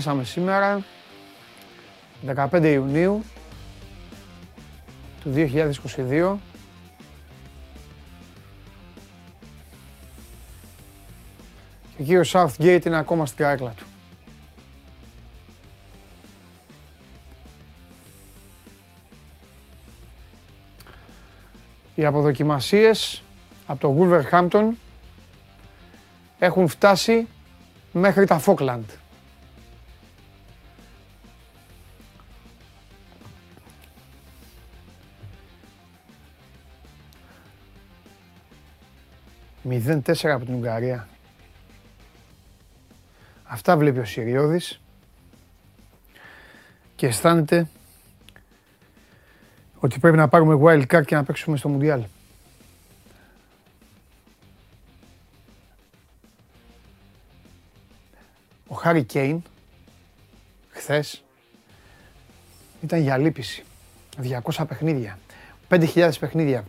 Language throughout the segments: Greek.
ξεκινήσαμε σήμερα, 15 Ιουνίου του 2022. Και εκεί ο Southgate είναι ακόμα στην καρέκλα του. Οι αποδοκιμασίες από το Wolverhampton έχουν φτάσει μέχρι τα Φόκλαντ. 0-4 από την Ουγγαρία. Αυτά βλέπει ο Συριώδης και αισθάνεται ότι πρέπει να πάρουμε wild card και να παίξουμε στο Μουντιάλ. Ο Χάρι Κέιν χθες ήταν για λύπηση. 200 παιχνίδια. 5.000 παιχνίδια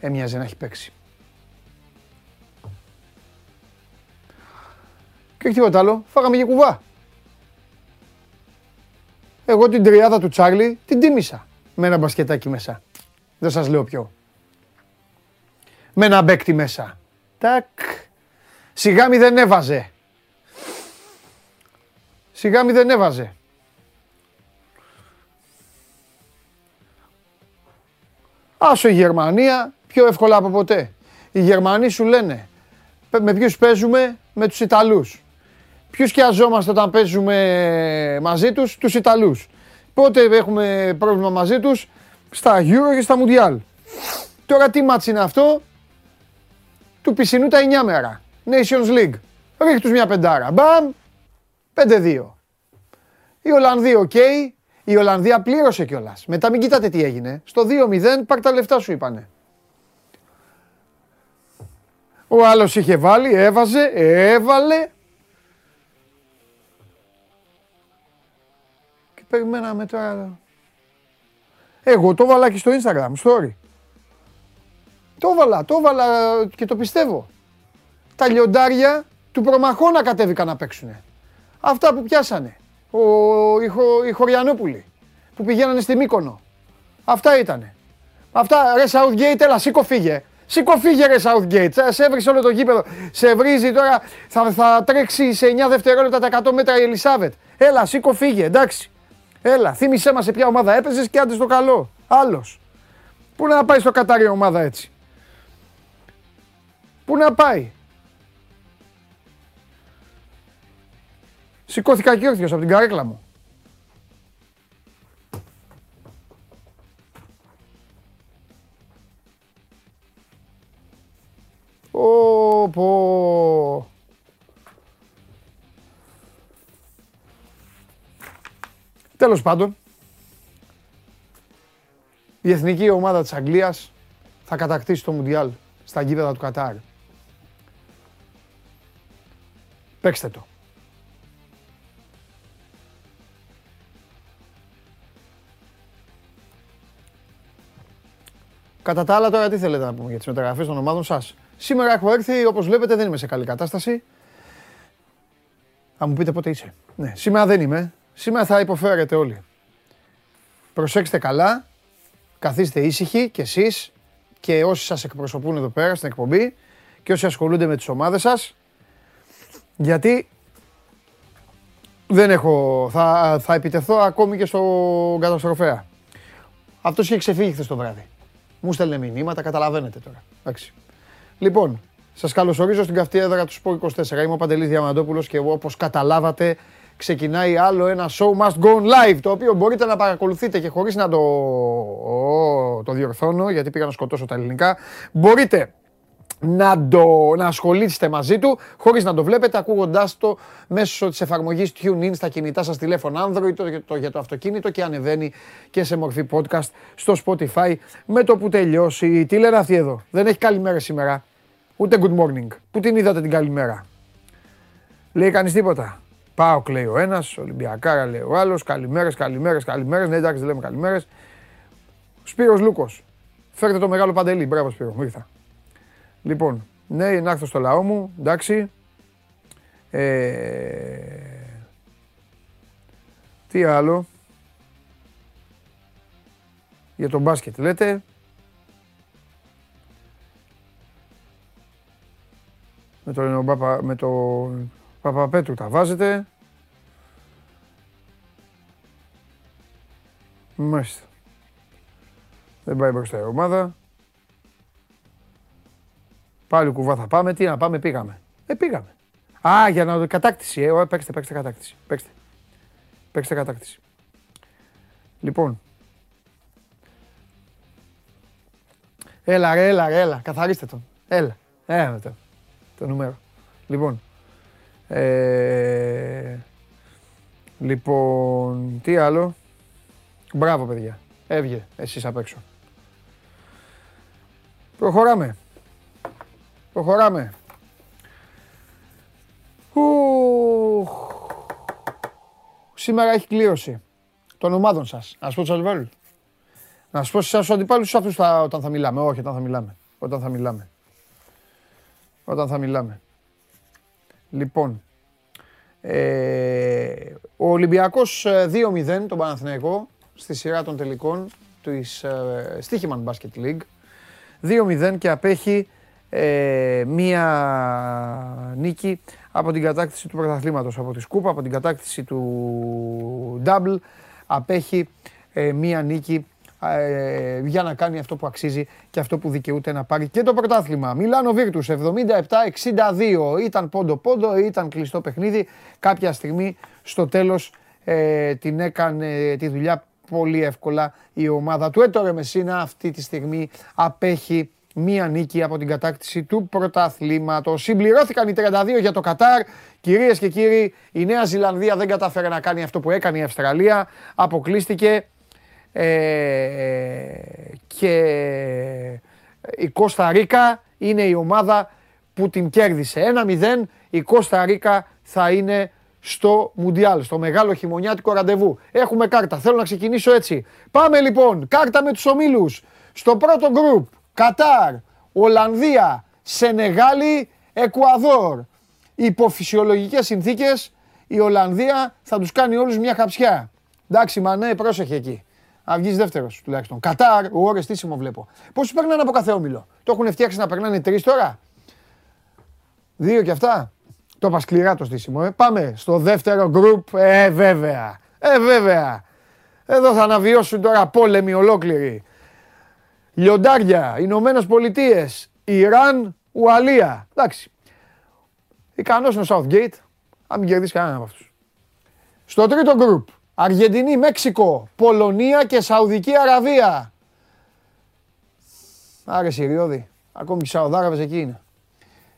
έμοιαζε να έχει παίξει. Και όχι τίποτα άλλο, φάγαμε και κουβά. Εγώ την τριάδα του Τσάρλι την τίμησα με ένα μπασκετάκι μέσα. Δεν σας λέω ποιο. Με ένα μπέκτι μέσα. Τάκ. Σιγά μη δεν έβαζε. Σιγά μη δεν έβαζε. Άσο η Γερμανία πιο εύκολα από ποτέ. Οι Γερμανοί σου λένε με ποιους παίζουμε, με τους Ιταλούς. Ποιους σκιαζόμαστε όταν παίζουμε μαζί τους, τους Ιταλούς. Πότε έχουμε πρόβλημα μαζί τους, στα Euro και στα Mundial. Τώρα τι ματς είναι αυτό, του πισινού τα εννιάμερα. Nations League. Ρίχ' τους μια πεντάρα. Μπαμ, 5-2. Η Ολλανδία οκ. Η Ολλανδία πλήρωσε κιόλας. Μετά μην κοιτάτε τι έγινε. Στο 2-0 πάρ τα λεφτά σου είπανε. Ο άλλος είχε βάλει, έβαζε, έβαλε. Και περιμέναμε τώρα. Εγώ το βάλα και στο Instagram, story. Το βάλα, το βάλα και το πιστεύω. Τα λιοντάρια του προμαχώνα κατέβηκαν να παίξουν. Αυτά που πιάσανε. Ο, οι, χω, οι Χωριανόπουλοι που πηγαίνανε στη Μύκονο. Αυτά ήτανε. Αυτά, ρε Southgate, έλα σήκω φύγε. Σήκω φύγε ρε Southgate, σε έβρισε όλο το γήπεδο. Σε βρίζει τώρα, θα, θα τρέξει σε 9 δευτερόλεπτα τα 100 μέτρα η Ελισάβετ. Έλα, σήκω φύγε, εντάξει. Έλα, θύμισέ μας σε ποια ομάδα έπαιζες και άντε στο καλό. Άλλος. Πού να πάει στο Κατάρι ομάδα έτσι; Πού να πάει; Σηκώθηκα και όρθιος από την καρέκλα μου. Ω, πω. Τέλος πάντων, η εθνική ομάδα της Αγγλίας θα κατακτήσει το Μουντιάλ στα γήπεδα του Κατάρ. Παίξτε το. Κατά τα άλλα, τώρα τι θέλετε να πούμε για τις μεταγραφές των ομάδων σας; Σήμερα έχω έρθει, όπως βλέπετε, δεν είμαι σε καλή κατάσταση. Θα μου πείτε πότε είσαι. Ναι, σήμερα δεν είμαι. Σήμερα θα υποφέρετε όλοι. Προσέξτε καλά. Καθίστε ήσυχοι κι εσείς και όσοι σας εκπροσωπούν εδώ πέρα στην εκπομπή και όσοι ασχολούνται με τις ομάδες σας. Γιατί δεν έχω, θα, θα επιτεθώ ακόμη και στον καταστροφέα. Αυτός είχε ξεφύγει χθες το βράδυ. Μου στέλνε μηνύματα, καταλαβαίνετε τώρα. Εντάξει. Λοιπόν, σας καλωσορίζω στην καυτή έδρα του Σπορ 24. Είμαι ο Παντελής Διαμαντόπουλος και εγώ, όπως καταλάβατε, ξεκινάει άλλο ένα show must go live. Το οποίο μπορείτε να παρακολουθείτε και χωρίς να το, το διορθώνω, γιατί πήγα να σκοτώσω τα ελληνικά. Μπορείτε να, το, να ασχολείστε μαζί του χωρίς να το βλέπετε ακούγοντάς το μέσω της εφαρμογής TuneIn στα κινητά σας τηλέφωνα Android το, το, για το αυτοκίνητο και ανεβαίνει και σε μορφή podcast στο Spotify με το που τελειώσει. Τι λένε αυτοί εδώ, δεν έχει καλημέρα σήμερα, ούτε good morning. Πού την είδατε την καλημέρα; Λέει κανείς τίποτα. Πάω κλαίει ο ένας, Ολυμπιακάρα λέει ο άλλος, καλημέρες, καλημέρες, καλημέρες, ναι εντάξει δεν λέμε καλημέρες. Σπύρος Λούκος, φέρτε το μεγάλο παντελή, μπράβο Σπύρο, μου ήρθα. Λοιπόν, ναι, να έρθω στο λαό μου, εντάξει. Ε, τι άλλο; Για τον μπάσκετ λέτε. Με τον, Παπα, με τον Παπαπέτρου τα βάζετε. Μάλιστα. Δεν πάει μπροστά η ομάδα. Πάλι κουβά θα πάμε. Τι να πάμε, πήγαμε. Ε, πήγαμε. Α, για να κατάκτηση. Ε, παίξτε, παίξτε κατάκτηση. Παίξτε. Παίξτε κατάκτηση. Λοιπόν. Έλα ρε, έλα ρε, έλα. Καθαρίστε τον. Έλα. Έλα το, το νούμερο. Λοιπόν. Ε, λοιπόν, τι άλλο; Μπράβο παιδιά. Έβγε εσείς απ' έξω. Προχωράμε. Προχωράμε. Σήμερα έχει κλείωση των ομάδων σας. Να σου πω τους αντιπάλους. Να σου πω στους αντιπάλους αυτούς θα, όταν θα μιλάμε. Όχι, όταν θα μιλάμε. Όταν θα μιλάμε. Όταν θα μιλάμε. Λοιπόν, ε, ο Ολυμπιακός 2-0 ε, τον Παναθηναϊκό στη σειρά των τελικών της ε, Stichiman Basket League. 2-0 και απέχει ε, μία νίκη από την κατάκτηση του πρωταθλήματος, από τη Σκούπα, από την κατάκτηση του Double. Απέχει ε, μία νίκη ε, για να κάνει αυτό που αξίζει και αυτό που δικαιούται να πάρει και το πρωτάθλημα. Μιλάνο Βίρτους 77-62. Ήταν πόντο-πόντο, ήταν κλειστό παιχνίδι. Κάποια στιγμή στο τέλος ε, την έκανε τη δουλειά πολύ εύκολα η ομάδα του. Έτωρε Μεσίνα αυτή τη στιγμή απέχει μία νίκη από την κατάκτηση του πρωταθλήματος. Συμπληρώθηκαν οι 32 για το Κατάρ. Κυρίες και κύριοι, η Νέα Ζηλανδία δεν κατάφερε να κάνει αυτό που έκανε η Αυστραλία. Αποκλείστηκε ε, και η Κώστα Ρίκα είναι η ομάδα που την κέρδισε. 1-0 η Κώστα Ρίκα θα είναι στο Μουντιάλ, στο μεγάλο χειμωνιάτικο ραντεβού. Έχουμε κάρτα, θέλω να ξεκινήσω έτσι. Πάμε λοιπόν, κάρτα με τους ομίλους. Στο πρώτο γκρουπ, Κατάρ, Ολλανδία, Σενεγάλη, Εκουαδόρ. Υπό φυσιολογικές συνθήκες η Ολλανδία θα τους κάνει όλους μια χαψιά. Εντάξει, μα ναι, πρόσεχε εκεί. Να βγεις δεύτερος τουλάχιστον. Κατάρ, ώρε στήσιμο βλέπω. Πόσου περνάνε από κάθε όμιλο; Το έχουν φτιάξει να περνάνε τρεις τώρα; Δύο κι αυτά; Το είπα σκληρά το στήσιμο. Ε. Πάμε στο δεύτερο γκρουπ. Ε, βέβαια. Ε, βέβαια. Εδώ θα αναβιώσουν τώρα πόλεμοι ολόκληροι. Λιοντάρια, Ηνωμένες Πολιτείες, Ιράν, Ουαλία. Εντάξει. Ικανός είναι ο Southgate. Αν μην κερδίσει κανένα από αυτούς. Στο τρίτο γκρουπ. Αργεντινή, Μέξικο, Πολωνία και Σαουδική Αραβία. Άρε Συριώδη. Ακόμη και οι Σαουδάραβες εκεί είναι.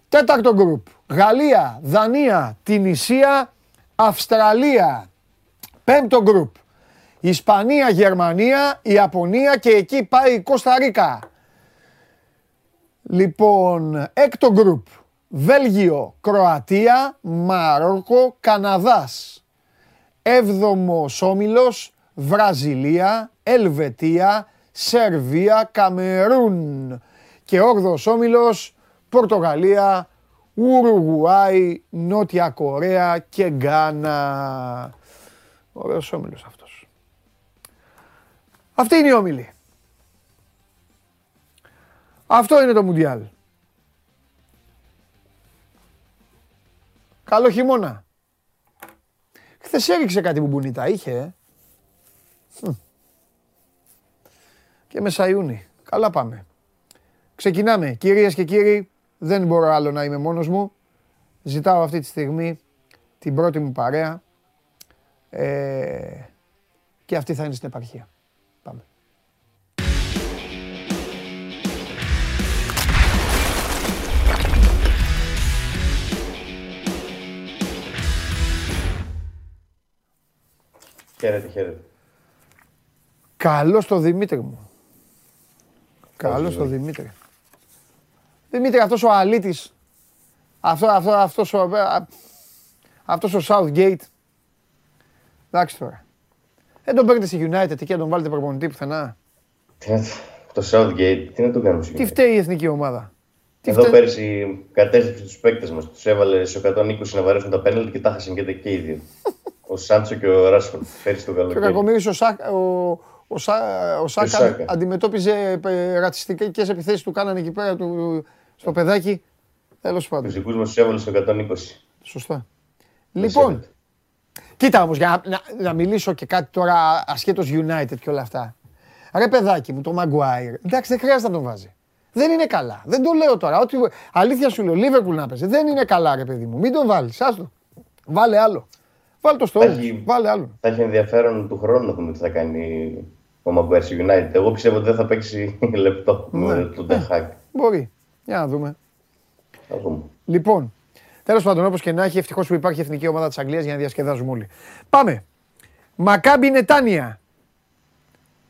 Τέταρτο γκρουπ. Γαλλία, Δανία, Τινησία, Αυστραλία. Πέμπτο γκρουπ. Ισπανία, Γερμανία, Ιαπωνία και εκεί πάει η Κώστα Ρίκα. Λοιπόν, έκτο γκρουπ. Βέλγιο, Κροατία, Μαρόκο, Καναδάς. Έβδομος όμιλος, Βραζιλία, Ελβετία, Σερβία, Καμερούν. Και όγδος όμιλος, Πορτογαλία, Ουρουγουάη, Νότια Κορέα και Γκάνα. Ωραίος όμιλος αυτός. Αυτή είναι η όμιλη. Αυτό είναι το Μουντιάλ. Καλό χειμώνα. Χθες έριξε κάτι μπουνίτα, είχε. Ε. Και μέσα Ιούνι. Καλά πάμε. Ξεκινάμε. Κυρίες και κύριοι, δεν μπορώ άλλο να είμαι μόνος μου. Ζητάω αυτή τη στιγμή την πρώτη μου παρέα ε, και αυτή θα είναι στην επαρχία. Χαίρετε, χαίρετε. Καλώς το Δημήτρη μου. Καλώς το Δημήτρη. Δημήτρη, αυτός ο αλήτης, αυτό, αυτό, αυτός, ο, αυτός ο Southgate, εντάξει τώρα. Δεν τον παίρνετε στη United και να τον βάλετε προπονητή πουθενά. Το Southgate, τι να το κάνουμε Τι φταίει η εθνική ομάδα; Εδώ φτε... πέρσι κατέστρεψε τους παίκτες μας. Τους έβαλε σε 120 να βαρέσουν τα πέναλτ και τα χάσαν και, και οι δύο. ο Σάντσο και ο Ράσφορντ πέρσι το καλοκαίρι. Και ο Κακομίρη ο, Σάκα, ο, ο, Σά, ο Σάκα αντιμετώπιζε ε, ρατσιστικές επιθέσεις του κάνανε εκεί πέρα του, στο παιδάκι. Τέλος πάντων. Τους δικούς μας τους έβαλε στο 120. Σωστά. Λοιπόν, κοίτα όμως, για να, να, να, μιλήσω και κάτι τώρα ασχέτως United και όλα αυτά. Ρε παιδάκι μου, το Maguire, εντάξει δεν χρειάζεται να τον βάζει. Δεν είναι καλά. Δεν το λέω τώρα. Ότι, αλήθεια σου λέω, Λίβερπουλ να παίζει. Δεν είναι καλά, ρε παιδί μου. Μην τον βάλεις. Άστο. Βάλε άλλο. Βάλε το στο Βάλε άλλο. Θα έχει ενδιαφέρον του χρόνου να δούμε τι θα κάνει ο Maguire United. Εγώ πιστεύω ότι δεν θα παίξει λεπτό ναι. με τον Τεχάκ. Μπορεί. Για να δούμε. Θα δούμε. Λοιπόν, τέλος πάντων, όπως και να έχει, ευτυχώς που υπάρχει εθνική ομάδα της Αγγλίας για να διασκεδάζουμε όλοι. Πάμε. Μακάμπι Νετάνια.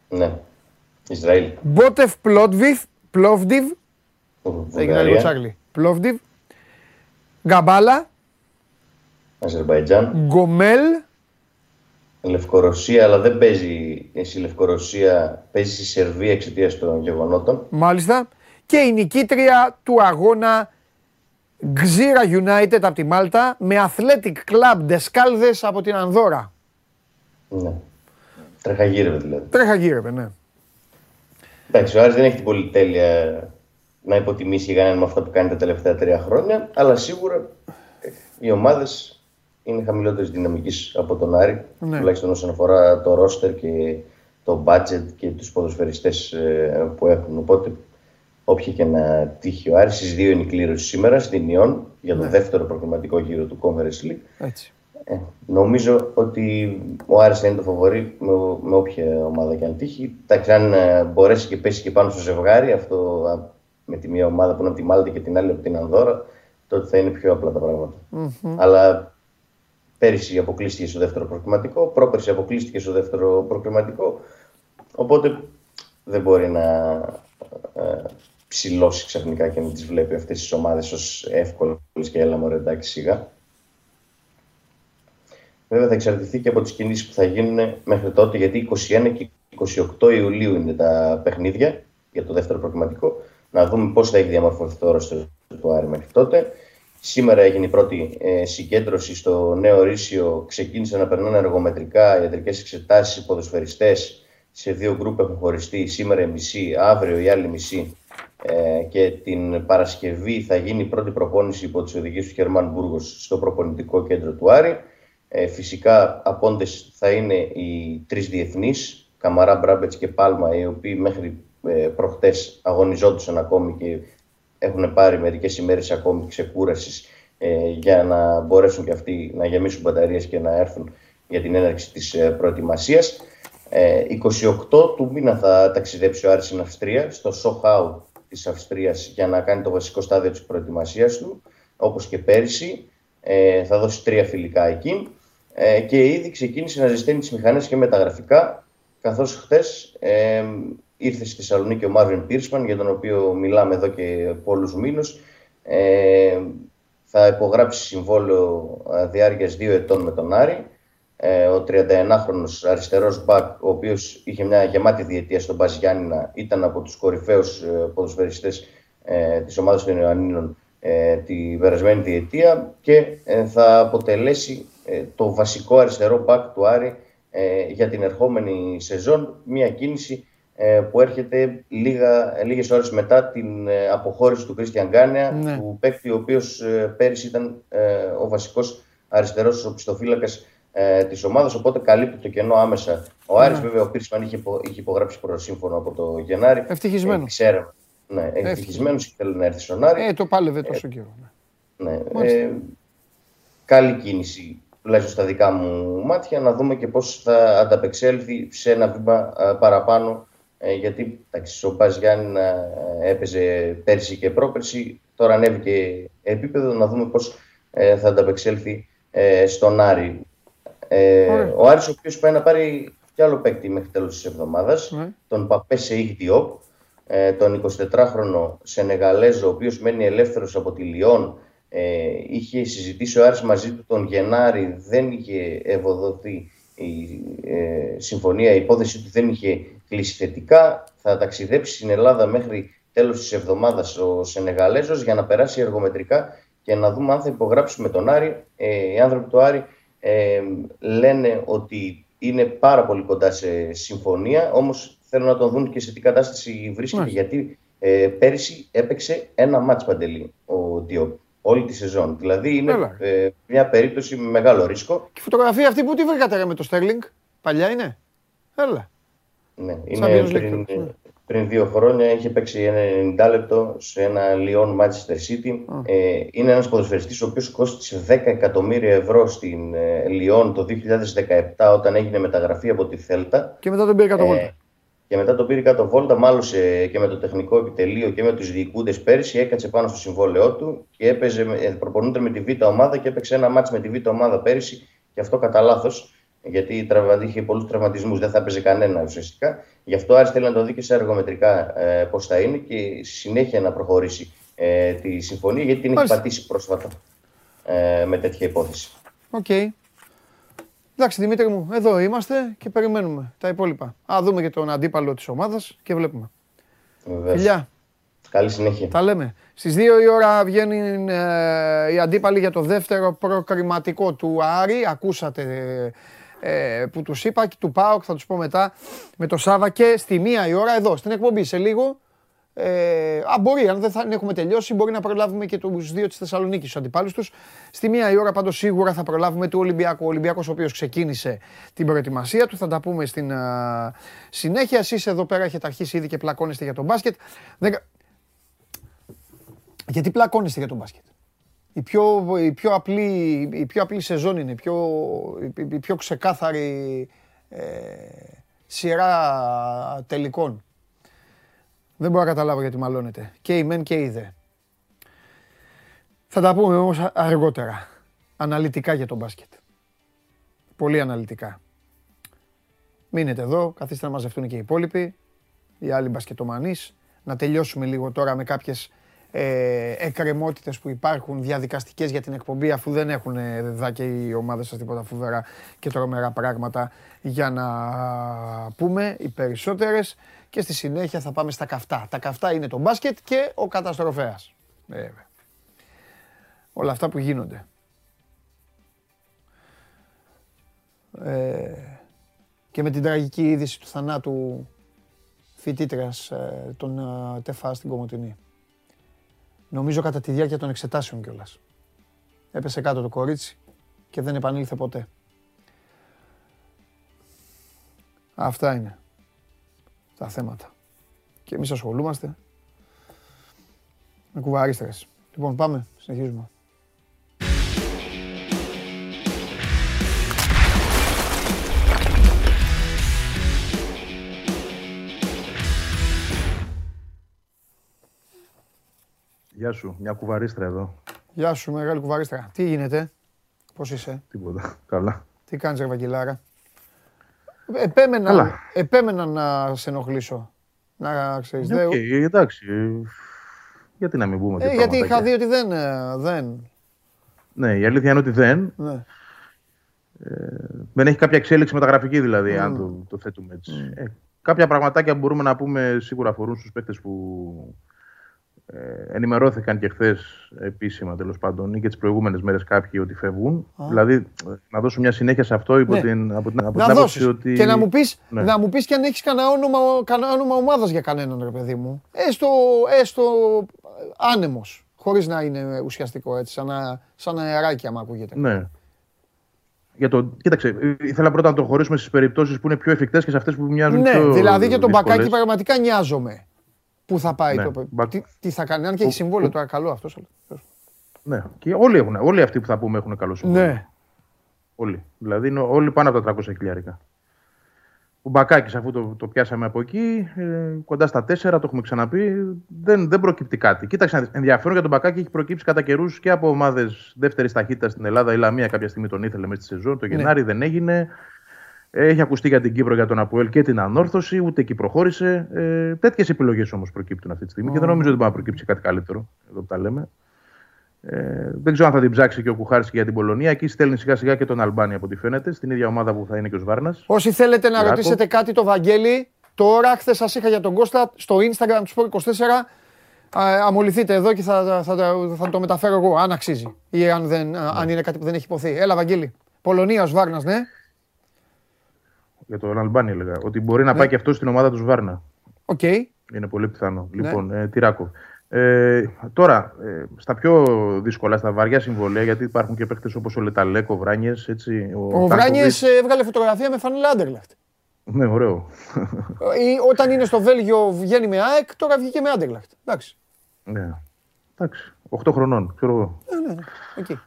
Ναι. Ισραήλ. Μπότεφ Πλότβιθ Πλόβδιβ. Έγινε λίγο τσάγλι. Πλόβδιβ. Γκαμπάλα. Αζερβαϊτζάν. Γκομέλ. Λευκορωσία, αλλά δεν παίζει η Λευκορωσία, παίζει στη Σερβία εξαιτίας των γεγονότων. Μάλιστα. Και η νικήτρια του αγώνα Γκζίρα United από τη Μάλτα με Athletic Club Δεσκάλδες από την Ανδώρα. Ναι. Τρεχαγύρευε δηλαδή. Τρεχαγύρευε, ναι. Εντάξει, ο Άρης δεν έχει την πολυτέλεια να υποτιμήσει για με αυτά που κάνει τα τελευταία τρία χρόνια, αλλά σίγουρα οι ομάδες είναι χαμηλότερη δυναμικής από τον Άρη, ναι. τουλάχιστον όσον αφορά το ρόστερ και το budget και τους ποδοσφαιριστές ε, που έχουν. Οπότε, όποια και να τύχει ο Άρης, στις δύο είναι η κλήρωση σήμερα στην Ιόν για το ναι. δεύτερο προγραμματικό γύρο του Conference League. Έτσι. Ε, νομίζω ότι ο Άρης θα είναι το φοβορή με, με όποια ομάδα και αν τύχει. Εντάξει, αν ε, μπορέσει και πέσει και πάνω στο ζευγάρι, αυτό με τη μία ομάδα που είναι από τη Μάλτα και την άλλη από την Ανδώρα, τότε θα είναι πιο απλά τα πραγματα Αλλά πέρυσι αποκλείστηκε στο δεύτερο προκριματικό, πρόπερσι αποκλείστηκε στο δεύτερο προκριματικό. Οπότε δεν μπορεί να ε, ψηλώσει ξαφνικά και να τις βλέπει αυτές τις ομάδες ως εύκολες και έλα μωρέ εντάξει σιγά. Βέβαια θα εξαρτηθεί και από τις κινήσεις που θα γίνουν μέχρι τότε, γιατί 21 και 28 Ιουλίου είναι τα παιχνίδια για το δεύτερο προγραμματικό. Να δούμε πώς θα έχει διαμορφωθεί το όρο του Άρη μέχρι τότε. Σήμερα έγινε η πρώτη ε, συγκέντρωση στο νέο Ρήσιο. Ξεκίνησαν να περνάνε εργομετρικά ιατρικές εξετάσεις οι ποδοσφαιριστές. Σε δύο γκρουπ έχουν χωριστεί. Σήμερα η μισή, αύριο η άλλη μισή. Ε, και την Παρασκευή θα γίνει η πρώτη προπόνηση υπό τις οδηγίες του Χερμάν Μπούργος στο προπονητικό κέντρο του Άρη. Ε, φυσικά απόντες θα είναι οι τρεις διεθνείς, Καμαρά, Μπράμπετς και Πάλμα, οι οποίοι μέχρι ε, προχτές αγωνιζόντουσαν ακόμη και έχουν πάρει μερικές ημέρες ακόμη ξεκούρασης ε, για να μπορέσουν και αυτοί να γεμίσουν μπαταρίες και να έρθουν για την έναρξη της ε, προετοιμασίας. 28 ε, του μήνα θα ταξιδέψει ο Άρης στην Αυστρία, στο Σοχάου της Αυστρίας για να κάνει το βασικό στάδιο της προετοιμασίας του, όπως και πέρυσι. θα δώσει τρία φιλικά εκεί ε, και ήδη ξεκίνησε να ζεσταίνει τις μηχανές και μεταγραφικά, καθώς χτες ε, ήρθε στη Θεσσαλονίκη ο Μάρβιν Πίρσμαν, για τον οποίο μιλάμε εδώ και πολλούς μήνους. Ε, θα υπογράψει συμβόλαιο διάρκειας δύο ετών με τον Άρη. Ε, ο 31χρονος αριστερός μπακ, ο οποίος είχε μια γεμάτη διετία στον Μπάζ Γιάννηνα, ήταν από τους κορυφαίους ε, ποδοσφαιριστές ε, της ομάδας των Ιωαννίνων ε, τη περασμένη διετία και ε, θα αποτελέσει ε, το βασικό αριστερό μπακ του Άρη ε, για την ερχόμενη σεζόν. Μια κίνηση ε, που έρχεται λίγα, λίγες ώρες μετά την αποχώρηση του Κρίστιαν Γκάνεα, ναι. του παίκτη ο οποίος πέρυσι ήταν ο βασικός αριστερός οπισθοφύλακας ε, της ομάδας. Οπότε καλύπτει το κενό άμεσα. Ο Άρης, ναι. βέβαια, ο Πίρσμαν είχε, είχε υπογράψει προσύμφωνο από το Γενάρη. Ευτυχισμένο. Ε, ναι, ευτυχισμένο και θέλει να έρθει στον Άρη. Ε, το πάλευε τόσο καιρό. Ναι. ναι. Ε, καλή κίνηση τουλάχιστον στα δικά μου μάτια, να δούμε και πώς θα ανταπεξέλθει σε ένα βήμα παραπάνω. Ε, γιατί εντάξει, ο Πας Γιάννη έπαιζε πέρσι και πρόπερσι, τώρα ανέβηκε επίπεδο, να δούμε πώς ε, θα ανταπεξέλθει ε, στον Άρη. ο Άρης ο οποίος πάει να πάρει κι άλλο παίκτη μέχρι τέλος της εβδομάδας, ναι. τον Παπέ Σεϊχ Διόπ, τον 24χρονο Σενεγαλέζο, ο οποίος μένει ελεύθερος από τη Λιόν, ε, είχε συζητήσει ο Άρης μαζί του τον Γενάρη, δεν είχε ευοδοθεί η ε, συμφωνία, η υπόθεση του δεν είχε κλείσει θετικά. Θα ταξιδέψει στην Ελλάδα μέχρι τέλος της εβδομάδας ο Σενεγαλέζος για να περάσει εργομετρικά και να δούμε αν θα υπογράψουμε τον Άρη. Ε, οι άνθρωποι του Άρη ε, λένε ότι είναι πάρα πολύ κοντά σε συμφωνία, όμως θέλουν να τον δουν και σε τι κατάσταση βρίσκεται. Γιατί ε, πέρυσι έπαιξε ένα μάτς παντελή ο Διόπ όλη τη σεζόν. Δηλαδή είναι ε, μια περίπτωση με μεγάλο ρίσκο. Και η φωτογραφία αυτή που τη βρήκατε με το Στέρλινγκ, παλιά είναι; Έλα. Ναι, είναι πριν, πριν, δύο χρόνια είχε παίξει ένα 90 λεπτό σε ένα Λιόν Manchester City. Ε, είναι ένας ποδοσφαιριστής ο οποίος κόστησε 10 εκατομμύρια ευρώ στην ε, Λιόν το 2017 όταν έγινε μεταγραφή από τη Θέλτα. Και μετά τον πήρε κάτω ε, και μετά τον πήρε κάτω βόλτα, μάλωσε και με το τεχνικό επιτελείο και με τους διοικούντες πέρσι. Έκατσε πάνω στο συμβόλαιό του και έπαιζε, ε, προπονούνται με τη Β' ομάδα και έπαιξε ένα μάτσο με τη Β' ομάδα πέρυσι. Και αυτό κατά λάθος, γιατί είχε πολλούς τραυματισμούς, δεν θα έπαιζε κανένα ουσιαστικά. Γι' αυτό Άρης θέλει να το δει και σε αργομετρικά ε, πώς θα είναι και συνέχεια να προχωρήσει ε, τη συμφωνία, γιατί την έχει πατήσει πρόσφατα ε, με τέτοια υπόθεση. OK. Okay. Εντάξει, Δημήτρη μου, εδώ είμαστε και περιμένουμε τα υπόλοιπα. Α, δούμε και τον αντίπαλο της ομάδας και βλέπουμε. Βεβαίως. Φιλιά. Καλή συνέχεια. Τα λέμε. Στις 2 η ώρα βγαίνει ε, οι αντίπαλοι για το δεύτερο προκριματικό του Άρη. Ακούσατε ε, που τους είπα και του ΠΑΟΚ, θα τους πω μετά, με το Σάβα και στη μία η ώρα εδώ, στην εκπομπή σε λίγο. Ε, α, μπορεί, αν δεν θα έχουμε τελειώσει, μπορεί να προλάβουμε και τους δύο της Θεσσαλονίκης, τους αντιπάλους τους. Στη μία η ώρα πάντως σίγουρα θα προλάβουμε του Ολυμπιακού. Ο Ολυμπιακός, ο οποίος ξεκίνησε την προετοιμασία του, θα τα πούμε στην συνέχεια. Εσείς εδώ πέρα έχετε αρχίσει ήδη και πλακώνεστε για τον μπάσκετ. Δεν... Γιατί πλακώνεστε για τον μπάσκετ; Η πιο, η πιο, απλή, η πιο απλή σεζόν είναι, η πιο, η πιο ξεκάθαρη ε, σειρά τελικών. Δεν μπορώ να καταλάβω γιατί μαλώνετε. Και η μεν και η δε. Θα τα πούμε όμως αργότερα. Αναλυτικά για τον μπάσκετ. Πολύ αναλυτικά. Μείνετε εδώ, καθίστε να μαζευτούν και οι υπόλοιποι, οι άλλοι μπασκετομανείς. Να τελειώσουμε λίγο τώρα με κάποιες ε, εκκρεμότητες που υπάρχουν διαδικαστικές για την εκπομπή αφού δεν έχουν δά και οι ομάδες σας τίποτα φοβερά και τρομερά πράγματα για να πούμε οι περισσότερες και στη συνέχεια θα πάμε στα καυτά. Τα καυτά είναι το μπάσκετ και ο καταστροφέας. Βέβαια. Όλα αυτά που γίνονται. Ε, και με την τραγική είδηση του θανάτου φοιτήτριας ε, των ε, ΤΕΦΑ στην Κομωτινή. Νομίζω κατά τη διάρκεια των εξετάσεων κιόλας. Έπεσε κάτω το κορίτσι και δεν επανήλθε ποτέ. Αυτά είναι τα θέματα. Και εμείς ασχολούμαστε με κουβαρίστρες. Λοιπόν, πάμε, συνεχίζουμε. Γεια σου, μια κουβαρίστρα εδώ. Γεια σου, μεγάλη κουβαρίστρα. Τι γίνεται, πώς είσαι; Τίποτα, καλά. Τι κάνεις, Ευαγγελάρα. Επέμενα, επέμενα να σε ενοχλήσω. Να ξέρεις. Okay, δε... εντάξει. Γιατί να μην πούμε ε, Γιατί είχα δει ότι δεν, ε, δεν. Ναι, η αλήθεια είναι ότι δεν. Ναι. Ε, δεν έχει κάποια εξέλιξη μεταγραφική δηλαδή, αν το, το θέτουμε έτσι. Ε, κάποια πραγματάκια που μπορούμε να πούμε σίγουρα αφορούν στους παίκτες που ε, ενημερώθηκαν και χθες επίσημα τέλος πάντων ή και τις προηγούμενες μέρες κάποιοι ότι φεύγουν. Δηλαδή να δώσω μια συνέχεια σε αυτό υπό ναι. την, από την, από να την ότι. Και να μου πει ναι. να μου πεις και αν έχεις κανένα όνομα, κανένα όνομα ομάδας για κανέναν ρε παιδί μου. Έστω, έστω άνεμος. Χωρίς να είναι ουσιαστικό έτσι, σαν, σαν αεράκι, άμα ακούγεται. Ναι. Για το, κοίταξε, ήθελα πρώτα να το χωρίσουμε στις περιπτώσεις που είναι πιο εφικτές και σε αυτές που μοιάζουν ναι, πιο. Δηλαδή για τον Μπακάκι πραγματικά νοιάζομαι. Πού θα πάει ναι. το τι, τι θα κάνει, αν και έχει συμβόλαιο τώρα, καλό αυτό. Ναι, και όλοι, έχουν, όλοι αυτοί που θα πούμε έχουν καλό συμβόλαιο. Ναι. Όλοι. Δηλαδή είναι όλοι πάνω από τα 300 χιλιάρικα. Ο Μπακάκης, αφού το, το πιάσαμε από εκεί, ε, κοντά στα 4, το έχουμε ξαναπεί, δεν, δεν προκύπτει κάτι. Κοίταξε, ενδιαφέρον για τον Μπακάκη έχει προκύψει κατά καιρούς και από ομάδες δεύτερης ταχύτητας στην Ελλάδα. Η Λαμία κάποια στιγμή τον ήθελε μέσα στη σεζόν. Το ναι. Γενάρη δεν έγινε. Έχει ακουστεί για την Κύπρο, για τον Αποέλ και την Ανόρθωση, ούτε εκεί προχώρησε. Ε, Τέτοιες επιλογές όμως προκύπτουν αυτή τη στιγμή και δεν νομίζω ότι μπορεί να προκύψει κάτι καλύτερο. Εδώ που τα λέμε. Ε, δεν ξέρω αν θα την ψάξει και ο Κουχάρης για την Πολωνία. Εκεί στέλνει σιγά σιγά και τον Αλμπάνι από ό,τι φαίνεται, στην ίδια ομάδα που θα είναι και ο Σβάρνας. Όσοι θέλετε να ρωτήσετε κάτι το Βαγγέλη, τώρα χθες σας είχα για τον Κώστα στο Instagram του Sport 24 αμοληθείτε εδώ και θα, θα, θα, θα το μεταφέρω εγώ, αν αξίζει. Ή αν, δεν, αν είναι κάτι που δεν έχει ειπωθεί. Έλα, Βαγγέλη. Πολωνία, ο Σβάρνα, ναι. Για τον Αλμπάνι έλεγα. Ότι μπορεί να πάει και αυτός στην ομάδα του Σβάρνα. OK. Okay. Είναι πολύ πιθανό. Λοιπόν, ε, Τυράκο. Ε, τώρα, ε, στα πιο δύσκολα, στα βαριά συμβολία, γιατί υπάρχουν και παίχτε όπως ο Λεταλέκο, ο Βράνιες. Ο, ο Βράνιες έβγαλε φωτογραφία με φανέλα Άντερλαχτ. Ναι, ωραίο. Ή, όταν είναι στο Βέλγιο βγαίνει με ΑΕΚ, τώρα βγήκε με Άντερλαχτ. Εντάξει. Ναι. Εντάξει. 8 χρονών, ξέρω εγώ. Ναι, ναι, ναι. Εκεί.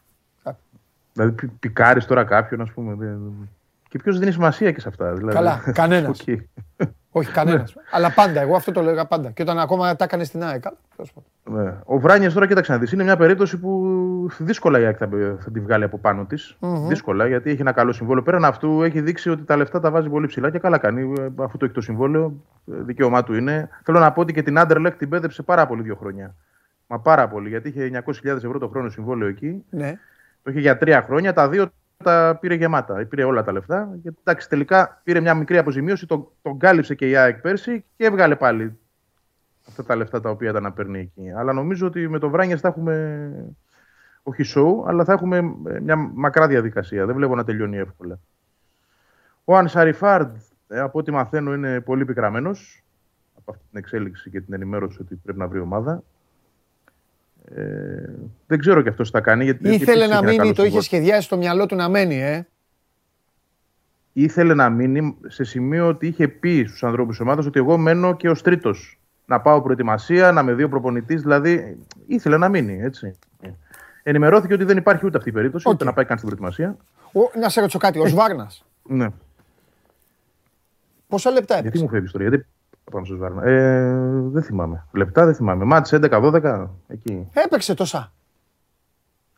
Δηλαδή, πικάρεις τώρα κάποιον, ας πούμε. Και ποιος δίνει σημασία και σε αυτά. Δηλαδή. Καλά, κανένας. Όχι κανένας. Ναι. Αλλά πάντα, εγώ αυτό το λέγα πάντα. Και όταν ακόμα τα έκανε στην ΑΕΚ. Ναι. Ο Βράνιε τώρα, κοίταξε να δεις, είναι μια περίπτωση που δύσκολα η ΑΕΚ θα, θα τη βγάλει από πάνω της. Mm-hmm. Δύσκολα, γιατί έχει ένα καλό συμβόλαιο. Πέραν αυτού, έχει δείξει ότι τα λεφτά τα βάζει πολύ ψηλά και καλά κάνει. Αφού το έχει το συμβόλαιο, δικαίωμά του είναι. Θέλω να πω ότι και την Άντερλεκ την πέδεψε πάρα πολύ δύο χρόνια. Μα πάρα πολύ, γιατί είχε 900.000 ευρώ το χρόνο συμβόλαιο εκεί. Ναι. Το είχε για τρία χρόνια. Τα δύο τα πήρε γεμάτα. Πήρε όλα τα λεφτά. Και, εντάξει, τελικά πήρε μια μικρή αποζημίωση, τον, τον κάλυψε και η ΑΕΚ πέρσι και έβγαλε πάλι αυτά τα λεφτά τα οποία ήταν να παίρνει εκεί. Αλλά νομίζω ότι με το Βράνιε θα έχουμε όχι show, αλλά θα έχουμε μια μακρά διαδικασία. Δεν βλέπω να τελειώνει εύκολα. Ο Ανσαριφάρντ, ε, από ό,τι μαθαίνω, είναι πολύ πικραμένος από αυτή την εξέλιξη και την ενημέρωση ότι πρέπει να βρει ομάδα. Ε, δεν ξέρω και αυτός τι θα κάνει. Γιατί Ήθελε να μείνει, το είχε σχεδιάσει στο μυαλό του να μένει, ε. Ήθελε να μείνει σε σημείο ότι είχε πει στους ανθρώπους της ομάδας ότι εγώ μένω και ως τρίτος. Να πάω προετοιμασία, να με δει ο προπονητής. Δηλαδή ήθελε να μείνει, έτσι. Ενημερώθηκε ότι δεν υπάρχει ούτε αυτή η περίπτωση, ούτε να πάει καν στην προετοιμασία. Ο, να σε ρωτήσω κάτι, ο Σβάρνας. ναι. Πόσα λεπτά έπαιξε; Γιατί μου φεύγεις τώρα, γιατί πάνω στο Σβάρνα. Ε, δεν θυμάμαι. Λεπτά δεν θυμάμαι. Μάτσε 11-12 εκεί. Έπαιξε τόσα.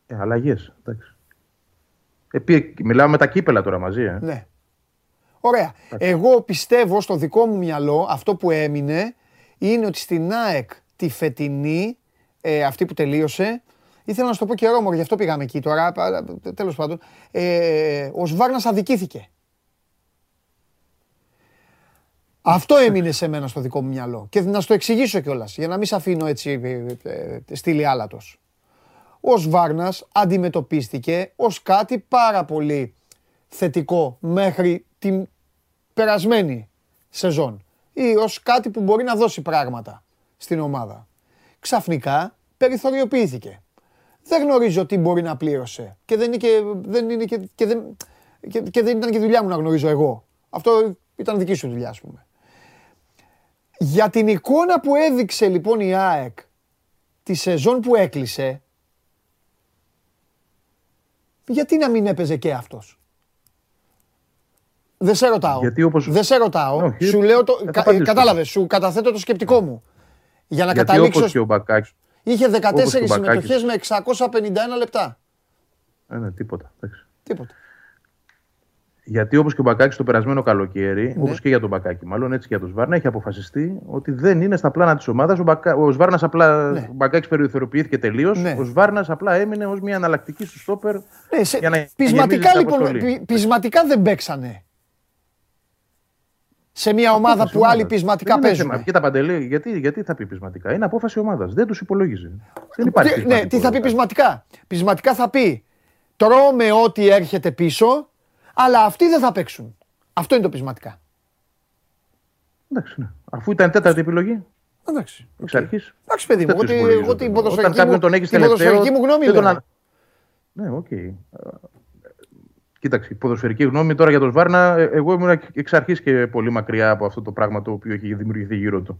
Ε, Αλλαγές. Ε, μιλάμε με τα κύπελα τώρα μαζί. Ε. Ναι. Ωραία. Εγώ πιστεύω στο δικό μου μυαλό αυτό που έμεινε είναι ότι στην ΑΕΚ τη φετινή, ε, αυτή που τελείωσε, ήθελα να σου το πω και Ρώμορ, γι' αυτό πήγαμε εκεί τώρα, τέλος πάντων, ε, ο Σβάρνας αδικήθηκε. Αυτό έμεινε σε μένα στο δικό μου μυαλό. Και να σου το εξηγήσω κιόλας, για να μην σε αφήνω έτσι ε, ε, ε, στήλη άλατος. Ο Βάρνα αντιμετωπίστηκε ως κάτι πάρα πολύ θετικό μέχρι την περασμένη σεζόν ή ως κάτι που μπορεί να δώσει πράγματα στην ομάδα. Ξαφνικά περιθωριοποιήθηκε. Δεν γνωρίζω τι μπορεί να πλήρωσε και δεν, είναι και, δεν, είναι και, και, δεν, και, και δεν ήταν και δουλειά μου να γνωρίζω εγώ. Αυτό ήταν δική σου δουλειά, ας πούμε. Για την εικόνα που έδειξε λοιπόν η ΑΕΚ τη σεζόν που έκλεισε, γιατί να μην έπαιζε και αυτός; Δεν σε ρωτάω. Γιατί όπως... Δεν σε ρωτάω. σου λέω το... Κα... Κατάλαβες, σου καταθέτω το σκεπτικό μου. Για να Γιατί καταλήξω... Όπως και ο Μπακάκης. Είχε 14 συμμετοχές με 651 λεπτά. Ε, ναι, τίποτα. Τίποτα. Γιατί όπως και ο Μπακάκης το περασμένο καλοκαίρι, ναι. όπως και για τον Μπακάκη, μάλλον έτσι και για τον Σβάρνα, έχει αποφασιστεί ότι δεν είναι στα πλάνα της ομάδας. Ο, Μπακα... ο Σβάρνας απλά. Ναι. Ο Μπακάκης περιθωριοποιήθηκε τελείως. Ναι. Ο Σβάρνας απλά έμεινε ως μια αναλλακτική στο στόπερ. Ναι, σε... για να πεισματικά λοιπόν. Πεισματικά δεν παίξανε. Σε μια ομάδα που άλλοι πεισματικά παίζουν. Και τα παντελή, γιατί, γιατί θα πει πεισματικά; Είναι απόφαση ομάδας. Δεν τους υπολόγιζε. Δεν υπάρχει. Ναι, τι θα πει πεισματικά; Πεισματικά θα πει τρώμε ό,τι έρχεται πίσω αλλά αυτοί δεν θα παίξουν. Αυτό είναι το πεισματικά. Εντάξει, ναι. Αφού ήταν τέταρτη επιλογή. Εντάξει. Εξ αρχής. Εντάξει, παιδί μου. Εγώ την ποδοσφαιρική μου, τον έχεις την ποδοσφαιρική μου γνώμη λέω. Ναι, OK. Okay. Κοίταξε, η ποδοσφαιρική γνώμη τώρα για τον Σβάρνα, ε, εγώ ήμουν εξ αρχής και πολύ μακριά από αυτό το πράγμα το οποίο έχει δημιουργηθεί γύρω του.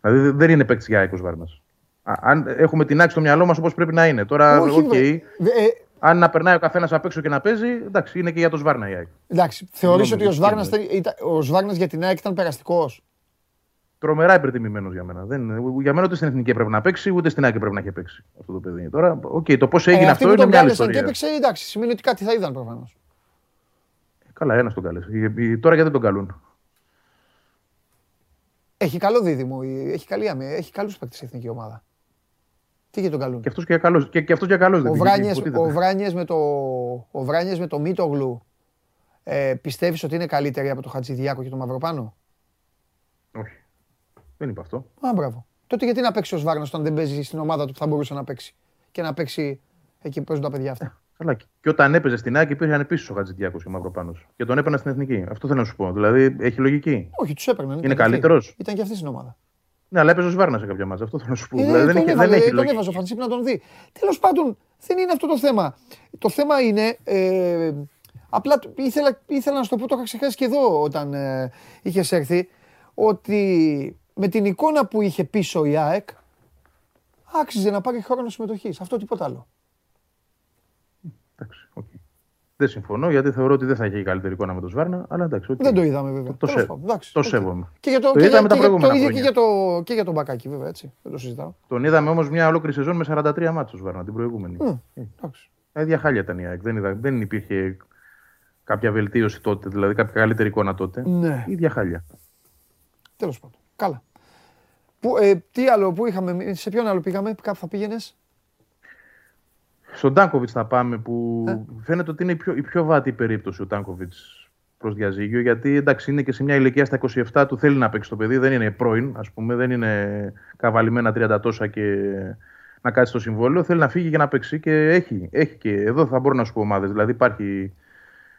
Δηλαδή δεν είναι παίκτης για ο Σβάρνας. Αν έχουμε την ΑΕΚ στο μυαλό μας όπως πρέπει να είναι. Τώρα, OK. Okay, αν να περνάει ο καθένας απ' έξω και να παίζει, εντάξει, είναι και για τον Σβάρνα η ΑΕΚ. Εντάξει, θεωρείς ότι ο Σβάρνας, ο Σβάρνας για την ΑΕΚ ήταν περαστικός; Τρομερά υπερτιμημένος για μένα. Δεν, για μένα ούτε στην εθνική πρέπει να παίξει, ούτε στην ΑΕΚ πρέπει να έχει παίξει αυτό το παιδί. Τώρα, okay, το πώς έγινε ε, αυτό είναι μια άλλη ιστορία. Και έπαιξε, εντάξει, σημαίνει ότι κάτι θα είδαν προφανώς. Καλά, ένας τον κάλεσε. Τώρα γιατί δεν τον καλούν; Έχει καλό δίδυμο, έχει, καλή, έχει καλούς παίκτες η εθνική ομάδα. Τι για τον καλούν. Και αυτός και καλός, και, και, αυτός και καλός ο, Βράνιες, ο, Βράνιες με το, ο Βράνιες με το Μίτογλου ε, πιστεύεις ότι είναι καλύτερη από το Χατζηδιάκο και το Μαυροπάνο; Όχι. Δεν είπα αυτό. Α, μπράβο. τότε γιατί να παίξει ο Βάρνα όταν δεν παίζει στην ομάδα του που θα μπορούσε να παίξει και να παίξει εκεί που παίζουν τα παιδιά αυτά; Καλά. Και όταν έπαιζε στην Άκη υπήρχαν επίσης ο Χατζηδιάκος και ο Μαυροπάνος. Και τον έπαιρνα στην εθνική. Αυτό θέλω να σου πω. Δηλαδή έχει λογική. Όχι, τους έπαιρναν. Είναι καλύτερος. Ήταν και αυτή στην ομάδα. Ναι, αλλά έπαιζε ο Βάρνα σε κάποια μάτσα. Αυτό θέλω να σου πω. Ε, δηλαδή, δεν, τον έχει, έβαλε, δεν έχει τον λογική. έβαζε ο Φανσίπ να τον δει. Τέλος πάντων, δεν είναι αυτό το θέμα. Το θέμα είναι. Ε, απλά το- ήθελα, ήθελα να σου το πω, το είχα ξεχάσει και εδώ όταν ε, είχες έρθει, ότι με την εικόνα που είχε πίσω η ΑΕΚ, άξιζε να πάρει χρόνο συμμετοχής. Αυτό τίποτα άλλο. Εντάξει, οκ. Δεν συμφωνώ γιατί θεωρώ ότι δεν θα έχει η καλύτερη εικόνα με τον Σβάρνα. Αλλά εντάξει, οκ. Δεν το είδαμε βέβαια. Το, Τέλος σε- πάντων, εντάξει, το οκ. σέβομαι. Και για το, Το και είδαμε για- τα και για- προηγούμενα το ίδιο και χρόνια. για, το, και για τον Μπακάκι, βέβαια, έτσι. Δεν το συζητάω. Τον είδαμε όμως μια ολόκληρη σεζόν με 43 μάτια Σβάρνα την προηγούμενη. Μμ, Ε, εντάξει. Τα ίδια χάλια ήταν η ΑΕΚ. Δεν, είδα, δεν υπήρχε κάποια βελτίωση τότε, δηλαδή κάποια καλύτερη εικόνα τότε. Ναι. Η ίδια χάλια. Τέλος πάντων. Καλά. Που, ε, τι άλλο, πού είχαμε, σε ποιον άλλο πήγαμε, κάπου θα πήγαινες; Στον Τάνκοβιτς θα πάμε που Ε. φαίνεται ότι είναι η πιο, η πιο βάτη περίπτωση ο Τάνκοβιτς προς διαζύγιο. Γιατί εντάξει, είναι και σε μια ηλικία στα 27 του θέλει να παίξει το παιδί. Δεν είναι πρώην, ας πούμε, δεν είναι καβαλημένα 30 τόσα και να κάτσει στο συμβόλαιο. Θέλει να φύγει για να παίξει και έχει, έχει και εδώ θα μπορώ να σου πω ομάδες. Δηλαδή υπάρχει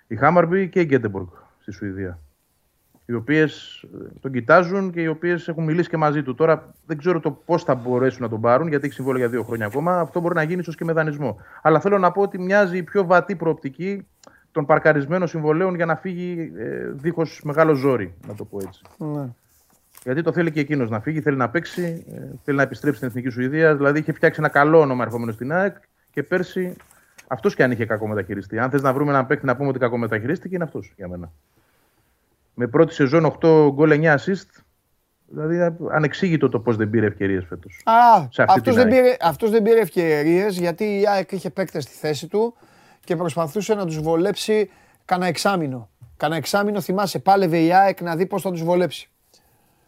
η Χάμαρμπι και η Γκέντεμποργκ στη Σουηδία. Οι οποίες τον κοιτάζουν και οι οποίες έχουν μιλήσει και μαζί του. Τώρα δεν ξέρω το πώς θα μπορέσουν να τον πάρουν, γιατί έχει συμβόλαιο για δύο χρόνια ακόμα. Αυτό μπορεί να γίνει ίσως και με δανεισμό. Αλλά θέλω να πω ότι μοιάζει η πιο βατή προοπτική των παρκαρισμένων συμβολέων για να φύγει ε, δίχως μεγάλο ζόρι, να το πω έτσι. Ναι. Γιατί το θέλει και εκείνος να φύγει, θέλει να παίξει, ε, θέλει να επιστρέψει στην Εθνική Σουηδία. Δηλαδή είχε φτιάξει ένα καλό όνομα ερχόμενο στην ΑΕΚ και πέρσι αυτός και αν είχε κακό μεταχειριστεί. Αν θες να βρούμε έναν παίκτη να πούμε ότι κακό μεταχειρίστηκε, είναι αυτός για μένα. Με πρώτη σεζόν 8 γκολ 9 assist. Δηλαδή ανεξήγητο το πώς δεν πήρε ευκαιρίες φέτος. Α, Σε αυτή αυτός την δεν, ΑΕΚ. πήρε, αυτός δεν πήρε ευκαιρίες γιατί η ΑΕΚ είχε παίκτες στη θέση του και προσπαθούσε να τους βολέψει κανένα εξάμηνο. Κανένα εξάμηνο θυμάσαι, πάλευε η ΑΕΚ να δει πώς θα τους βολέψει.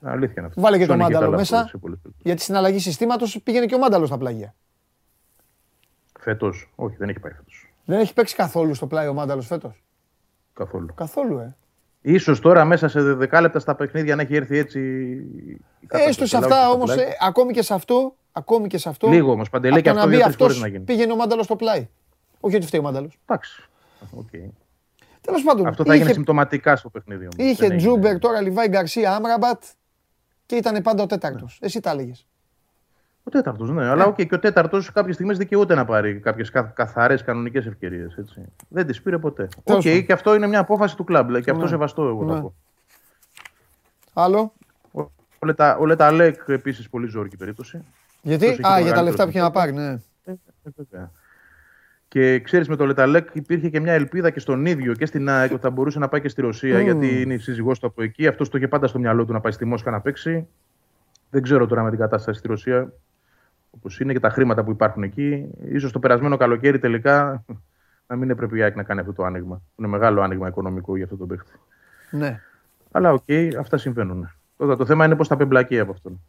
Αλήθεια είναι αυτό. Βάλε και το Σώνει Μάνταλο καλά μέσα. σε πολλές περιπτώσεις. Γιατί στην αλλαγή συστήματος πήγαινε και ο Μάνταλος στα πλάγια. Φέτος. Όχι, δεν έχει πάει φέτος. Δεν έχει παίξει καθόλου στο πλάι ο Μάνταλος φέτος. Καθόλου. Καθόλου, ε. Ίσως τώρα μέσα σε δεκάλεπτα στα παιχνίδια να έχει έρθει έτσι. η κατάσταση. Έστω σε Αλλά αυτά όχι στο όμως, πλάι. ε, ακόμη και σε αυτό, ακόμη και σε αυτό. Λίγο όμως, Παντελή, από και το αυτό να μπει δύο-τρεις φορές αυτός, να γίνει. πήγαινε ο Μάνταλος στο πλάι. Όχι ότι φταίει ο Μάνταλος. Εντάξει. Οκ. Τέλος πάντων, Αυτό θα έγινε είχε, συμπτωματικά στο παιχνίδι. όμως. είχε Δεν έγινε. Τσούμπερ, τώρα Λιβάι Γκαρσία, Άμραμπατ και ήταν πάντα ο τέταρτος. Εσύ τα έλεγες. Ο τέταρτος, ναι. Αλλά οκ, και ο τέταρτος κάποιες στιγμές δικαιούται να πάρει κάποιες καθαρές κανονικές ευκαιρίες. Δεν τις πήρε ποτέ. Οκ, Τέλος πάντων. και αυτό είναι μια απόφαση του κλαμπ. Και αυτό Ναι. σεβαστό, εγώ Ναι. θα πω. Άλλο; Ο, ο, Λετα, ο Λε Ταλέκ επίσης πολύ ζώρικη περίπτωση. Γιατί, Αυτός έχει α, το για τα μεγαλύτερο λεφτά που είχε να πάρει, συμφέρον. ναι. Ε, βέβαια. Και ξέρεις, με το Λε Ταλέκ υπήρχε και μια ελπίδα και στον ίδιο και στην ΑΕΚ ότι θα μπορούσε να πάει και στη Ρωσία, Μμμ. γιατί είναι η σύζυγός του από εκεί. Αυτός το είχε πάντα στο μυαλό του να πάει στη Μόσχα να παίξει. Δεν ξέρω τώρα με την κατάσταση στη Ρωσία, όπως είναι και τα χρήματα που υπάρχουν εκεί. σω το περασμένο καλοκαίρι τελικά να μην έπρεπε η ΑΕΚ να κάνει αυτό το άνοιγμα. Είναι μεγάλο άνοιγμα οικονομικό για αυτό το παίχτη. ναι. Αλλά οκ, αυτά συμβαίνουν. Τώρα το θέμα είναι πώς θα απεμπλακεί από αυτόν.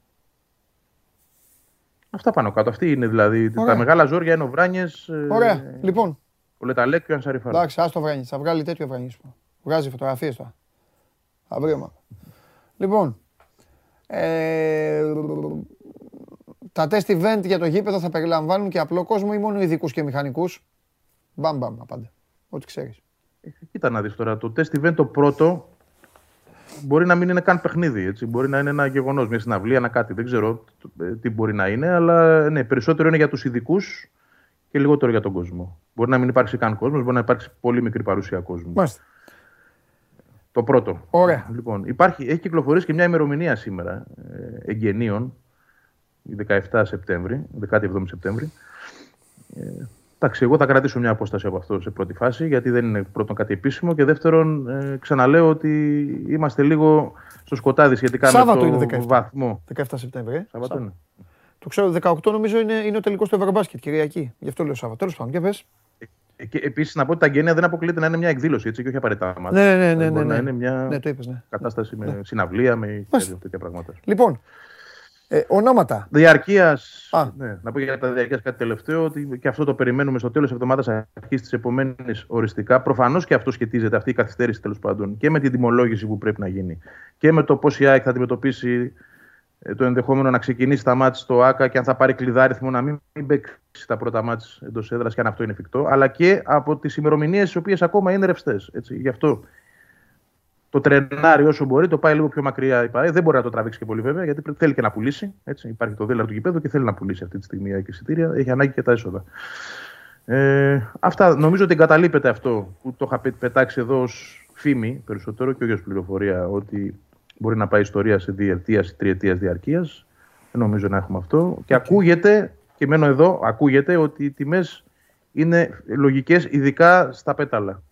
Αυτά πάνω κάτω. Αυτή είναι δηλαδή. Ωραία. Τα μεγάλα ζόρια είναι ο Βράνιες. Ωραία. Λοιπόν, Ο Λε Ταλέκ και ο Ανσαριφάρντ. εντάξει, άστο Βράνιτς. Θα βγάλει τέτοιο Βράνιτς. Βγάζει φωτογραφίες τώρα. Θα βρει ομάδα. Λοιπόν, ε, τα test event για το γήπεδο θα περιλαμβάνουν και απλό κόσμο ή μόνο ειδικούς και μηχανικούς; Μπαμ μπαμ απάντα. Ό,τι ξέρεις. Ε, Κοίτα να δεις τώρα. Το test event το πρώτο μπορεί να μην είναι καν παιχνίδι. Έτσι. Μπορεί να είναι ένα γεγονός, μια συναυλία, ένα κάτι. Δεν ξέρω ε, τι μπορεί να είναι, αλλά ναι, περισσότερο είναι για τους ειδικούς και λιγότερο για τον κόσμο. Μπορεί να μην υπάρξει καν κόσμος, μπορεί να υπάρξει πολύ μικρή παρουσία κόσμου. Μάλιστα. Το πρώτο. Ωραία. Λοιπόν, υπάρχει, έχει κυκλοφορήσει και μια ημερομηνία σήμερα ε, εγγενείων, η 17 Σεπτέμβρη, 17 Σεπτέμβρη. Ε, εντάξει, εγώ θα κρατήσω μια απόσταση από αυτό σε πρώτη φάση, γιατί δεν είναι πρώτον κάτι επίσημο και δεύτερον, ε, ξαναλέω ότι είμαστε λίγο στο σκοτάδι σχετικά Σάββατο με είναι το 17. βαθμό. 17 Σεπτέμβρη. Ε. Σάββατο είναι. Το ξέρω, 18 νομίζω είναι, είναι ο τελικός του Ευρωμπάσκετ, Κυριακή. Γι' αυτό λέω Σάββατο. Τέλος πάντων, για πες. Ε, Και επίσης να πω ότι τα εγγένεια δεν αποκλείεται να είναι μια εκδήλωση έτσι, και όχι απαραίτητα μάτια. Ναι, ναι, ναι, ναι, Μπορεί ναι. να είναι μια Ναι, το είπες, ναι. κατάσταση με συναυλία, με Μάλιστα. τέτοια πράγματα. Λοιπόν, ε, ονόματα. Διαρκείας. Α. Ναι, να πω για τα διαρκείας κάτι τελευταίο, ότι και αυτό το περιμένουμε στο τέλος της εβδομάδας, αρχής της επομένης οριστικά. Προφανώς και αυτό σχετίζεται, αυτή η καθυστέρηση τέλος πάντων, και με την τιμολόγηση που πρέπει να γίνει και με το πώς η ΑΕΚ θα αντιμετωπίσει ε, το ενδεχόμενο να ξεκινήσει τα μάτια στο ΑΚΑ και αν θα πάρει κλειδάριθμο να μην, μην παίξει τα πρώτα μάτια εντός έδρας και αν αυτό είναι εφικτό, αλλά και από τις ημερομηνίες τι οποίες ακόμα είναι ρευστές. Γι' αυτό το τρενάρι όσο μπορεί, το πάει λίγο πιο μακριά. Είπα. Δεν μπορεί να το τραβήξει και πολύ βέβαια, γιατί θέλει και να πουλήσει. Έτσι. Υπάρχει το δέλαρο του γηπέδου και θέλει να πουλήσει αυτή τη στιγμή η εισιτήρια. Έχει ανάγκη και τα έσοδα. Ε, αυτά. Νομίζω ότι εγκαταλείπεται αυτό που το είχα πετάξει εδώ ως φήμη περισσότερο και όχι ως πληροφορία ότι μπορεί να πάει ιστορία σε διετίας ή τριετίας διαρκείας. Δεν νομίζω να έχουμε αυτό. Και ακούγεται, και μένω εδώ, ακούγεται ότι οι τιμές είναι λογικές, ειδικά στα πέταλα.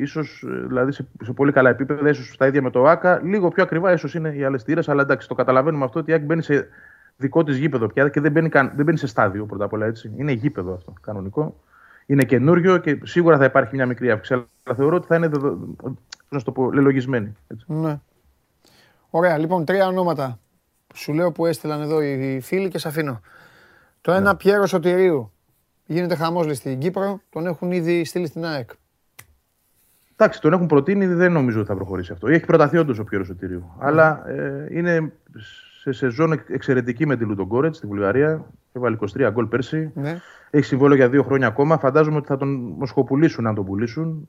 Ίσως, δηλαδή σε, σε πολύ καλά επίπεδα, ίσως στα ίδια με το ΑΚΑ, λίγο πιο ακριβά ίσως είναι οι άλλες τύρε, αλλά εντάξει, το καταλαβαίνουμε αυτό ότι η ΑΚ μπαίνει σε δικό της γήπεδο πια και δεν μπαίνει, καν, δεν μπαίνει σε στάδιο πρώτα απ' όλα έτσι. Είναι γήπεδο αυτό, κανονικό. Είναι καινούριο και σίγουρα θα υπάρχει μια μικρή αύξηση. Αλλά θεωρώ ότι θα είναι, να το πω, λελογισμένη. Έτσι. Ναι. Ωραία, λοιπόν, τρία ονόματα που σου λέω που έστειλαν εδώ οι φίλοι και σε αφήνω. Το ένα, ναι. Πιέρο Σωτηρίου. Γίνεται χαμός στην Κύπρο, τον έχουν ήδη στείλει στην ΑΕΚ. Εντάξει, τον έχουν προτείνει, δεν νομίζω ότι θα προχωρήσει αυτό. Έχει προταθεί όντως ο Πιέρος Σωτηρίου. Ναι. Αλλά ε, είναι σε σεζόν εξαιρετική με τη Λουτογκόρετς στη Βουλγαρία. Έβαλε 23 γκολ πέρσι. Ναι. Έχει συμβόλαιο για δύο χρόνια ακόμα. Φαντάζομαι ότι θα τον μοσχοπουλήσουν αν τον πουλήσουν.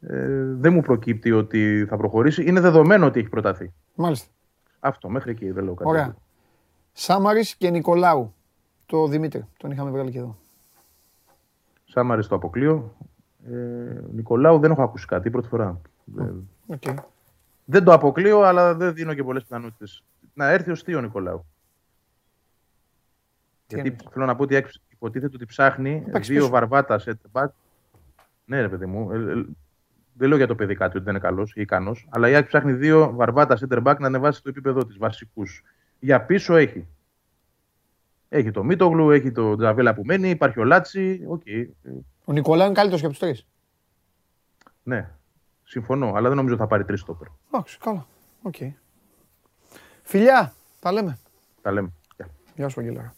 Ε, δεν μου προκύπτει ότι θα προχωρήσει. Είναι δεδομένο ότι έχει προταθεί. Μάλιστα. Αυτό, μέχρι εκεί δεν λέω κάτι. Ωραία. Σάμαρης και Νικολάου. Το Δημήτρη, τον είχαμε βγάλει και εδώ. Σάμαρης το αποκλείω. Ε, Νικολάου δεν έχω ακούσει κάτι, πρώτη φορά. Okay. Δεν το αποκλείω, αλλά δεν δίνω και πολλές πιθανότητες. Να έρθει ω ο Νικολάου. Γιατί θέλω να πω ότι υποτίθεται ότι ψάχνει δύο βαρβάτα σε back. Ναι, ρε παιδί μου. Ε, ε, δεν λέω για το παιδί κάτι ότι δεν είναι καλός ή ικανός, αλλά η Άκη ψάχνει δύο βαρβάτα center back να ανεβάσει το επίπεδο της, βασικούς. Για πίσω έχει. Έχει το Μίτογλου, έχει το Τζαβέλα που μένει, υπάρχει ο Λάτσι. Okay. Ο Νικολάου είναι καλύτερος και από τους τρεις. Ναι, συμφωνώ, αλλά δεν νομίζω ότι θα πάρει τρεις στόπερ. Εντάξει, καλά. Okay. Φιλιά, τα λέμε. Τα λέμε. Γεια σου, Αγγελάρα.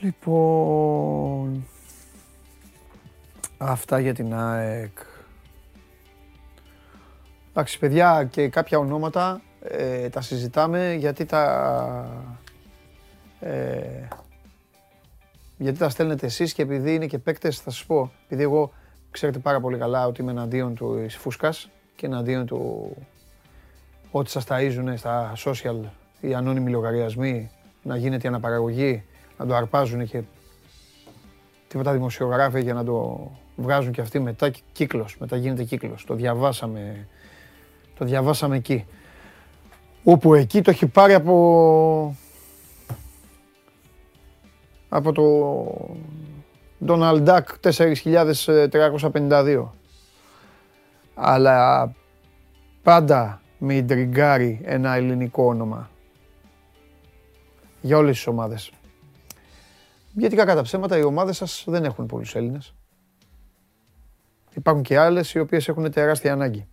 Λοιπόν, Αυτά για την ΑΕΚ. Εντάξει, παιδιά, και κάποια ονόματα ε, τα συζητάμε γιατί τα... Ε, γιατί τα στέλνετε εσείς και επειδή είναι και παίκτες, θα σας πω, επειδή εγώ ξέρετε πάρα πολύ καλά ότι είμαι εναντίον του φούσκας και εναντίον του ότι σας ταΐζουν στα social οι ανώνυμοι λογαριασμοί, να γίνεται η αναπαραγωγή, να το αρπάζουν και τίποτα δημοσιογράφοι για να το βγάζουν και αυτοί μετά κύκλος, μετά γίνεται κύκλος. Το διαβάσαμε, το διαβάσαμε εκεί. Όπου εκεί το έχει πάρει από, από το Donald Duck 4.352. Αλλά πάντα με ιντριγκάρει ένα ελληνικό όνομα. Για όλες τις ομάδες. Γιατί κακά τα ψέματα οι ομάδες σας δεν έχουν πολλούς Έλληνες. Υπάρχουν και άλλες οι οποίες έχουν τεράστια ανάγκη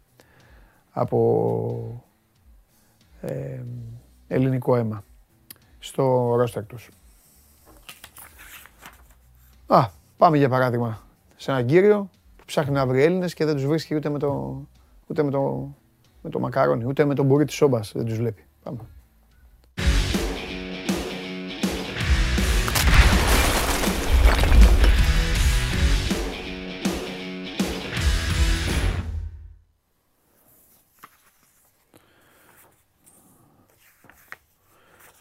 από ε, ελληνικό αίμα στο ρόστερ τους. Α, πάμε για παράδειγμα σε έναν κύριο που ψάχνει να βρει Έλληνες και δεν τους βρίσκει ούτε με το, ούτε με το, με το μακαρόνι, ούτε με τον μπουρί της σόμπας δεν τους βλέπει. Πάμε.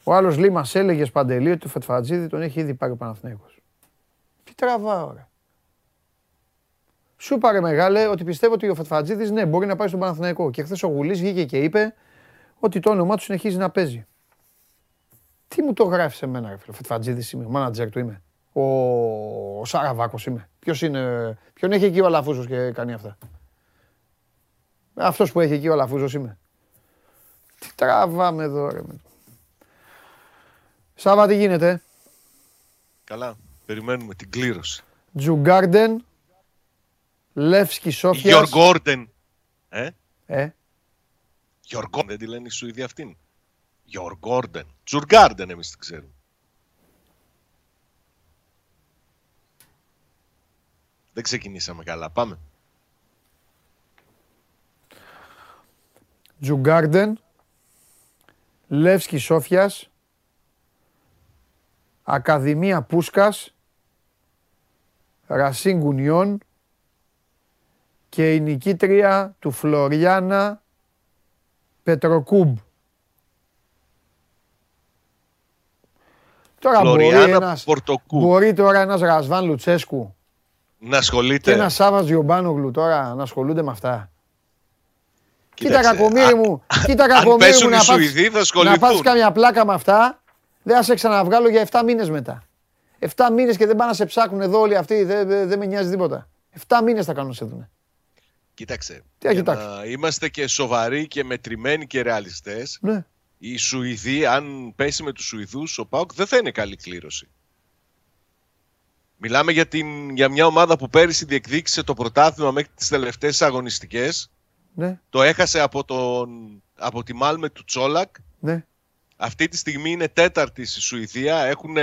Ο άλλος λέει: Μας έλεγε παντελή ότι το Φετφατζίδη τον έχει ήδη πάρει ο Παναθηναίκος. Τι τραβάω, ρε. Σου πάρε μεγάλε ότι πιστεύω ότι ο Φετφατζίδης ναι, μπορεί να πάει στον Παναθηναϊκό. Και χθες ο Γουλής βγήκε και είπε ότι το όνομά του συνεχίζει να παίζει. Τι μου το γράφεις σε μένα, ρε φίλε. Φετφατζίδης είμαι, ο μάνατζερ του είμαι. Ο, ο Σαραβάκος είμαι. Ποιος είναι, ποιον έχει εκεί ο Αλαφούζος και κάνει αυτά. Αυτός που έχει εκεί ο Αλαφούζος είμαι. Τι τραβάμε εδώ, ρε. Σάβα, τι γίνεται; Καλά. Περιμένουμε την κλήρωση. Τζουγκάρντεν, Λεύσκι Σόφιας. Γιώργ Γκόρντεν. Ε; Ε; Γιώργ δεν τη λένε οι Σουηδοί αυτήν. Γιώργ Γκόρντεν. Τζουργκάρντεν εμείς την ξέρουμε. Δεν ξεκινήσαμε καλά. Πάμε. Τζουγκάρντεν, Λεύσκη Σόφιας, Ακαδημία Πούσκας, Ρασίν Γκουνιών και η νικήτρια του Φλωριάνα Πετροκούμπ. Τώρα μπορεί, Φλωριάνα ένας, Πορτοκού. μπορεί τώρα ένας Ρασβάν Λουτσέσκου Να και ασχολείται. ένας Σάβας Γιομπάνογλου τώρα να ασχολούνται με αυτά. Κοίτα Κοίταξε, κακομύρι α- μου, κοίτα Αν κακομύρι μου πέσουν οι να πας, Σουηδοί θα να ασχοληθούν. πας κάμια πλάκα με αυτά, δεν θα σε ξαναβγάλω για 7 μήνες μετά. 7 μήνες και δεν πάνε να σε ψάχνουν εδώ όλοι αυτοί, δεν, δεν, δεν με νοιάζει τίποτα. 7 μήνες θα κάνουν να σε δουν. Κοίταξε. Τι θα για κοιτάξεις; να είμαστε και σοβαροί και μετρημένοι και ρεαλιστές, Ναι. οι Σουηδοί, αν πέσει με τους Σουηδούς, ο Πάουκ δεν θα είναι καλή κλήρωση. Μιλάμε για, την, για μια ομάδα που πέρυσι διεκδίκησε το πρωτάθλημα μέχρι τις τελευταίες αγωνιστικές. Ναι, Το έχασε από, τον, από τη Μάλμε του Τσόλακ. ναι. Αυτή τη στιγμή είναι τέταρτη στη Σουηδία. Έχουν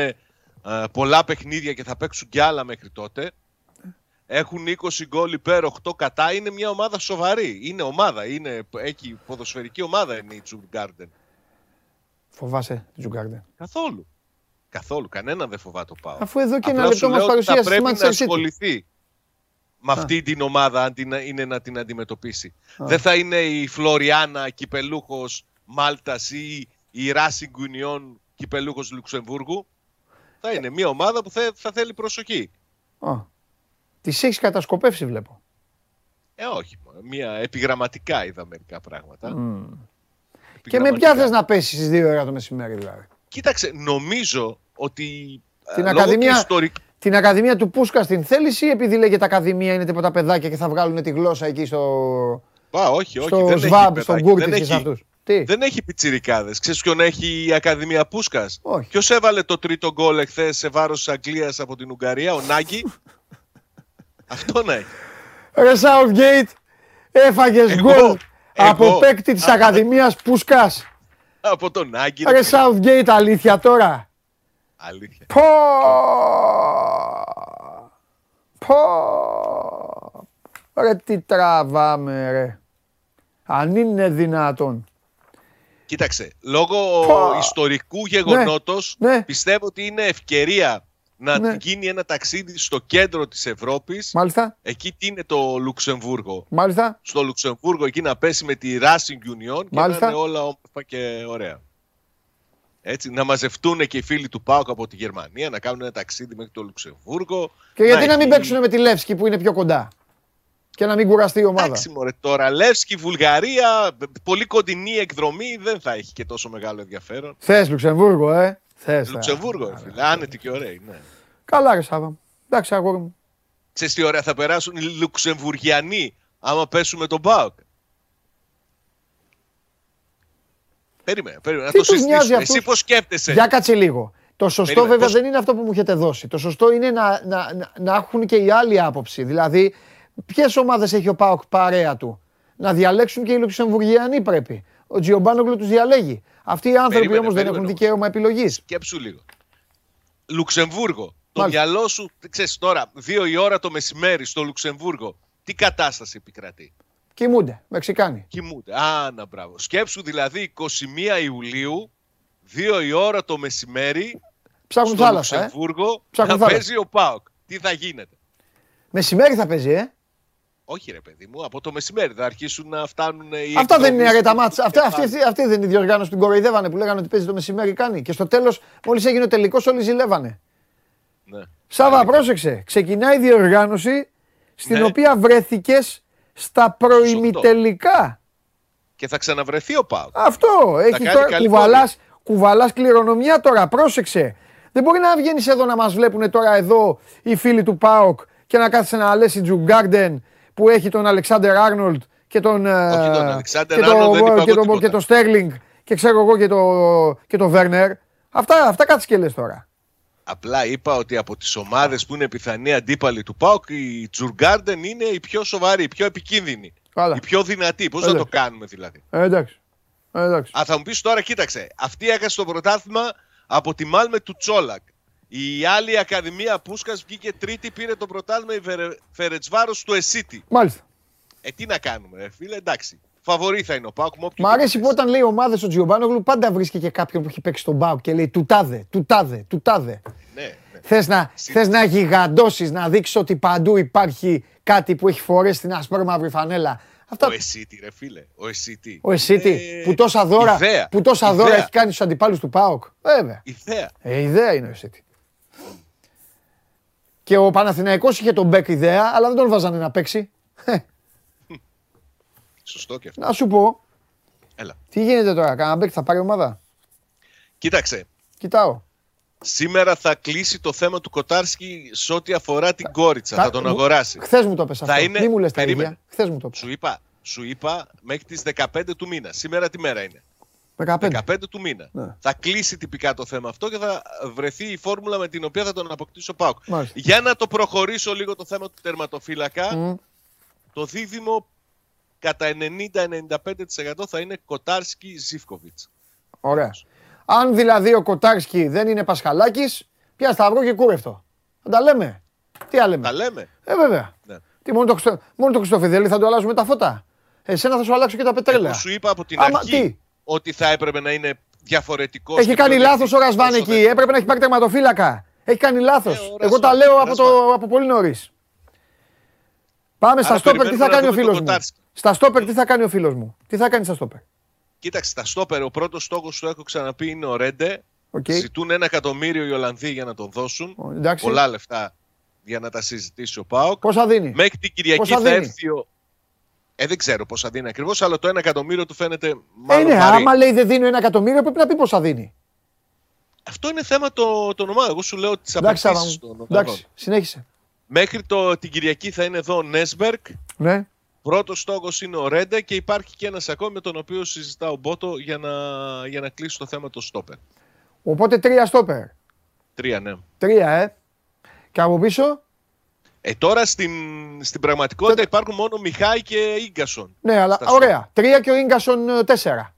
πολλά παιχνίδια και θα παίξουν κι άλλα μέχρι τότε. Έχουν 20 γκολ υπέρ, 8 κατά. Είναι μια ομάδα σοβαρή. Είναι ομάδα. Είναι, έχει ποδοσφαιρική ομάδα είναι η Τζουργκάρντεν. Φοβάσαι τη Τζουγκάρντε. Καθόλου. Καθόλου. Κανένα δεν φοβάται το πάω. Αφού εδώ και ένα Απλά λεπτό σου μας λέω ότι θα παρουσίασε τη πρέπει να Manchester City. ασχοληθεί με Α. αυτή την ομάδα αν την, είναι να την αντιμετωπίσει. Α. Δεν θα είναι η Φλωριάνα κυπελούχος Μάλτας ή η Racing Union κυπελούχος Λουξεμβούργου. Θα είναι μια ομάδα που θα, θα θέλει προσοχή. Τη έχεις κατασκοπεύσει, βλέπω. Ε, όχι. μωρέ. Μια επιγραμματικά είδα μερικά πράγματα. Και με Επιγραμματικά. ποια θες να πέσεις στις 2 ώρα το μεσημέρι, δηλαδή; Κοίταξε, νομίζω ότι Την ε, λόγω Ακαδημία- και ιστορικ- Την Ακαδημία του Πούσκα την θέλει ή επειδή λέγεται Ακαδημία είναι τίποτα παιδάκια και θα βγάλουν τη γλώσσα εκεί στο, Α, όχι, όχι. στο δεν ΣΒΑΜ, έχει στον παιδάκι, Κούρτη δεν και σε έχει. Αυτού. Τι; Δεν έχει πιτσιρικάδες. Ξέρεις ποιον έχει η Ακαδημία Πούσκας; Όχι. Ποιος έβαλε το τρίτο γκολ εχθές σε βάρος της Αγγλίας από την Ουγγαρία, ο Νάγκη; Αυτό να έχει. Ρε Southgate, έφαγες Εγώ, γκολ από εγώ. παίκτη της Ακαδημίας Πούσκας. Από τον Νάγκη. Ρε Southgate, αλήθεια τώρα. Αλήθεια. Πω! Πω! Ρε τι τραβάμε ρε. Αν είναι δυνατόν. Κοίταξε, λόγω Πω. ιστορικού γεγονότος ναι. πιστεύω ότι είναι ευκαιρία να Ναι. γίνει ένα ταξίδι στο κέντρο της Ευρώπης. Μάλιστα, Εκεί τι είναι το Λουξεμβούργο; μάλιστα. Στο Λουξεμβούργο εκεί να πέσει με τη Racing Union και Μάλιστα. να είναι όλα όμορφα και ωραία. Έτσι, να μαζευτούν και οι φίλοι του ΠΑΟΚ από τη Γερμανία, να κάνουν ένα ταξίδι μέχρι το Λουξεμβούργο. Και γιατί να μην έχει- παίξουν με τη Λεύσκη που είναι πιο κοντά; Και να μην κουραστεί η ομάδα. Εντάξει μωρέ τώρα, Λεύσκη, Βουλγαρία, πολύ κοντινή εκδρομή, δεν θα έχει και τόσο μεγάλο ενδιαφέρον. Θες Λουξεμβούργο, ε; Θες. Λουξεμβούργο, ρε φίλε, άνετη και ωραία, ναι. Καλά ρε Σάβα. μου. Εντάξει αγόρι μου. Ξέρεις τι ωραία θα περάσουν οι Λουξεμβουργιανοί άμα πέσουν με τον ΠΑΟΚ; Περίμενε, περίμενε, να Τι το τους νοιάζει συζητήσουμε. αυτούς; Εσύ πώς σκέφτεσαι; Για κάτσε λίγο. Το σωστό Περίμενε, βέβαια πώς- δεν είναι αυτό που μου έχετε δώσει. Το σωστό είναι να, να, να, να έχουν και οι άλλοι άποψη. Δηλαδή, ποιες ομάδες έχει ο Πάοκ παρέα του; Να διαλέξουν και οι Λουξεμβουργιανοί πρέπει. Ο Τζιομπάνογλου τους διαλέγει. Αυτοί οι άνθρωποι Περίμενε, όμως δεν περίμενε έχουν όμως. δικαίωμα επιλογής. Σκέψου λίγο. Λουξεμβούργο. Το Μάλιστα. μυαλό σου, ξέρεις τώρα, δύο η ώρα το μεσημέρι στο Λουξεμβούργο. Τι κατάσταση επικρατεί; Κοιμούνται. Μεξικάνοι. Κοιμούνται. Α, να μπράβο. Σκέψου δηλαδή 21 Ιουλίου, δύο η ώρα το μεσημέρι, Ψάχνουν στο θάλασσα. Ε. Λουξεμβούργο, Ψάχνουν να θάλασσα. παίζει ο ΠΑΟΚ. Τι θα γίνεται; Μεσημέρι θα παίζει, ε. Όχι ρε παιδί μου, από το μεσημέρι θα αρχίσουν να φτάνουν οι Αυτά δεν είναι εκδρομείς ρε τα του μάτσα. Αυτή, αυτή, κεφάλι. αυτή, αυτή δεν είναι η διοργάνωση που την κοροϊδεύανε που λέγανε ότι παίζει το μεσημέρι κάνει. Και στο τέλος, μόλις έγινε ο τελικός, όλοι ζηλεύανε. Ναι. Σάβα, Αλήθεια. πρόσεξε. Ξεκινάει η διοργάνωση στην Ναι. οποία βρέθηκες στα προημιτελικά. Και θα ξαναβρεθεί ο ΠΑΟΚ. Αυτό. Έχει κάνει τώρα, καλή κουβαλάς, κουβαλάς κληρονομιά τώρα. Πρόσεξε. Δεν μπορεί να βγαίνεις εδώ να μας βλέπουν τώρα εδώ οι φίλοι του ΠΑΟΚ και να κάθεσαι να λες η Τζουγκάρντεν που έχει τον Αλεξάνδερ Άρνολτ και τον, ε, Όχι τον Αλεξάνδερ και το- Άρνολτ, δεν είπα και εγώ το- και τίποτα. το Στέρλινγκ και ξέρω εγώ και το, και το Βέρνερ. Αυτά, αυτά κάτσε και λες τώρα. Απλά είπα ότι από τις ομάδες που είναι πιθανή αντίπαλοι του ΠΑΟΚ, η Τζουργκάρντεν είναι η πιο σοβαρή, η πιο επικίνδυνη. Καλά. Η πιο δυνατή. Πώς Έλα. θα το κάνουμε δηλαδή; Ε, εντάξει. Ε, εντάξει. Α, θα μου πεις τώρα, κοίταξε. Αυτή έχασε το πρωτάθλημα από τη Μάλμε του Τσόλακ. Η άλλη Ακαδημία Πούσκας βγήκε τρίτη, πήρε το πρωτάθλημα η Φερε- Φερετσβάρος του Εσίτη. Μάλιστα. Ε, τι να κάνουμε, ρε φίλε, εντάξει. φαβορή θα είναι ο Πάουκ. Μ' αρέσει που όταν λέει ομάδε ο Τζιομπάνογλου πάντα βρίσκει και κάποιον που έχει παίξει στον Πάουκ και λέει του τάδε, του τάδε, του τάδε. Ναι, ναι. Θες να, θες να γιγαντώσεις, να δείξεις ότι παντού υπάρχει κάτι που έχει φορέσει την ασπρόμαυρη φανέλα. Αυτά... Ο Εσίτη, ρε φίλε. Ο Εσίτη. Ο Εσίτη, ε... που τόσα δώρα, ιδέα. που τόσα ιδέα. δώρα έχει κάνει στους αντιπάλους του ΠΑΟΚ. Βέβαια. Ιδέα. Ε, ιδέα είναι ο Εσίτη. Και ο Παναθηναϊκός είχε τον Μπέκ ιδέα, αλλά δεν τον βάζανε να παίξει. Σωστό και αυτό. Να σου πω. Έλα. Τι γίνεται τώρα, κανένα Μπέκ θα πάρει ομάδα; Κοίταξε. Κοιτάω. Σήμερα θα κλείσει το θέμα του Κοτάρσκι σε ό,τι αφορά την κόριτσα. Θα, θα τον αγοράσει. Χθες μου το πες αυτό. Είναι... Μη μου λες τα ίδια. Χθες μου το Σου είπα, σου είπα μέχρι τις 15 του μήνα. Σήμερα τι μέρα είναι. 15. 15 του μήνα. Ναι. Θα κλείσει τυπικά το θέμα αυτό και θα βρεθεί η φόρμουλα με την οποία θα τον αποκτήσει ο Πάουκ. Για να το προχωρήσω λίγο το θέμα του τερματοφύλακα, mm. το δίδυμο κατά 90-95% θα είναι Κοτάρσκι Ζήφκοβιτς. Ωραία. Αν δηλαδή ο Κοτάρσκι δεν είναι Πασχαλάκης, πια σταυρό και κούρευτο. Θα τα λέμε. Τι άλλο λέμε; Τα λέμε. Ε, βέβαια. Ναι. Τι, μόνο, το, μόνο το Χριστόφιδέλη θα το αλλάζουμε τα φώτα. Εσένα θα σου αλλάξω και τα πετρέλαια. Εγώ σου είπα από την Άμα, αρχή τι; Ότι θα έπρεπε να είναι διαφορετικός. Έχει κάνει λάθος ο Ρασβάν εκεί. Έπρεπε να έχει πάρει τερματοφύλακα. Έχει κάνει λάθος. Ε, Εγώ τα λέω από, το, από πολύ νωρίς. Πάμε στα στόπερ, τι θα κάνει ο φίλος μου. Στα στόπερ, τι θα κάνει ο φίλος μου. Τι θα κάνει στα στόπερ. Κοίταξε, στα στόπερ, ο πρώτος στόχος του έχω ξαναπεί είναι ο Ρέντε. Okay. Ζητούν ένα εκατομμύριο οι Ολλανδοί για να τον δώσουν. Εντάξει. Πολλά λεφτά για να τα συζητήσει ο Πάοκ. Πόσα δίνει; Μέχρι την Κυριακή θα έρθει ο. Ε, δεν ξέρω πόσα δίνει ακριβώς, αλλά το ένα εκατομμύριο του φαίνεται μάλλον. Ε, ναι, βαρύ. άμα λέει δεν δίνει ένα εκατομμύριο, πρέπει να πει πόσα δίνει. Αυτό είναι θέμα το, το ομάδων. Εγώ σου λέω τις απαιτήσεις των Εντάξει, συνέχισε. Μέχρι το, την Κυριακή θα είναι εδώ ο Νέσμπερκ. Ναι. Πρώτος στόχος είναι ο Ρέντε και υπάρχει και ένας ακόμη με τον οποίο συζητά ο Μπότο για να, για να κλείσει το θέμα του στόπερ. Οπότε τρία στόπερ. Τρία, ναι. Τρία, ε. Και από πίσω; Ε, τώρα στην, στην πραγματικότητα υπάρχουν μόνο Μιχάη και γκασον. Ναι, αλλά ωραία. Τρία και ο γκασον ε, τέσσερα.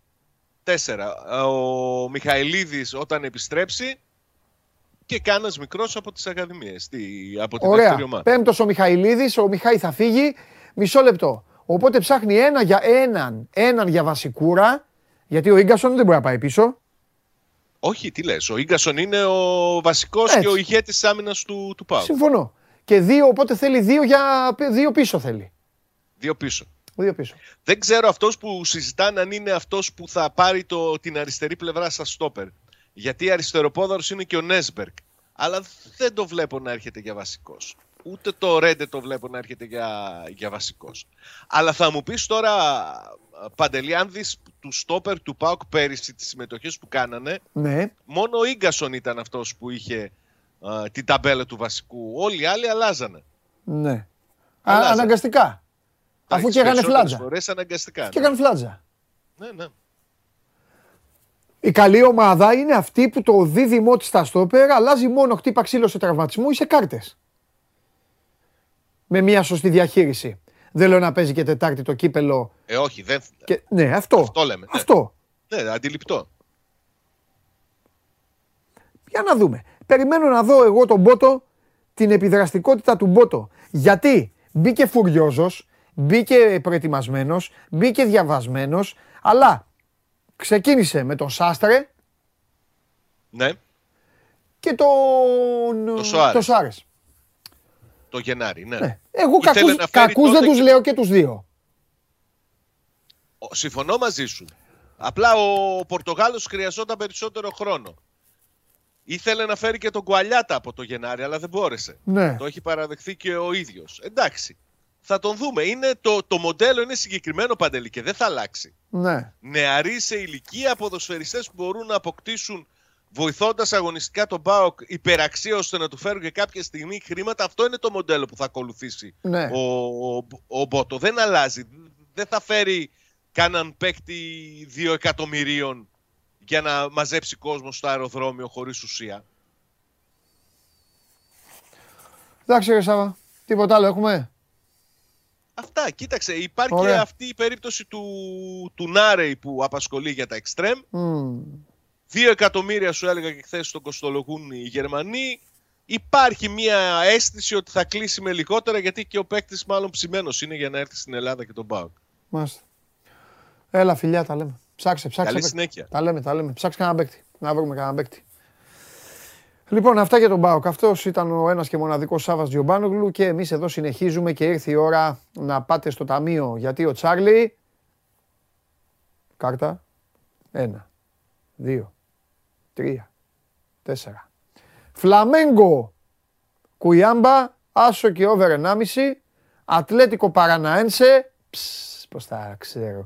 Τέσσερα. Ο Μιχαηλίδης όταν επιστρέψει και κάνας μικρός από τις Ακαδημίες. Από την Ωραία. Πέμπτος ο Μιχαηλίδης, ο Μιχάη θα φύγει. Μισό λεπτό. Οπότε ψάχνει ένα για έναν, έναν για βασικούρα, γιατί ο γκασον δεν μπορεί να πάει πίσω. Όχι, τι λες. Ο γκασον είναι ο βασικός και ο ηγέτης τη άμυνας του, του Πάου. Συμφωνώ. Και δύο, οπότε θέλει δύο, για, δύο πίσω θέλει. Δύο πίσω. Δύο πίσω. Δεν ξέρω αυτός που συζητάνε αν είναι αυτός που θα πάρει το, την αριστερή πλευρά στα στόπερ. Γιατί αριστεροπόδαρος είναι και ο Νέσμπεργκ. Αλλά δεν το βλέπω να έρχεται για βασικός. Ούτε το Ρέντε το βλέπω να έρχεται για, για βασικός. Αλλά θα μου πεις τώρα, Παντελή, αν δεις του στόπερ του ΠΑΟΚ πέρυσι τις συμμετοχές που κάνανε, ναι. μόνο ο Ίγκασον ήταν αυτός που είχε την ταμπέλα του βασικού. Όλοι οι άλλοι αλλάζανε. Ναι. Αλλάζανε. αναγκαστικά. Αφού και έκανε φλάτζα. Φορές αναγκαστικά. Και έκανε φλάτζα. Ναι, ναι. Η καλή ομάδα είναι αυτή που το δίδυμό της στα στόπερ αλλάζει μόνο χτύπα ξύλο σε τραυματισμό ή σε κάρτες. Με μια σωστή διαχείριση. Δεν λέω να παίζει και Τετάρτη το κύπελο. Ε, όχι, δεν. Και... Ναι, αυτό. Αυτό λέμε. Ναι. Αυτό. Ναι, αντιληπτό. Για να δούμε. Περιμένω να δω εγώ τον Μπότο, την επιδραστικότητα του Μπότο. Γιατί μπήκε φουριόζος, μπήκε προετοιμασμένος, μπήκε διαβασμένος, αλλά ξεκίνησε με τον Σάστρε ναι. και τον το Σοάρες. Το, το Γενάρη, ναι. ναι. Εγώ κακούς, κακούς δεν τους λέω και τους δύο. Συμφωνώ μαζί σου. Απλά ο Πορτογάλος χρειαζόταν περισσότερο χρόνο. Ήθελε να φέρει και τον Κουαλιάτα από το Γενάρη, αλλά δεν μπόρεσε. Ναι. Το έχει παραδεχθεί και ο ίδιος. Εντάξει θα τον δούμε. Είναι το, το μοντέλο είναι συγκεκριμένο παντελή και δεν θα αλλάξει. Ναι. Νεαροί σε ηλικία ποδοσφαιριστές που μπορούν να αποκτήσουν βοηθώντας αγωνιστικά τον Μπάοκ υπεραξία ώστε να του φέρουν και κάποια στιγμή χρήματα. Αυτό είναι το μοντέλο που θα ακολουθήσει ναι. ο, ο, ο Μπότο. Δεν αλλάζει. Δεν θα φέρει κάναν παίκτη δύο εκατομμυρίων για να μαζέψει κόσμο στο αεροδρόμιο χωρίς ουσία. Εντάξει, ρε Σάβα. Τίποτα άλλο έχουμε; Αυτά, κοίταξε, υπάρχει Ωραία. αυτή η περίπτωση του, του Νάρεϊ που απασχολεί για τα εξτρέμ. Mm. Δύο εκατομμύρια σου έλεγα και χθες τον κοστολογούν οι Γερμανοί. Υπάρχει μια αίσθηση ότι θα κλείσει με λιγότερα γιατί και ο παίκτης μάλλον ψημένος είναι για να έρθει στην Ελλάδα και τον Μπάουκ. Μάλιστα. Έλα, φιλιά, τα λέμε. Ψάξε, ψάξε. Καλή συνέχεια. Τα λέμε, τα λέμε. Ψάξε κανένα παίκτη. Να βρούμε κανένα παίκτη. Λοιπόν, αυτά για τον Μπάουκ. Αυτός ήταν ο ένας και μοναδικός Σάβα Τζιομπάνογλου και εμείς εδώ συνεχίζουμε και ήρθε η ώρα να πάτε στο ταμείο γιατί ο Τσάρλι. Κάρτα. Ένα, δύο, τρία, τέσσερα. Φλαμέγκο Κουιάμπα, άσο και over 1,5. Ατλέτικο Παραναένσε. Πώς τα ξέρω.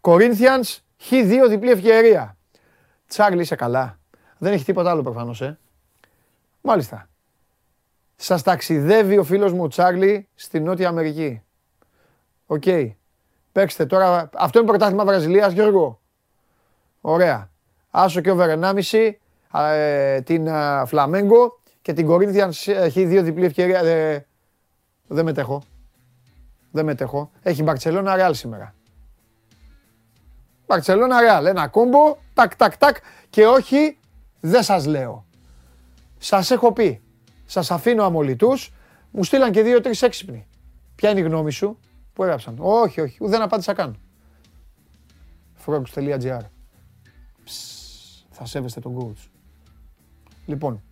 Κορίνθιανς, Χ2 διπλή ευκαιρία. Τσάρλι, είσαι καλά. Δεν έχει τίποτα άλλο προφανώς, ε. Μάλιστα. Σας ταξιδεύει ο φίλος μου ο Τσάρλι στη Νότια Αμερική. OK. Okay. Παίξτε τώρα. Αυτό είναι πρωτάθλημα Βραζιλίας, Γιώργο. Ωραία. Άσο και over 1,5. Ε, την Φλαμέγκο και την Κορίνθια έχει δύο διπλή ευκαιρία. Ε, δεν μετέχω. Δεν μετέχω. Έχει Μπαρτσελώνα Ρεάλ σήμερα. Μπαρτσελώνα Ρεάλ. Ένα κόμπο. Τακ, τακ, τακ. Και όχι, δεν σας λέω. Σας έχω πει. Σας αφήνω αμολυτούς. Μου στείλαν και δύο-τρεις έξυπνοι. Ποια είναι η γνώμη σου; Πού έγραψαν; Όχι, όχι. Δεν απάντησα καν. Frogs.gr Θα σέβεστε τον coach. Λοιπόν,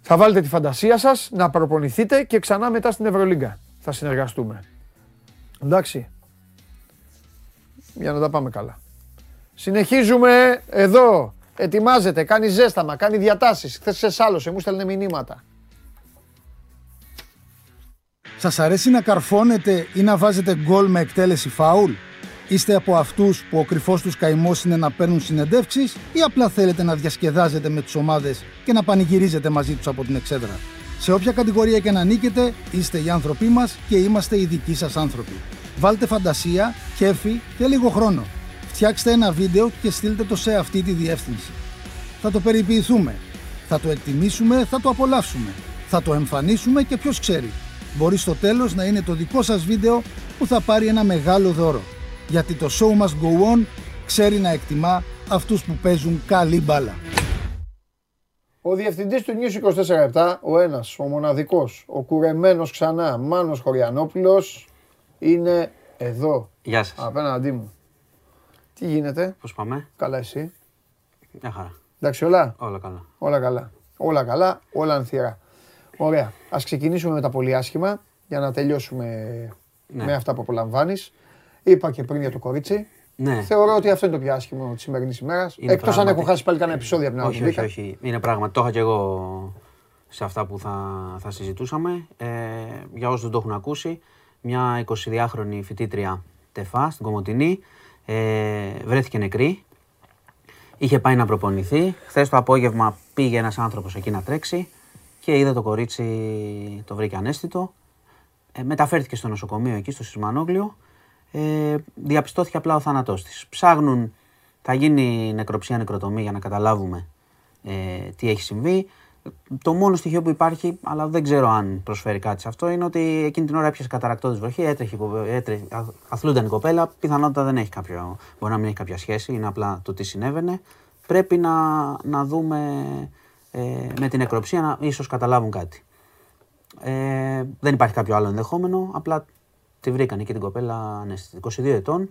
θα βάλετε τη φαντασία σας, να προπονηθείτε και ξανά μετά στην Ευρωλίγκα. Θα συνεργαστούμε. Εντάξει. Για να τα πάμε καλά. Συνεχίζουμε εδώ. Ετοιμάζεται, κάνει ζέσταμα, κάνει διατάσεις. Χθες σε σάλωσε, μου στέλνε μηνύματα. Σας αρέσει να καρφώνετε ή να βάζετε γκολ με εκτέλεση φάουλ; Είστε από αυτούς που ο κρυφός τους καημός είναι να παίρνουν συνεντεύξεις ή απλά θέλετε να διασκεδάζετε με τις ομάδες και να πανηγυρίζετε μαζί τους από την εξέδρα; Σε όποια κατηγορία και να νίκετε, είστε οι άνθρωποι μας και είμαστε οι δικοί σας άνθρωποι. Βάλτε φαντασία, κέφι και λίγο χρόνο. Φτιάξτε ένα βίντεο και στείλτε το σε αυτή τη διεύθυνση. Θα το περιποιηθούμε. Θα το εκτιμήσουμε, θα το απολαύσουμε. Θα το εμφανίσουμε και ποιος ξέρει. Μπορεί στο τέλος να είναι το δικό σας βίντεο που θα πάρει ένα μεγάλο δώρο γιατί το show must go on ξέρει να εκτιμά αυτούς που παίζουν καλή μπάλα. Ο διευθυντής του News 24 ο ένας, ο μοναδικός, ο κουρεμένος ξανά, Μάνος Χωριανόπουλος, είναι εδώ. Γεια σας. Απέναντί μου. Τι γίνεται; Πώς πάμε; Καλά εσύ; Μια χαρά. Εντάξει όλα; Όλα καλά. Όλα καλά. Όλα καλά, όλα ανθυρά. Ωραία. Ας ξεκινήσουμε με τα πολύ άσχημα για να τελειώσουμε ναι. με αυτά που απολαμβάνεις. Είπα και πριν για το κορίτσι. Ναι. Θεωρώ ότι αυτό είναι το πιο άσχημο της σημερινής ημέρας. Εκτός αν έχω χάσει πάλι κανένα επεισόδιο από την άλλη. Όχι, όχι, όχι. Είναι πράγμα. Το είχα και εγώ σε αυτά που θα, θα συζητούσαμε. Ε, για όσους δεν το έχουν ακούσει, μια 22χρονη φοιτήτρια τεφά στην Κομωτινή ε, βρέθηκε νεκρή. Είχε πάει να προπονηθεί. Χθες το απόγευμα πήγε ένας άνθρωπος εκεί να τρέξει και είδε το κορίτσι, το βρήκε ανέστητο. Ε, μεταφέρθηκε στο νοσοκομείο εκεί στο Σισμανόγλιο ε, διαπιστώθηκε απλά ο θάνατός της. Ψάχνουν, θα γίνει νεκροψία, νεκροτομή για να καταλάβουμε ε, τι έχει συμβεί. Το μόνο στοιχείο που υπάρχει, αλλά δεν ξέρω αν προσφέρει κάτι σε αυτό, είναι ότι εκείνη την ώρα έπιασε καταρακτώδη βροχή, έτρεχε, έτρεχε, αθλούνταν η κοπέλα. Πιθανότητα δεν έχει κάποιο, μπορεί να μην έχει κάποια σχέση, είναι απλά το τι συνέβαινε. Πρέπει να, να δούμε ε, με την νεκροψία να ίσως καταλάβουν κάτι. Ε, δεν υπάρχει κάποιο άλλο ενδεχόμενο, απλά Τη βρήκαν εκεί την κοπέλα ανέστητη. 22 ετών.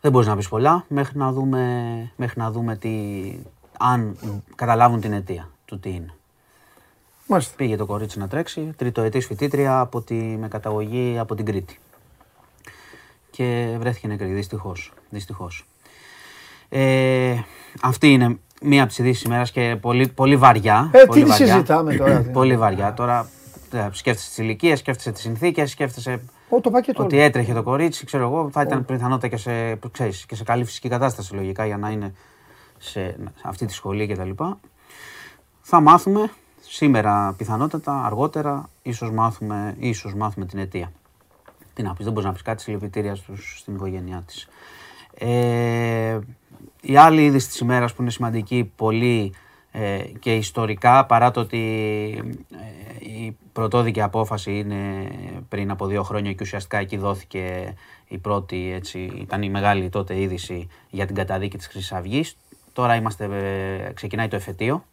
Δεν μπορείς να πεις πολλά μέχρι να δούμε, μέχρι να δούμε τι, αν καταλάβουν την αιτία του τι είναι. Μάλιστα. Πήγε το κορίτσι να τρέξει, τριτοετή φοιτήτρια από τη, με καταγωγή από την Κρήτη. Και βρέθηκε νεκρή, δυστυχώς. Δυστυχώς. Ε, αυτή είναι μία από τι ειδήσει ημέρας και πολύ, πολύ βαριά. Ε, πολύ τι βαριά. συζητάμε τώρα. πολύ βαριά. Τώρα σκέφτεσαι τις ηλικίες, σκέφτεσαι τις συνθήκες, σκέφτεσαι Ο, το ότι έτρεχε το κορίτσι, ξέρω εγώ, θα ήταν πιθανότητα και σε, ξέρεις, και σε καλή φυσική κατάσταση λογικά για να είναι σε αυτή τη σχολή κτλ. Θα μάθουμε σήμερα πιθανότατα, αργότερα, ίσως μάθουμε, ίσως μάθουμε την αιτία. Τι να πεις, δεν μπορείς να πεις κάτι, συλληπιτήρια στους, στην οικογένειά της. Ε, η άλλη είδηση της ημέρας που είναι σημαντική πολύ ε, και ιστορικά, παρά το ότι ε, η πρωτόδικη απόφαση είναι πριν από δύο χρόνια και ουσιαστικά εκεί δόθηκε η πρώτη, έτσι, ήταν η μεγάλη τότε είδηση για την καταδίκη της Χρυσής Αυγής. Τώρα είμαστε, ε, ξεκινάει το εφετείο,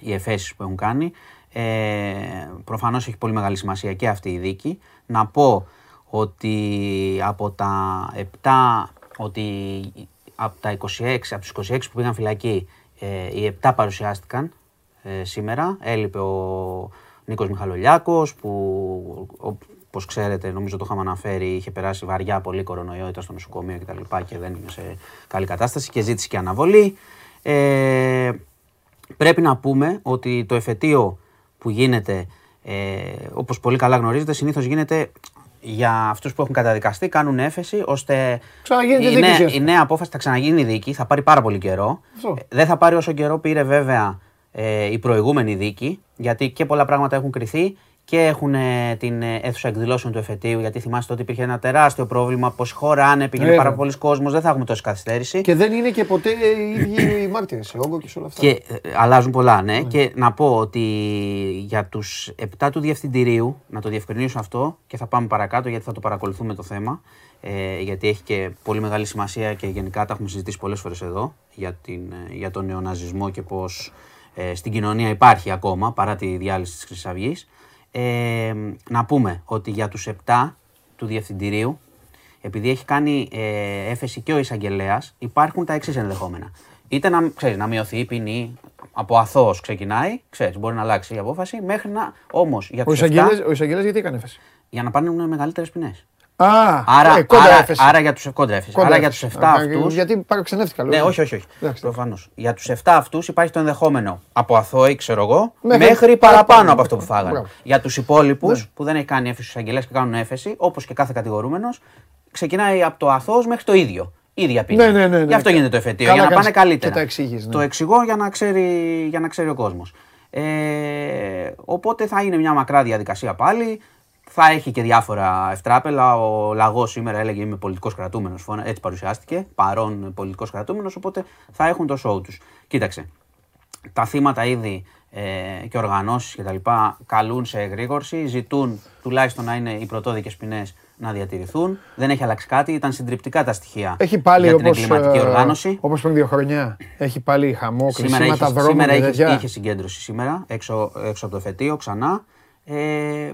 οι εφέσεις που έχουν κάνει. Ε, προφανώς έχει πολύ μεγάλη σημασία και αυτή η δίκη. Να πω ότι από τα 7, ότι από τα 26, από τους 26 που πήγαν φυλακή, ε, οι 7 παρουσιάστηκαν ε, σήμερα. Έλειπε ο Νίκος Μιχαλολιάκος που όπως ξέρετε, νομίζω το είχαμε αναφέρει, είχε περάσει βαριά πολύ κορονοϊό, ήταν στο νοσοκομείο κτλ. Και, και δεν είναι σε καλή κατάσταση και ζήτησε και αναβολή. Ε, πρέπει να πούμε ότι το εφετείο που γίνεται, ε, όπως πολύ καλά γνωρίζετε, συνήθως γίνεται για αυτούς που έχουν καταδικαστεί, κάνουν έφεση ώστε Ξαναγίνει η, τη νέα, δίκη. η νέα απόφαση θα ξαναγίνει δίκη, θα πάρει πάρα πολύ καιρό. Αυτό. Ε, Δεν θα πάρει όσο καιρό πήρε βέβαια ε, η προηγούμενη δίκη, γιατί και πολλά πράγματα έχουν κρυθεί και έχουν ε, την ε, αίθουσα εκδηλώσεων του εφετείου. Γιατί θυμάστε ότι υπήρχε ένα τεράστιο πρόβλημα, πως η χώρα αν πήγαινε Βέβαια. πάρα πολλοί κόσμος, δεν θα έχουμε τόση καθυστέρηση. Και δεν είναι και ποτέ οι ίδιοι οι μάρτυρες, σε όγκο και σε όλα αυτά. Και ε, αλλάζουν πολλά, ναι. Και να πω ότι για τους 7 του διευθυντηρίου, να το διευκρινίσω αυτό και θα πάμε παρακάτω γιατί θα το παρακολουθούμε το θέμα. Ε, γιατί έχει και πολύ μεγάλη σημασία και γενικά τα έχουμε συζητήσει πολλές φορές εδώ για, την, ε, για τον νεοναζισμό και πώ ε, στην κοινωνία υπάρχει ακόμα παρά τη διάλυση της Χρυσής Αυγής. Ε, να πούμε ότι για τους 7 του διευθυντηρίου επειδή έχει κάνει ε, έφεση και ο εισαγγελέας, υπάρχουν τα εξής ενδεχόμενα. Είτε να, ξέρεις, να μειωθεί η ποινή, από αθώος ξεκινάει, ξέρεις, μπορεί να αλλάξει η απόφαση, μέχρι να όμως για Ο τους 7 εισαγγελέας, ο εισαγγελέας γιατί έκανε έφεση; για να πάρουν μεγαλύτερες ποινές. Α, Άρα, ε, κόντρα άρα, έφεση. άρα για τους κόντρα έφεση. Κόντρα Άρα για έφεση. τους 7 Α, αυτού. Γιατί παραξενεύτηκα. λέω. Ναι, όχι, όχι. όχι. Εντάξει. Προφανώς. Για τους 7 αυτούς υπάρχει το ενδεχόμενο από αθώοι, ξέρω εγώ, Μέχρι μέχρι, παραπάνω, παραπάνω από αυτό που μπράβο. φάγανε. Μπράβο. Για τους υπόλοιπους Ναι. που δεν έχει κάνει έφεση στους αγγελές και κάνουν έφεση, όπως και κάθε κατηγορούμενος, ξεκινάει από το αθώος μέχρι το ίδιο. ίδια ποινή. Ναι, ναι, ναι, ναι. Γι' αυτό γίνεται το εφετείο, Καλά για να κάνεις πάνε καλύτερα. και τα εξήγεις, ναι. Το εξηγώ για να ξέρει, για να ξέρει ο κόσμος. Ε, οπότε θα είναι μια μακρά διαδικασία πάλι. Θα έχει και διάφορα ευτράπελα. Ο λαγός σήμερα έλεγε Είμαι πολιτικός κρατούμενος. Έτσι παρουσιάστηκε. Παρόν πολιτικός κρατούμενος. Οπότε θα έχουν το show τους. Κοίταξε. Τα θύματα ήδη ε, και οργανώσεις κτλ. καλούν σε εγρήγορση. Ζητούν τουλάχιστον να είναι οι πρωτόδικες ποινές να διατηρηθούν. Δεν έχει αλλάξει κάτι. Ήταν συντριπτικά τα στοιχεία Έχει πάλι για την όπως, εγκληματική ε, οργάνωση. όπως πριν δύο χρόνια. Έχει πάλι χαμό, Σήμερα κλεισίματα είχε, δρόμων σήμερα και είχε, τέτοια. είχε συγκέντρωση σήμερα έξω, έξω από το εφετείο ξανά. Ε,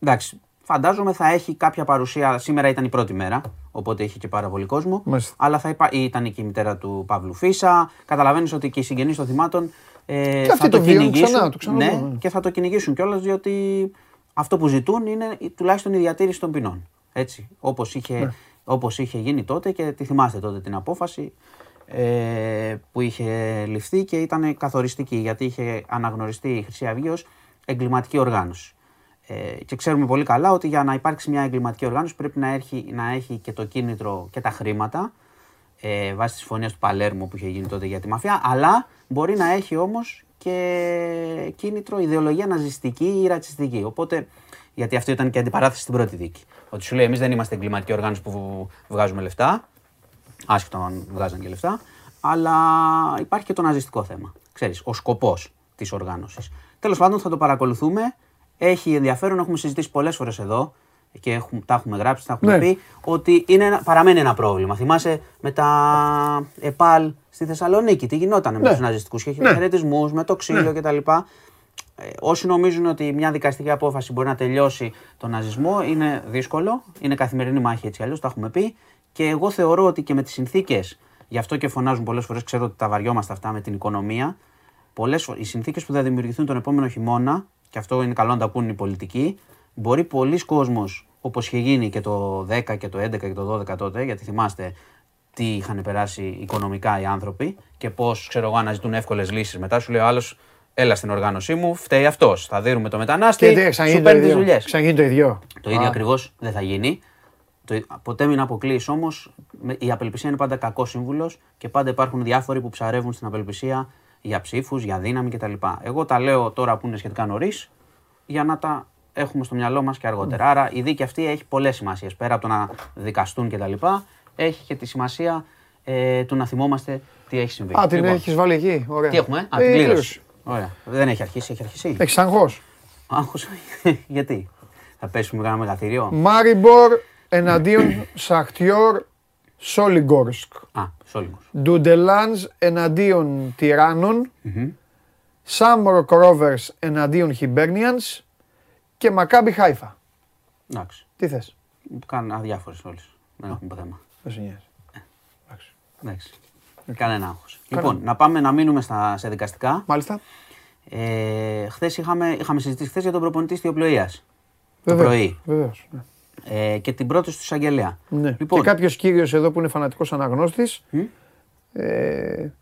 εντάξει, φαντάζομαι θα έχει κάποια παρουσία. Σήμερα ήταν η πρώτη μέρα, οπότε είχε και πάρα πολύ κόσμο. Μάλιστα. Αλλά θα υπά... ήταν και η μητέρα του Παύλου Φίσα. Καταλαβαίνεις ότι και οι συγγενείς των θυμάτων ε, Και αυτοί θα το, το βιώνουν κυνηγήσουν. ξανά, το ξαναδούν, ναι, ναι. και θα το κυνηγήσουν κιόλας διότι αυτό που ζητούν είναι η- τουλάχιστον η διατήρηση των ποινών. Έτσι, όπως είχε, Ναι. όπως είχε γίνει τότε και τη θυμάστε τότε την απόφαση ε, που είχε ληφθεί και ήταν καθοριστική γιατί είχε αναγνωριστεί η Χρυσή Αυγή ως εγκληματική οργάνωση. Ε, και ξέρουμε πολύ καλά ότι για να υπάρξει μια εγκληματική οργάνωση πρέπει να έχει, να έχει και το κίνητρο και τα χρήματα ε, βάσει της συμφωνία του Παλέρμου που είχε γίνει τότε για τη μαφία, αλλά μπορεί να έχει όμως και κίνητρο ιδεολογία ναζιστική ή ρατσιστική. Οπότε, γιατί αυτό ήταν και αντιπαράθεση στην πρώτη δίκη. Ότι σου λέει: Εμείς δεν είμαστε εγκληματική οργάνωση που βγάζουμε λεφτά, άσχετο αν βγάζαν και λεφτά, αλλά υπάρχει και το ναζιστικό θέμα. Ξέρεις, ο σκοπός της οργάνωσης. Τέλος πάντων, θα το παρακολουθούμε. Έχει ενδιαφέρον, έχουμε συζητήσει πολλές φορές εδώ και έχουμε, τα έχουμε γράψει, τα έχουμε Ναι. πει, ότι είναι ένα, παραμένει ένα πρόβλημα. Θυμάσαι με τα ΕΠΑΛ στη Θεσσαλονίκη, τι γινόταν με Ναι. τους ναζιστικούς και Ναι. χαιρετισμούς, με το ξύλο κτλ. Ε, όσοι νομίζουν ότι μια δικαστική απόφαση μπορεί να τελειώσει τον ναζισμό είναι δύσκολο. Είναι καθημερινή μάχη έτσι αλλιώς, τα έχουμε πει. Και εγώ θεωρώ ότι και με τις συνθήκες, γι' αυτό και φωνάζουν πολλές φορές, ξέρω ότι τα βαριόμαστε αυτά με την οικονομία. Πολλές, φο- οι συνθήκες που θα δημιουργηθούν τον επόμενο χειμώνα, και αυτό είναι καλό να τα πούν οι πολιτικοί, μπορεί πολλοί κόσμος, όπως είχε γίνει και το 10 και το 11 και το 12 τότε, γιατί θυμάστε τι είχαν περάσει οικονομικά οι άνθρωποι και πώς, ξέρω εγώ, αναζητούν εύκολες λύσεις. Μετά σου λέει ο άλλος, έλα στην οργάνωσή μου, φταίει αυτός. Θα δίνουμε το μετανάστη, Και τι, σου ξαναγίνει το παίρνει τις ίδιο. δουλειές. Ξαναγίνει το ίδιο. Το ίδιο Α, ακριβώς δεν θα γίνει. Το, ποτέ μην αποκλείεις όμως. Η απελπισία είναι πάντα κακός σύμβουλος και πάντα υπάρχουν διάφοροι που ψαρεύουν στην απελπισία για ψήφους, για δύναμη κτλ. Εγώ τα λέω τώρα που είναι σχετικά νωρίς για να τα έχουμε στο μυαλό μας και αργότερα. Άρα η δίκη αυτή έχει πολλές σημασίες. Πέρα από το να δικαστούν κτλ., έχει και τη σημασία ε, του να θυμόμαστε τι έχει συμβεί. Α, την Λοιπόν, έχεις βάλει εκεί. Ωραία. Τι έχουμε, Α, Ε, την η κλήρωση. Ωραία. Δεν έχει αρχίσει, έχει αρχίσει. Έχεις αγχώ. Άγχος, γιατί; Θα πέσουμε κάνα μεγαθήριο; Μάριμπορ εναντίον Σαχτιόρ Σόλιγκορσκ. Α, Σόλιγκορσκ. Ντουντελάνζ εναντίον Τιράνων. Σάμροκ Ρόβερς εναντίον Χιμπέρνιανς και Μακάμπι Χάιφα. Εντάξει. Τι θες; Κάνουν αδιάφορες όλες. Δεν έχουμε θέμα. Δεν σε νοιάζει. Εντάξει. Κανένα άγχος. Λοιπόν, να πάμε να μείνουμε στα, σε δικαστικά. Μάλιστα. Ε, χθες είχαμε, είχαμε συζητήσει χθες για τον προπονητή της Θεοπλοείας. Το Βεβαίως, πρωί. Βεβαίως. ναι. Ε, και την πρώτη του εισαγγελέα. Ναι. Λοιπόν, Και κάποιος κύριος εδώ που είναι φανατικός αναγνώστης Μμ. ε,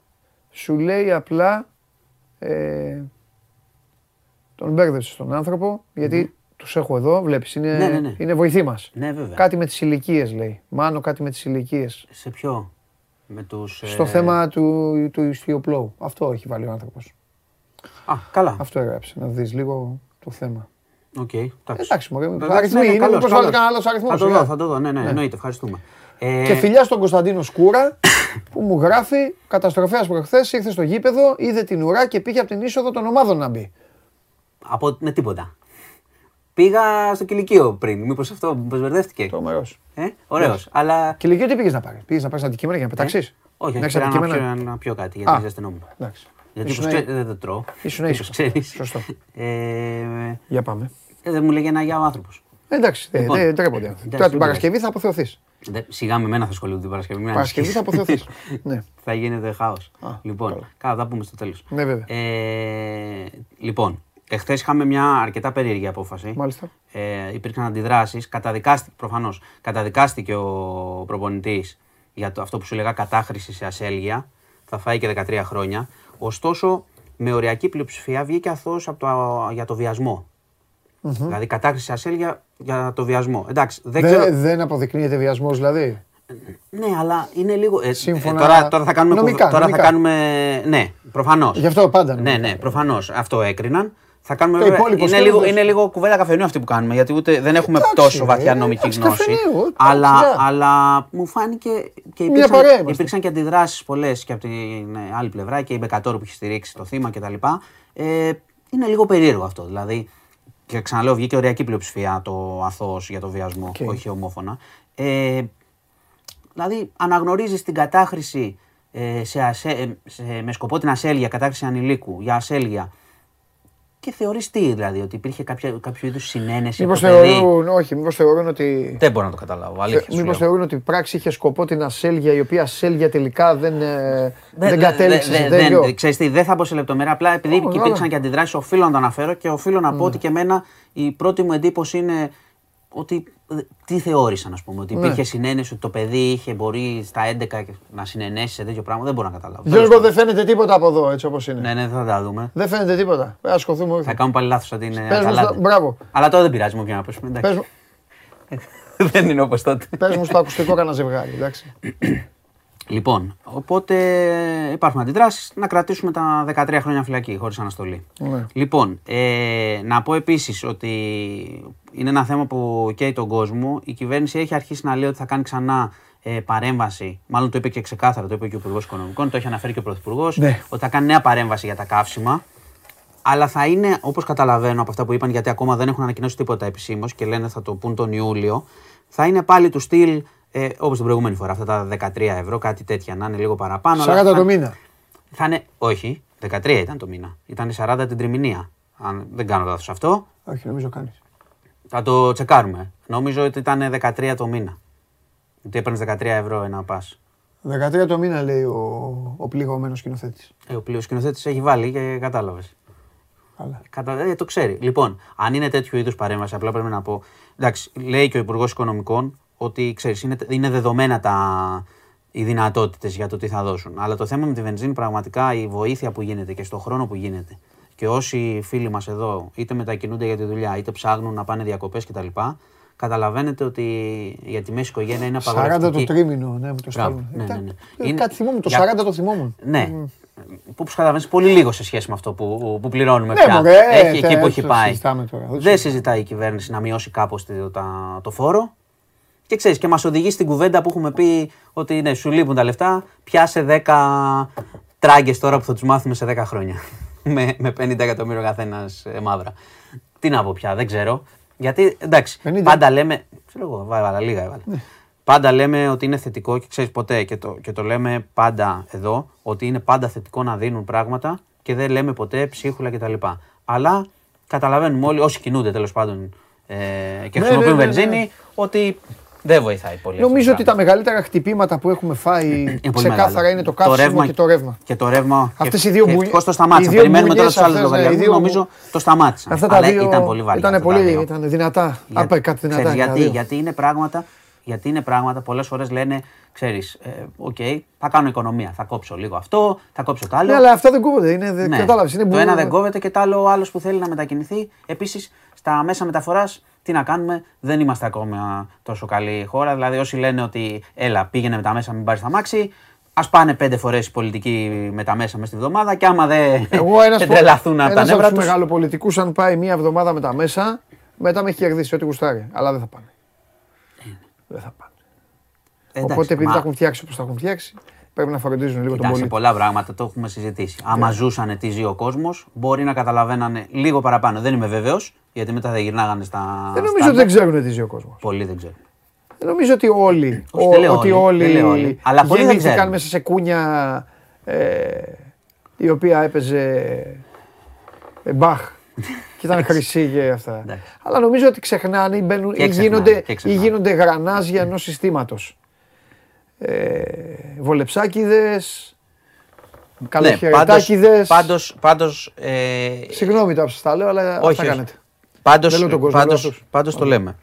σου λέει απλά. Ε, τον μπέρδεψες τον άνθρωπο γιατί τους έχω εδώ, βλέπεις, είναι, Ναι, ναι, ναι. είναι βοηθοί μας. Ναι, βέβαια. Κάτι με τις ηλικίες λέει. Μάνο κάτι με τις ηλικίες. Σε ποιο; Με τους, Στο ε, θέμα του, του ιστιοπλώου. Αυτό έχει βάλει ο άνθρωπος. Α, καλά. Αυτό έγραψε, να δεις λίγο το θέμα. Οκ, εντάξει. Εντάξει, μωρέ, Εντάξει, αριθμοί ναι, ναι, είναι, καλώς, μήπως βάλει καλώς. κανένας άλλος αριθμός, Θα το σιγά. δω, θα το δω. Ναι, ναι, εννοείται. Ευχαριστούμε. Ε, Και φιλιά στον Κωνσταντίνο Σκούρα που μου γράφει καταστροφέας προχθές ήρθε στο γήπεδο, είδε την ουρά και πήγε από την είσοδο των ομάδων να μπει. Από, με τίποτα. Πήγα στο κηλικείο πριν. Μήπως αυτό μήπως μπερδεύτηκε. Τρομερός. Ε, Ωραίος. Αλλά. Και λέει, τι πήγες να πάρεις. Πήγες να πάρεις αντικείμενα για να πετάξεις; Ε, όχι, να όχι. έχεις Πήρα να πιω, αντικείμενα. να πιω κάτι Α. γιατί ζεσθενόμουν. Εντάξει. Γιατί Ήσουν- όπως ξέρεις, δεν το τρώω. Ήσουν Όπως ήσυχος. ξέρεις. Σωστό. Ε, Για πάμε. Ε, δεν μου λέγε ένα για ο άνθρωπος. Εντάξει, δεν Λοιπόν. δεν τρέπονται. άνθρωποι. Εντάξει, Τώρα την δεν Παρασκευή θα αποθεωθείς. Σιγά με μένα θα ασχολούνται την Παρασκευή. μην Παρασκευή θα ανησυχείς. αποθεωθείς. Ναι, θα γίνεται χάος. Α, Λοιπόν, καλά. καλά, θα τα πούμε στο τέλος. ναι, βέβαια. Ε, λοιπόν, εχθές είχαμε μια αρκετά περίεργη απόφαση. Μάλιστα. Ε, υπήρξαν αντιδράσεις. Καταδικάστηκε, προφανώς, καταδικάστηκε ο προπονητής για το, αυτό που σου λέγα κατάχρηση σε ασέλγεια. Θα φάει και 13 χρόνια. Ωστόσο, με οριακή πλειοψηφία βγήκε αθώος για το βιασμο Δηλαδή, κατάχρηση σε ασέλγεια για το βιασμό. Εντάξει, δεν ξέρω. Δεν, δεν αποδεικνύεται βιασμός δηλαδή; Ναι, αλλά είναι λίγο. ε, Σύμφωνα- ε, τώρα, τώρα θα κάνουμε. νομικά, κουβ- τώρα νομικά. θα κάνουμε. Ναι, προφανώς. Γι' αυτό πάντα. Ναι, νομικά. ναι, προφανώς. Αυτό έκριναν. Θα κάνουμε Το βέβαια- υπόλοιπο είναι, σκέλος, λίγο, εντάξει. είναι λίγο κουβέντα καφενείου αυτή που κάνουμε, γιατί ούτε δεν έχουμε Εντάξει, τόσο βαθιά ρε, νομική εντάξει, γνώση. καφενείου, εντάξει, αλλά, σιγά. αλλά μου φάνηκε και Μια υπήρξαν, παρέα είμαστε. υπήρξαν και αντιδράσεις πολλές και από την ε, άλλη πλευρά και η Μπεκατόρου που έχει στηρίξει το θύμα κτλ. Ε, είναι λίγο περίεργο αυτό. Δηλαδή, και ξαναλέω, βγήκε οριακή πλειοψηφία το αθώος για το βιασμό, Οκ. όχι ομόφωνα. Ε, Δηλαδή, αναγνωρίζεις την κατάχρηση ε, σε ασέ, ε, σε- με σκοπό την ασέλγεια, κατάχρηση ανηλίκου για ασέλγεια. Και θεωρείς τι, δηλαδή, ότι υπήρχε κάποια, κάποιο είδους συνένεση. Μήπως από το παιδί; θεωρούν, όχι, μήπως θεωρούν ότι. Δεν μπορώ να το καταλάβω. Αλήθεια. σου Μήπως λέω. θεωρούν ότι η πράξη είχε σκοπό την ασέλγεια, η οποία ασέλγεια τελικά δεν, ε, δεν Δεν- κατέληξες δεν- σε δεν- τέτοιο. δεν- Ξέρεις τι, δεν θα μπω σε λεπτομέρεια. Απλά επειδή Ω, υπήρξαν καλά. και αντιδράσεις, οφείλω να το αναφέρω και οφείλω να πω ότι και εμένα η πρώτη μου εντύπωση είναι ότι ε, τι θεώρησαν, ας πούμε. Ότι Ναι. υπήρχε συνένεση ότι το παιδί είχε μπορεί στα 11 και να συνενέσει σε τέτοιο πράγμα. Δεν μπορώ να καταλάβω. Γιώργο, δεν φαίνεται τίποτα από εδώ έτσι όπως είναι. Ναι, ναι, θα τα δούμε. Δεν φαίνεται τίποτα. Πρέπει να ασχοληθούμε όχι. Θα κάνουμε πάλι λάθος ότι είναι Πες μου Αταλάντα. στο- μπράβο. Αλλά τώρα δεν πειράζει μου πια να πέσουμε. Πες εντάξει. μου, δεν είναι όπως τότε. πες μου στο ακουστικό κανένα ζευγάρι, εντάξει. Λοιπόν, οπότε υπάρχουν αντιδράσεις να κρατήσουμε τα 13 χρόνια φυλακή χωρίς αναστολή. Ναι. Λοιπόν, ε, να πω επίσης ότι είναι ένα θέμα που καίει τον κόσμο. Η κυβέρνηση έχει αρχίσει να λέει ότι θα κάνει ξανά ε, παρέμβαση. Μάλλον το είπε και ξεκάθαρα, το είπε και ο Υπουργός Οικονομικών, το έχει αναφέρει και ο Πρωθυπουργός. Ναι. Ότι θα κάνει νέα παρέμβαση για τα καύσιμα. Αλλά θα είναι, όπως καταλαβαίνω από αυτά που είπαν, γιατί ακόμα δεν έχουν ανακοινώσει τίποτα επισήμως και λένε θα το πούν τον Ιούλιο, θα είναι πάλι του στυλ ε, όπως την προηγούμενη φορά. Αυτά τα 13 ευρώ, κάτι τέτοια να είναι λίγο παραπάνω. αλλά 40 θα- το μήνα. θα είναι, όχι, 13 ήταν το μήνα. Ήταν 40 την τριμηνία. Αν δεν κάνω λάθος αυτό, Όχι, νομίζω κάνεις. θα το τσεκάρουμε. Νομίζω ότι ήταν 13 το μήνα. Ότι έπαιρνες 13 ευρώ ένα πας. 13 το μήνα λέει ο, ο πληγωμένος σκηνοθέτης. Ε, ο πλήρω σκηνοθέτης έχει βάλει και κατάλαβες. Καλά. Κατα... Ε, το ξέρει. Λοιπόν, αν είναι τέτοιο είδους παρέμβαση, απλά πρέπει να πω. Εντάξει, λέει και ο Υπουργός Οικονομικών ότι ξέρεις, είναι, είναι δεδομένα τα, οι δυνατότητες για το τι θα δώσουν. Αλλά το θέμα με τη βενζίνη, πραγματικά η βοήθεια που γίνεται και στον χρόνο που γίνεται και όσοι φίλοι μας εδώ είτε μετακινούνται για τη δουλειά είτε ψάχνουν να πάνε διακοπές κτλ. Καταλαβαίνετε ότι για τη μέση οικογένεια είναι 40 το απαγορευτική. τρίμηνο, ναι, μου το Μπράβο, στέλνουν. ναι, Ε, ναι, ναι. ε, Είναι- Κάτι θυμόμουν, το για- 40 το θυμόμουν. Ναι. Που όπως καταλαβαίνεις πολύ λίγο σε σχέση με αυτό που, που πληρώνουμε Ναι, πια. μωρέ, έχει τε- εκεί που έχει το πάει. συζητάμε τώρα, δεν Δεν συζητάει η κυβέρνηση να μειώσει κάπως το, τα- το φόρο. Και ξέρεις, και μας οδηγεί στην κουβέντα που έχουμε πει ότι ναι, σου λείπουν τα λεφτά, πιάσε 10 τράγκες τώρα που θα τους μάθουμε σε 10 χρόνια. με, με 50 εκατομμύρια καθένας μαύρα. Τι να πω πια, δεν ξέρω. Γιατί εντάξει, 50. πάντα λέμε. Ξέρω εγώ, βάλα λίγα έβαλα. Πάντα λέμε ότι είναι θετικό και ξέρεις ποτέ και το, και το λέμε πάντα εδώ ότι είναι πάντα θετικό να δίνουν πράγματα και δεν λέμε ποτέ ψίχουλα κτλ. Αλλά καταλαβαίνουμε όλοι, όσοι κινούνται τέλος πάντων ε, και Ναι, χρησιμοποιούν ναι, ναι, ναι. βενζίνη, ότι δεν βοηθάει πολύ. αυτό Νομίζω το ότι τα πράγμα. μεγαλύτερα χτυπήματα που έχουμε φάει Είναι πολύ ξεκάθαρα μεγάλο. είναι το καύσιμο και το ρεύμα. Και το ρεύμα. Αυτές και- οι δύο και μπουνι- ευτυχώς το οι σταμάτησαν. δύο Περιμένουμε τώρα μπουνιές τους άλλους αυτές, ναι, οι λογαριασμούς. δύο Νομίζω το σταμάτησαν. Αυτά τα Αλλά δύο ήταν πολύ βαρύ. Ήταν αυτά τα πολύ δύο. ήταν δυνατά. Για- Άπερκατ δυνατά. ξέρεις και τα γιατί, δύο. γιατί είναι πράγματα, γιατί είναι πράγματα, πολλές φορές λένε, ξέρεις, ε, οκ, θα κάνω οικονομία, θα κόψω λίγο αυτό, θα κόψω το άλλο. Ναι, αλλά αυτά δεν κόβονται. Είναι, δεν Ναι. κατάλαβες, είναι το μπου- ένα δεν κόβεται και το άλλο ο άλλος που θέλει να μετακινηθεί. Επίσης, στα μέσα μεταφοράς, τι να κάνουμε, δεν είμαστε ακόμα τόσο καλή χώρα. Δηλαδή, όσοι λένε ότι έλα, πήγαινε με τα μέσα, μην πάρεις τ' αμάξι, ας πάνε πέντε φορές οι πολιτικοί με τα μέσα μέσα στη βδομάδα και άμα δεν, Εγώ ένας, δεν πο- τρελαθούν από τα ένας νεύρα από τους τους. μεγαλοπολιτικούς αν πάει μία εβδομάδα με τα μέσα, μετά με έχει κερδίσει ό,τι γουστάρει. Αλλά δεν θα πάνε. Δεν θα πάνε. Οπότε επειδή τα έχουν φτιάξει όπως τα έχουν φτιάξει, πρέπει να φροντίζουν λίγο τον Κοιτάξτε, πολίτη. πολλά πράγματα το έχουμε συζητήσει. Άμα ζούσανε τι ζει ο κόσμος, μπορεί να καταλαβαίνανε λίγο παραπάνω. Δεν είμαι βέβαιος, γιατί μετά θα γυρνάγανε στα. Δεν νομίζω ότι δεν ξέρουν τι ζει ο κόσμος. Πολλοί δεν ξέρουν. Δεν νομίζω ότι όλοι, Όχι, ο- δεν λέω ότι όλοι, δεν λέω όλοι. Αλλά πολλοί δεν γεννήθηκαν ξέρουν. μέσα σε κούνια ε, η οποία έπαιζε ε, Μπαχ και ήταν χρυσή και αυτά. Εντάξει. Αλλά νομίζω ότι ξεχνάνε ή, μπαίνουν, Και ή, ξεχνάνε, γίνονται, και ή ξεχνάνε. γίνονται γρανάζια ενός συστήματος. Ε, βολεψάκιδες, καλοχαιρετάκιδες. Ναι, πάντως, πάντως, ε, Συγγνώμη τώρα που σας τα λέω, αλλά όχι, αυτά όχι. κάνετε. Πάντως, Δεν λέω τον κόσμο, πάντως, λέω αυτούς. πάντως το λέμε.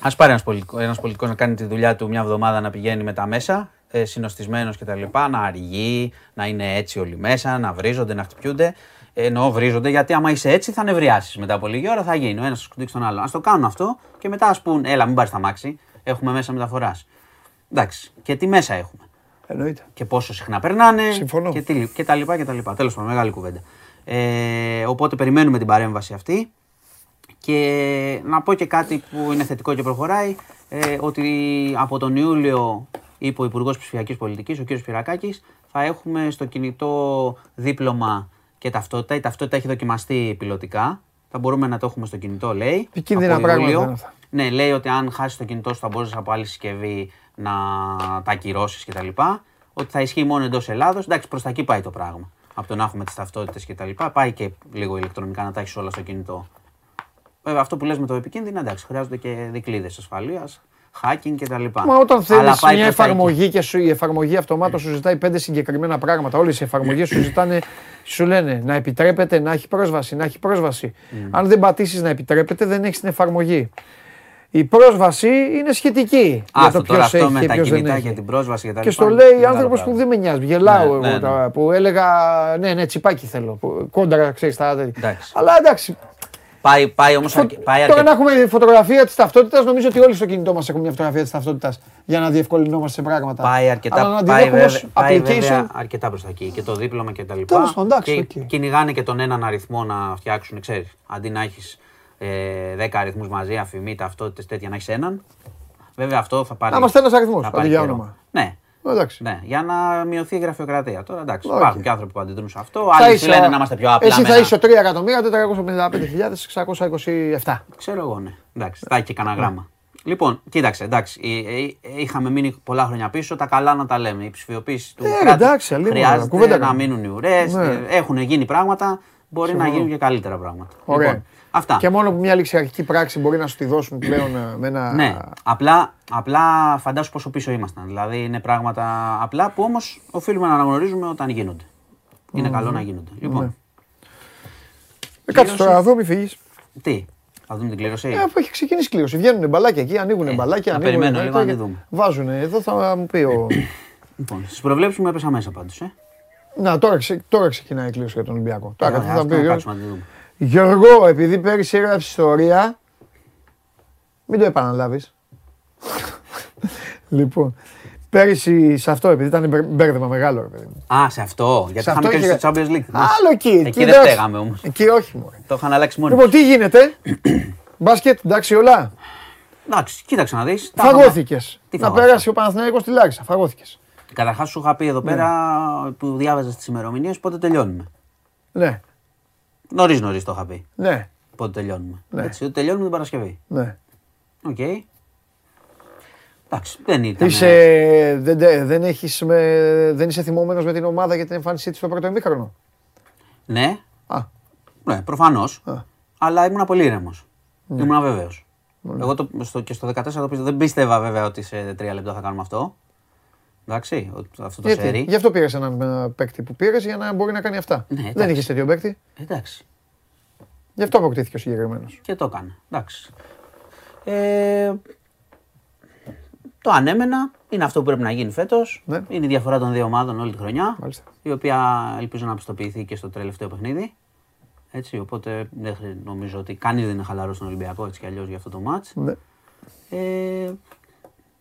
Ας πάρει ένας, πολιτικό, ένας πολιτικός να κάνει τη δουλειά του μια εβδομάδα να πηγαίνει με τα μέσα, ε, συνοστισμένος κτλ. Να αργεί, να είναι έτσι όλοι μέσα, να βρίζονται, να χτυπιούνται. Ε, Εννοώ βρίζονται γιατί άμα είσαι έτσι θα νευριάσεις. Μετά από λίγη ώρα θα γίνει. Ο ένας θα σκουτίξει τον άλλο. Α το κάνουν αυτό και μετά ας πούν, Έλα, μην πάρεις τα μάξι. Έχουμε μέσα μεταφοράς. Εντάξει. Και τι μέσα έχουμε. Εννοείται. και πόσο συχνά περνάνε Συμφωνώ. και, τι, και τα λοιπά και τα λοιπά. Τέλος πάντων, μεγάλη κουβέντα. Ε, οπότε περιμένουμε την παρέμβαση αυτή και να πω και κάτι που είναι θετικό και προχωράει, ε, ότι από τον Ιούλιο είπε ο Υπουργός Ψηφιακής Πολιτικής, ο κ. Πυρακάκης, θα έχουμε στο κινητό δίπλωμα και ταυτότητα. Η ταυτότητα έχει δοκιμαστεί πιλωτικά. Θα μπορούμε να το έχουμε στο κινητό, λέει. Επικίνδυνα από πράγματα Ιούλιο. είναι αυτά. Ναι, λέει ότι αν χάσει το κινητό σου θα μπορείς από άλλη συσκευή να τα ακυρώσεις κτλ. Ότι θα ισχύει μόνο εντός Ελλάδος. Εντάξει, προς τα εκεί πάει το πράγμα. Από το να έχουμε τις ταυτότητες κτλ. Πάει και λίγο ηλεκτρονικά να τα έχεις όλα στο κινητό. Βέβαια, αυτό που λες με το επικίνδυνα, εντάξει, χρειάζονται και δικλείδες ασφαλείας, hacking κτλ. Μα όταν θέλεις Αλλά πάει μια προς τα εκεί. εφαρμογή και σου, η εφαρμογή αυτομάτως σου ζητάει πέντε συγκεκριμένα πράγματα. Όλες οι εφαρμογές σου ζητάνε, σου λένε να επιτρέπεται να έχει πρόσβαση, να έχει πρόσβαση. Αν δεν πατήσεις να επιτρέπεται, δεν έχεις την εφαρμογή. Η πρόσβαση είναι σχετική για Αυτό το ποιος τώρα αυτό έχει με και τα ποιος δεν κινητά έχει. και την πρόσβαση και τα Και λοιπά, στο λέει μεγάλο άνθρωπος που πράγμα. δεν με νοιάζει. Γελάω Ναι, εγώ ναι, τώρα, που έλεγα ναι, ναι, τσιπάκι θέλω. που- Κόντρα, ξέρεις τα τέτοια. Εντάξει. Αλλά εντάξει. Πάει, πάει όμως. Φω- Πάει Τώρα να αρκετά. έχουμε φωτογραφία της ταυτότητας, νομίζω ότι όλοι στο κινητό μας έχουμε μια φωτογραφία της ταυτότητας για να διευκολυνόμαστε σε πράγματα. Πάει αρκετά, Αλλά να τη πάει, δέχομαι ως βέβαια, πάει application. βέβαια αρκετά προς τα εκεί. Και το δίπλωμα και τα λοιπά. Τέλος πάντων, εντάξει, και οκ. κυνηγάνε και τον έναν αριθμό να φτιάξουν, ξέρεις. Αντί να έχεις ε, 10 αριθμούς μαζί, ΑΦΜ, ταυτότητες, τέτοια, να έχεις έναν. Βέβαια αυτό θα πάρει. Να είμαστε ένας αριθμός, θα αντί πάρει για καιρό. όνομα. Ναι. Εντάξει. Ναι, για να μειωθεί η γραφειοκρατία. Τώρα εντάξει, Οκ. υπάρχουν και άνθρωποι που αντιδρούν σε αυτό. Θα Άλλοι είσαι σου λένε ο- να είμαστε πιο απλά. Εσύ με θα ένα- είσαι 3.455.627. Ξέρω εγώ, ναι. Εντάξει, θα έχει και κανένα γράμμα. Λοιπόν, κοίταξε, εντάξει, ε, ε, είχαμε μείνει πολλά χρόνια πίσω, τα καλά να τα λέμε. Η ψηφιοποίηση του Ε, κράτους εντάξει, αλίμονο, χρειάζεται κουβέντα να κάνουμε. μείνουν οι ουρές, Ναι. ε, έχουν γίνει πράγματα, μπορεί να Συμφωνώ. γίνουν και καλύτερα πράγματα. Ωραία. Λοιπόν, αυτά. Και μόνο που μια ληξιαρχική πράξη μπορεί να σου τη δώσουν πλέον ε, με ένα. Ναι, απλά, απλά φαντάσου πόσο πίσω ήμασταν. Δηλαδή είναι πράγματα απλά που όμως οφείλουμε να αναγνωρίζουμε όταν γίνονται. Είναι καλό να γίνονται. Λοιπόν, Ναι. Ε, Κάτσε τώρα εδώ, μην φύγεις. τι, θα δούμε την κλήρωση; Ε, αφού έχει ξεκινήσει κλήρωση. Βγαίνουν μπαλάκια εκεί, ανοίγουν μπαλάκια. να ανοίγουν περιμένω μετά λίγο να και τη δούμε. Βάζουν. Εδώ θα μου πει ο. Λοιπόν, στις προβλέψεις μου έπεσα μέσα πάντως, ε. Να, τώρα, ξε- τώρα ξεκινάει η κλήρωση για τον Ολυμπιακό. Τώρα Ωραία, κάτι ας θα πει. το ο Γιώργος. κάτσουμε να τη δούμε. Γιώργο, επειδή πέρυσι έγραψε ιστορία, μην το επαναλάβεις. λοιπόν, πέρυσι σε αυτό, επειδή ήταν μπερ- μπέρδεμα μεγάλο, ρε παιδί μου. Α, σε αυτό. Γιατί Σε είχαμε αυτό και είχε- στο Champions League. Άλλο εκεί. Εκεί δεν εντάξει. φταίγαμε όμως. Εκεί όχι, μωρέ. Το είχαν αλλάξει μόνοι. Λοιπόν, τι γίνεται; Μπάσκετ, εντάξει όλα. Εντάξει, κοίταξε να δεις. Φαγώθηκες. Τι Να φαγώθηκα; περάσει ο Παναθηναϊκός στη Λάρισα. Φαγώθηκες. Καταρχάς, σου είχα πει εδώ Ναι. πέρα που διάβαζες τις ημερομηνίες πότε τελειώνουμε. Ναι, Νωρίς νωρίς το είχα πει. ναι, Πότε τελειώνουμε. Ναι. Έτσι, ότι τελειώνουμε την Παρασκευή. ναι. Οκ. Εντάξει, δεν ήταν. Είσαι, δεν, δεν, δεν, έχεις με, δεν είσαι θυμωμένος με την ομάδα για την εμφάνισή της στο πρώτο ημίχρονο; Ναι, Α, ναι προφανώς. Α. Αλλά ήμουν πολύ ήρεμος. Ήμουν βέβαιος. Εγώ το, στο, και στο 14 το πίστευα. Δεν πίστευα βέβαια ότι σε τρία λεπτά θα κάνουμε αυτό. Εντάξει, αυτό το Γιατί, σερί. γι' αυτό πήρες έναν ε, παίκτη που πήρες για να μπορεί να κάνει αυτά. Ναι, Δεν εντάξει. είχες τέτοιο παίκτη; Εντάξει. Γι' αυτό αποκτήθηκε ο συγκεκριμένος. Και το έκανε. Εντάξει. Ε, το ανέμενα είναι αυτό που πρέπει να γίνει φέτος. Ναι. Είναι η διαφορά των δύο ομάδων όλη τη χρονιά. Μάλιστα. Η οποία ελπίζω να πιστοποιηθεί και στο τελευταίο παιχνίδι. Έτσι, οπότε δεν χρει- νομίζω ότι κανείς δεν είναι χαλαρός στον Ολυμπιακό έτσι κι αλλιώς για αυτό το μάτ. Ναι. Ε,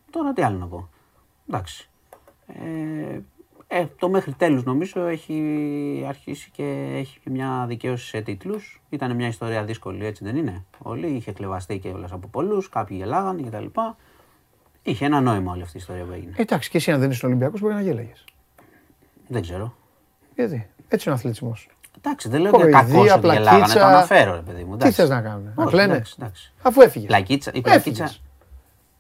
τώρα τι άλλο να πω. Εντάξει. Ε, ε, το μέχρι τέλους νομίζω έχει αρχίσει και έχει και μια δικαίωση σε τίτλους. Ήταν μια ιστορία δύσκολη, έτσι δεν είναι; Όλοι είχε κλεβαστεί και όλες από πολλούς, κάποιοι γελάγανε κτλ. Είχε ένα νόημα όλη αυτή η ιστορία που έγινε. Εντάξει, και εσύ αν δεν είσαι Ολυμπιακός μπορεί να γέλαγες. Δεν ξέρω. Γιατί. Έτσι είναι ο αθλητισμός. Εντάξει, δεν λέω για Κοροϊδία, κακό ότι γελάγανε, πλακίτσα. το αναφέρω ρε παιδί μου. Τι εντάξει. θες να κάνουν, να Όχι, κλαίνε; εντάξει, εντάξει. Αφού έφυγες. Πλακίτσα, η πλακίτσα.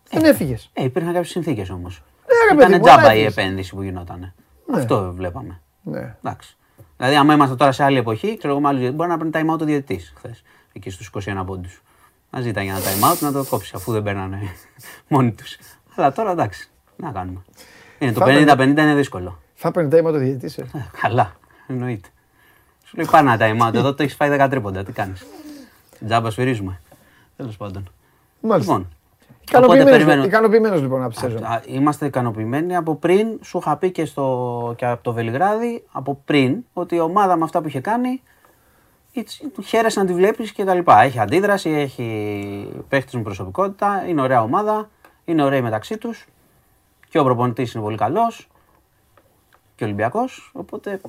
Δεν έφυγες. Ε, υπήρχαν κάποιες συνθήκες όμως. Ναι, ρε παιδί Ήταν μου, αλλά τζάμπα η έφυγες. επένδυση που γινόταν. Ναι. Αυτό βλέπαμε. Ναι. Εντάξει. Δηλαδή, άμα ήμασταν τώρα σε άλλη εποχή, ξέρω εγώ, με άλλους διαιτητές, μπορεί να παίρνει time out ο διαιτητής χθες. Εκεί στους 21 πόντους. Να ζήταγε ένα time out να το κόψει, αφού δεν παίρνανε μόνοι τους. Αλλά τώρα εντάξει. Να κάνουμε. Είναι, το Θα 50-50 είναι δύσκολο. Θα παίρνει τάιμα το διαιτητής. ε. Ε, Καλά. Εννοείται. Σου λέει πάρε ένα time out. Εδώ το έχεις φάει 10 τρίποντα. Τι κάνεις. Τζάμπα σφυρίζουμε. Τέλος πάντων. Μάλιστα. Λοιπόν. Οπότε περιμένω. Ικανοποιημένος λοιπόν από τη σεζόν. Α, Είμαστε ικανοποιημένοι από πριν. Σου είχα πει και, στο, και από το Βελιγράδι από πριν ότι η ομάδα με αυτά που είχε κάνει έτσι, χαίρεσαι να τη βλέπεις και τα λοιπά. Έχει αντίδραση, έχει παίχτη με προσωπικότητα, είναι ωραία ομάδα, είναι ωραίοι μεταξύ τους. Και ο προπονητής είναι πολύ καλός. Και ο Ολυμπιακός. Οπότε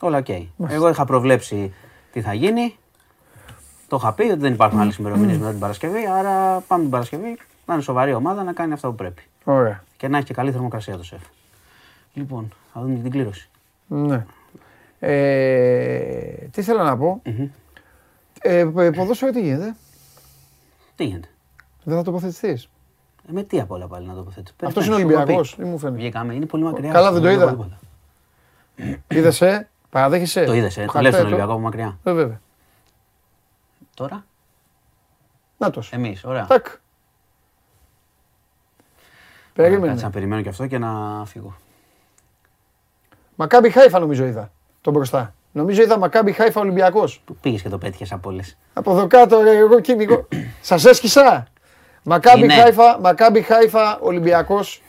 όλα οκ. Εγώ είχα προβλέψει τι θα γίνει. Το είχα πει ότι δεν υπάρχουν άλλες ημερομηνίες μετά την Παρασκευή. Άρα πάμε την Παρασκευή να είναι σοβαρή ομάδα να κάνει αυτά που πρέπει. Ωραία. Και να έχει και καλή θερμοκρασία το ΣΕΦ. Λοιπόν, θα δούμε και την κλήρωση. Ναι. Ε, τι θέλω να πω; Ε, ε, ποδόσφαιρο τι γίνεται; Τι γίνεται; Δεν θα τοποθετηθείς. Ε, με τι απ' όλα πάλι να τοποθετήσω. Αυτός είναι Περιμένεις, σου είχα Ολυμπιακό πει. ή μου φαίνεται. Βγήκαμε, είναι πολύ μακριά. Καλά, δεν το βλέπω είδα. τίποτα. Είδε, ε, παραδέχεσαι; Το είδε, ε. Το λες τον Ολυμπιακό από μακριά. Ε, βέβαια. Τώρα, Να τος. εμείς, ωραία. Τάκ. Κάτσε Περίμενε. να περιμένω και αυτό και να φύγω. Μακάμπι Χάιφα νομίζω είδα. Τον μπροστά. Νομίζω είδα Μακάμπι Χάιφα Ολυμπιακός. Που πήγες και το πέτυχες από όλες; Από εδώ κάτω, ρε, εγώ κυνηγώ. Σας έσκησα. Μακάμπι Είναι. Χάιφα, Μακάμπι Χάιφα Ολυμπιακός.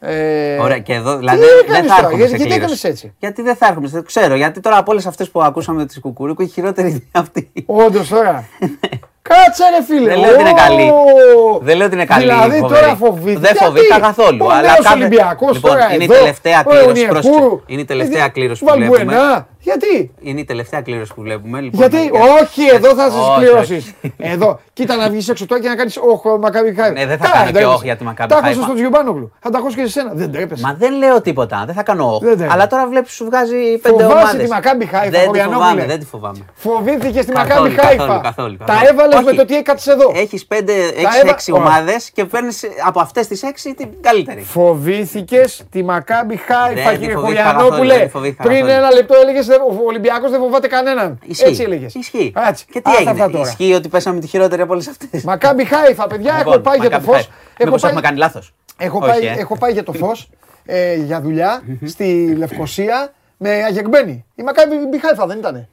Ε, Ωραία, και εδώ δηλαδή τι δεν έκανες θα τώρα, έρχομαι γιατί- σε γιατί κλήρωση. έκανες έτσι; Γιατί δεν θα έρχομαι, δεν ξέρω. Γιατί τώρα από όλες αυτές που ακούσαμε της Κουκουρίκου, η χειρότερη είναι αυτή. Όντως τώρα. Κάτσε ρε φίλε. Δεν λέω ότι είναι καλή. Ω! Δεν λέω ότι είναι καλή. Δηλαδή φοβερή. τώρα φοβήθηκα. Δεν φοβήθηκα καθόλου. Ο αλλά νέος κάθε- Ολυμπιακός λοιπόν, τώρα είναι η εδώ, τελευταία ο κλήρωση. Ιωνιακού. πρόσεξε. Είναι η τελευταία Ε, κλήρωση που βλέπουμε. Βαλμπουενά. Γιατί; Είναι η τελευταία κλήρωση που βλέπουμε. Λοιπόν, Γιατί, για- όχι, εδώ θα σα Όχι, κληρώσεις. όχι. Εδώ, κοίτα να βγεις έξω τώρα και να κάνεις όχο Μακάμπι Χάιφα. Ναι, δεν θα Καλά, κάνω και τρέπεσαι. όχ για τη Μακάμπι Τα άκουσα Χάιφα. στον Τζιουμπάνογλου. Θα τα ακούσω και σε σένα. Δεν τρέπεσαι. Μα δεν λέω τίποτα. Δεν θα κάνω όχι. Δεν τρέπεσαι. Αλλά τώρα βλέπεις σου βγάζει πέντε Φοβάσαι ομάδες. τη Μακάμπι Χάιφα, Δεν τη Χωριανόπουλε. φοβάμαι, δεν τη φοβάμαι. Φοβήθηκε στη Καθόλου, Μακάμπι καθόλου, Χάιφα. καθόλου, Τα καθόλου. έβαλες Όχι. με το τι έκατσε εδώ. Έχεις 5-6 έβα- Ωραία. ομάδες και παίρνεις από αυτές τις 6 την καλύτερη. Φοβήθηκες τη Μακάμπι Χάιφα, Δεν τη κύριε φοβήθηκα καθόλου, Χωριανόπουλε. δεν τη φοβήθηκα Πριν καθόλου. ένα λεπτό έλεγες ο Ολυμπιακός δεν φοβάται κανέναν. Ισχύει. Έτσι έλεγες. Ισχύει. Και τι έγινε, ισχύει ότι πέσαμε τη χειρότερη από όλες αυτές; Μακάμπι Χάιφα, παιδιά, έχω Λοιπόν, πάει για το φως. Μήπως έχουμε κάνει λάθος; Έχω, Όχι, πάει, ε. έχω πάει για το φως ε, για δουλειά στη Λευκοσία με αγεγμένη. Η Μακάμπι Χάιφα δεν ήτανε.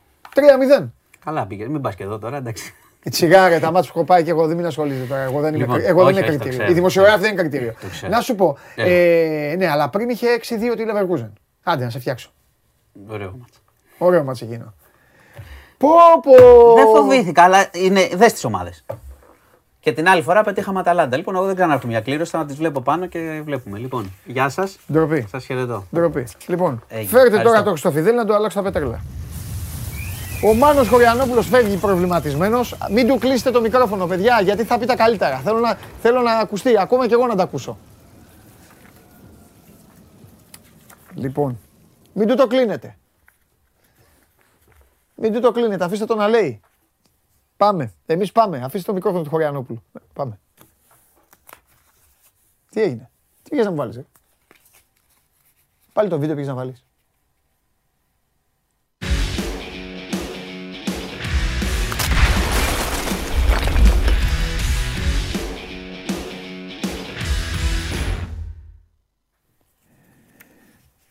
3-0. Καλά πήγες, μην πας και εδώ τώρα, εντάξει. Η τσιγάρα, τα μάτια που έχω πάει και εγώ δεν μην ασχολείται τώρα. Εγώ δεν είμαι, Λοιπόν, κρι- εγώ δεν όχι, είμαι όχι, το κριτήριο. ξέρω. Η δημοσιογράφη δεν είναι κριτήριο. Το ξέρω. Να σου πω. Έλα. Ε, ναι, αλλά πριν είχε 6-2 τη Leverkusen. Άντε να σε φτιάξω. Ωραίο μάτς. Ωραίο μάτς εκείνο. Πω πω. Δεν φοβήθηκα, αλλά είναι δες τις ομάδες. Και την άλλη φορά πετύχαμε Αταλάντα. Λοιπόν, εγώ δεν ξανάρχομαι για κλήρωση, θα τις βλέπω πάνω και βλέπουμε. Λοιπόν, γεια σας. Ντροπή. Σας χαιρετώ. Ντροπή. Λοιπόν, Έγινε. φέρτε τώρα Ευχαριστώ. το Χριστοφιδέλ να το αλλάξω τα πέτρελα. Ο Μάνος Χωριανόπουλος φεύγει προβληματισμένος. Μην του κλείσετε το μικρόφωνο, παιδιά, γιατί θα πει τα καλύτερα. Θέλω να, θέλω να ακουστεί, ακόμα και εγώ να τα ακούσω. Λοιπόν, μην του το κλείνετε. Μην του το κλείνετε, αφήστε το να λέει. Πάμε. Εμείς πάμε. Αφήστε το μικρόφωνο του Χωριανόπουλου. Πάμε. Τι έγινε; Τι πήγες να μου βάλεις. Ε; Πάλι το βίντεο πήγες να βάλεις.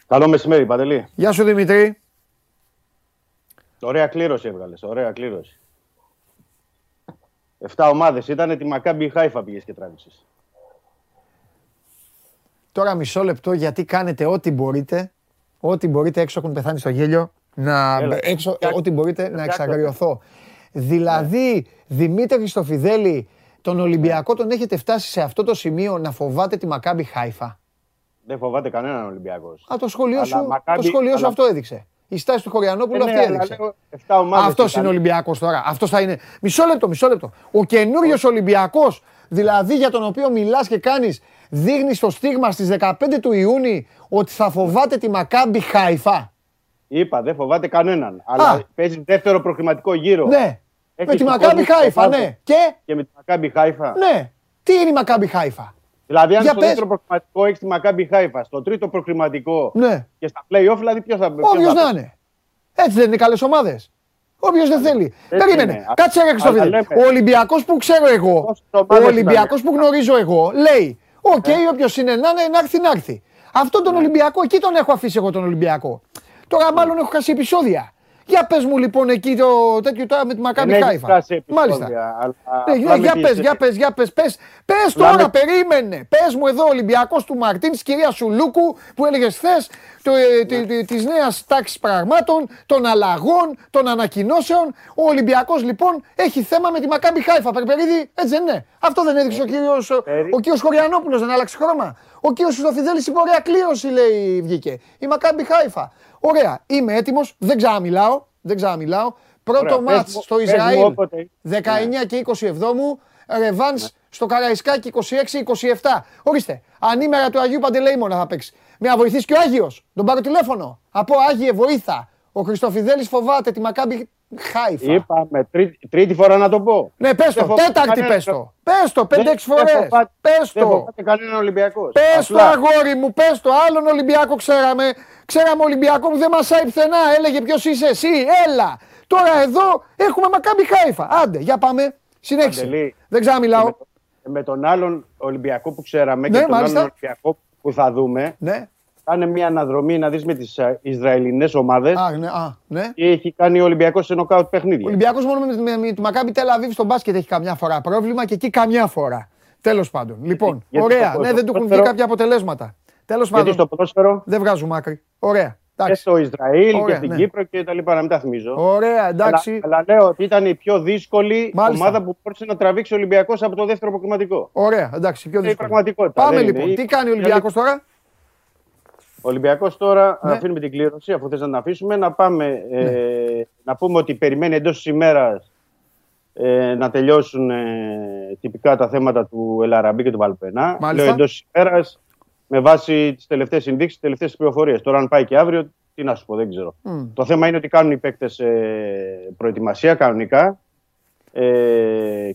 Καλό μεσημέρι, Παντελή. Γεια σου Δημητρή. Ωραία κλήρωση έβγαλες. Ωραία κλήρωση. Εφτά ομάδες ήταν τη Μακάμπι Χάιφα πήγες και τράβηξες. Τώρα μισό λεπτό γιατί κάνετε ό,τι μπορείτε. Ό,τι μπορείτε έξω έχουν πεθάνει στο γέλιο. Να, Έλα. έξω, ό,τι μπορείτε να Φτιάξτε. εξαγριωθώ. Δηλαδή, Δημήτρη Χριστοφιδέλη, τον Ολυμπιακό τον έχετε φτάσει σε αυτό το σημείο να φοβάται τη Μακάμπι Χάιφα; Δεν φοβάται κανέναν Ολυμπιακός. Α, το σχολείο Αλλά σου, το Μακάμπι- σχολείο σου αλλά- αυτό έδειξε. Η στάση του Χωριανόπουλου Ε, ναι, αυτή αλλά έδειξε. λέω, εφτά ομάδες Αυτός ήταν. είναι Ολυμπιακός τώρα. Αυτός θα είναι. Μισό λεπτό, μισό λεπτό. Ο καινούριος Ολυμπιακός, δηλαδή για τον οποίο μιλάς και κάνεις, δείχνει το στίγμα στις 15 του Ιούνιου ότι θα φοβάται τη Μακάμπι Χάιφα. Είπα, δεν φοβάται κανέναν. Αλλά παίζει δεύτερο προκριματικό γύρο. Ναι. Έχει Με τη τον Μακάμπι κόσμο Χάιφα, κάτω. ναι. Και, Και με τη Μακάμπι Χάιφα. ναι. Τι είναι η Μακάμπι Χάιφα; Δηλαδή, αν Για στο πες. δεύτερο προκριματικό έχεις τη Μακάμπι Χάιφα, στο τρίτο προκριματικό Ναι. και στα playoff, δηλαδή ποιος θα ποιος Όποιος θα να παίξει. είναι. Έτσι δεν είναι καλές ομάδες. Όποιος δεν θέλει. έτσι Περίμενε. είναι. Κάτσε ρε Αλλά Χριστόφιλε. λέμε. Ο Ολυμπιακός που ξέρω εγώ, Πόσες ο ομάδες Ολυμπιακός ήταν. που γνωρίζω εγώ, λέει: Οκ, Ε. όποιος είναι να είναι, να έρθει, να έρθει. Αυτόν Ναι. τον Ολυμπιακό, εκεί τον έχω αφήσει εγώ τον Ολυμπιακό. Τώρα μάλλον έχω χάσει επεισόδια. Για πες μου λοιπόν εκεί το τέτοιο τώρα με τη Μακάμπι Δεν έχει Χάιφα. φτάσει επεισόδια, Μάλιστα. αλλά Ναι, απλά για με πες, τις- για πες, για πες, πες, πες Απλά τώρα, με- περίμενε. Πες μου εδώ ο Ολυμπιακός του Μαρτίν, της κυρίας Σουλούκου, που έλεγε χθες Ναι. τη νέας τάξης πραγμάτων, των αλλαγών, των ανακοινώσεων. Ο Ολυμπιακός λοιπόν έχει θέμα με τη Μακάμπι Χάιφα. Περπερίδη, έτσι δεν είναι. Αυτό δεν έδειξε ο κύριος, ο, Περί- ο κύριος Χωριανόπουλος, δεν άλλαξε χρώμα. Ο κύριος Σουστοφιδέλης είπε ωραία κλήρωση λέει βγήκε. Η Μακάμπι Χάιφα. Ωραία, είμαι έτοιμος, δεν ξαναμιλάω, δεν ξαναμιλάω. Πρώτο Ωραία, πες μάτς μου- στο πες μου Ισραήλ, όποτε. 19 και 20 εβδόμου, ρεβάνς στο Καραϊσκάκι 26-27. Ορίστε, ανήμερα του Αγίου Παντελεήμονα θα παίξει. Με να βοηθήσει και ο Άγιος, τον πάρω τηλέφωνο. Από Άγιε βοήθα. Ο Χριστοφιδέλης φοβάται τη Μακάμπι Χάιφα. Είπαμε τρίτη, τρίτη φορά να το πω. Ναι, πες Δεν το, φοβάται τέταρτη κανένας. πες το. Πες το, Δεν- 5-6 δεν φορές. φοβάται- Πες Δεν το. φοβάται κανέναν Ολυμπιακός. Πες το αγόρι μου, πες το. Άλλον Ολυμπιακό ξέραμε. Ξέραμε Ολυμπιακός που δεν μασάει πουθενά. Έλεγε ποιος είσαι εσύ; Έλα. Τώρα εδώ έχουμε Μακάμπι Χάιφα. Άντε, για πάμε. Συνέχισε. Παντελή. Δεν ξαναμιλάω. Με, με τον άλλον Ολυμπιακό που ξέραμε Ναι, και τον μάλιστα. άλλον Ολυμπιακό που θα δούμε, Ναι. κάνε μια αναδρομή να δεις με τις ε, Ισραηλινές ομάδες Α, ναι, α, ναι. τι έχει κάνει ο Ολυμπιακός σε νοκάουτ Ο παιχνίδια. Ολυμπιακός μόνο με, με, με τη Μακάμπι Τελαβίβ στο μπάσκετ έχει καμιά φορά πρόβλημα και εκεί καμιά φορά. Τέλος πάντων. Λοιπόν, γιατί ωραία. στο- Ναι, στο δεν του έχουν βγει ποδόσφαιρο- κάποια αποτελέσματα. Τέλος Γιατί πάντων. στο ποδόσφαιρο Δεν βγάζουμε άκρη. Ωραία. και Εντάξει. στο Ισραήλ Ωραία, και στην ναι. Κύπρο και τα λοιπά, να μην τα θυμίζω. Ωραία, εντάξει. Αλλά, αλλά λέω ότι ήταν η πιο δύσκολη Μάλιστα. ομάδα που μπορούσε να τραβήξει ο Ολυμπιακός από το δεύτερο προκριματικό. Ωραία, εντάξει. Πιο Είναι η δύσκολο. πραγματικότητα. Πάμε δεν λοιπόν. είναι. Τι κάνει ο Ολυμπιακός τώρα; Ο Ολυμπιακός τώρα Ναι. αφήνουμε την κλήρωση, αφού θες να την αφήσουμε, να πάμε ε, να πούμε ότι περιμένει εντός της ημέρας ε, να τελειώσουν ε, τυπικά τα θέματα του Ελαραμπή και του Βαλπενά. Μάλιστα. Λέω εντός της ημέρας με βάση τις τελευταίες συνδείξει, τις τελευταίες πληροφορίες. Τώρα, αν πάει και αύριο, τι να σου πω, δεν ξέρω. Μμ. Το θέμα είναι ότι κάνουν οι παίκτες προετοιμασία κανονικά. Ε,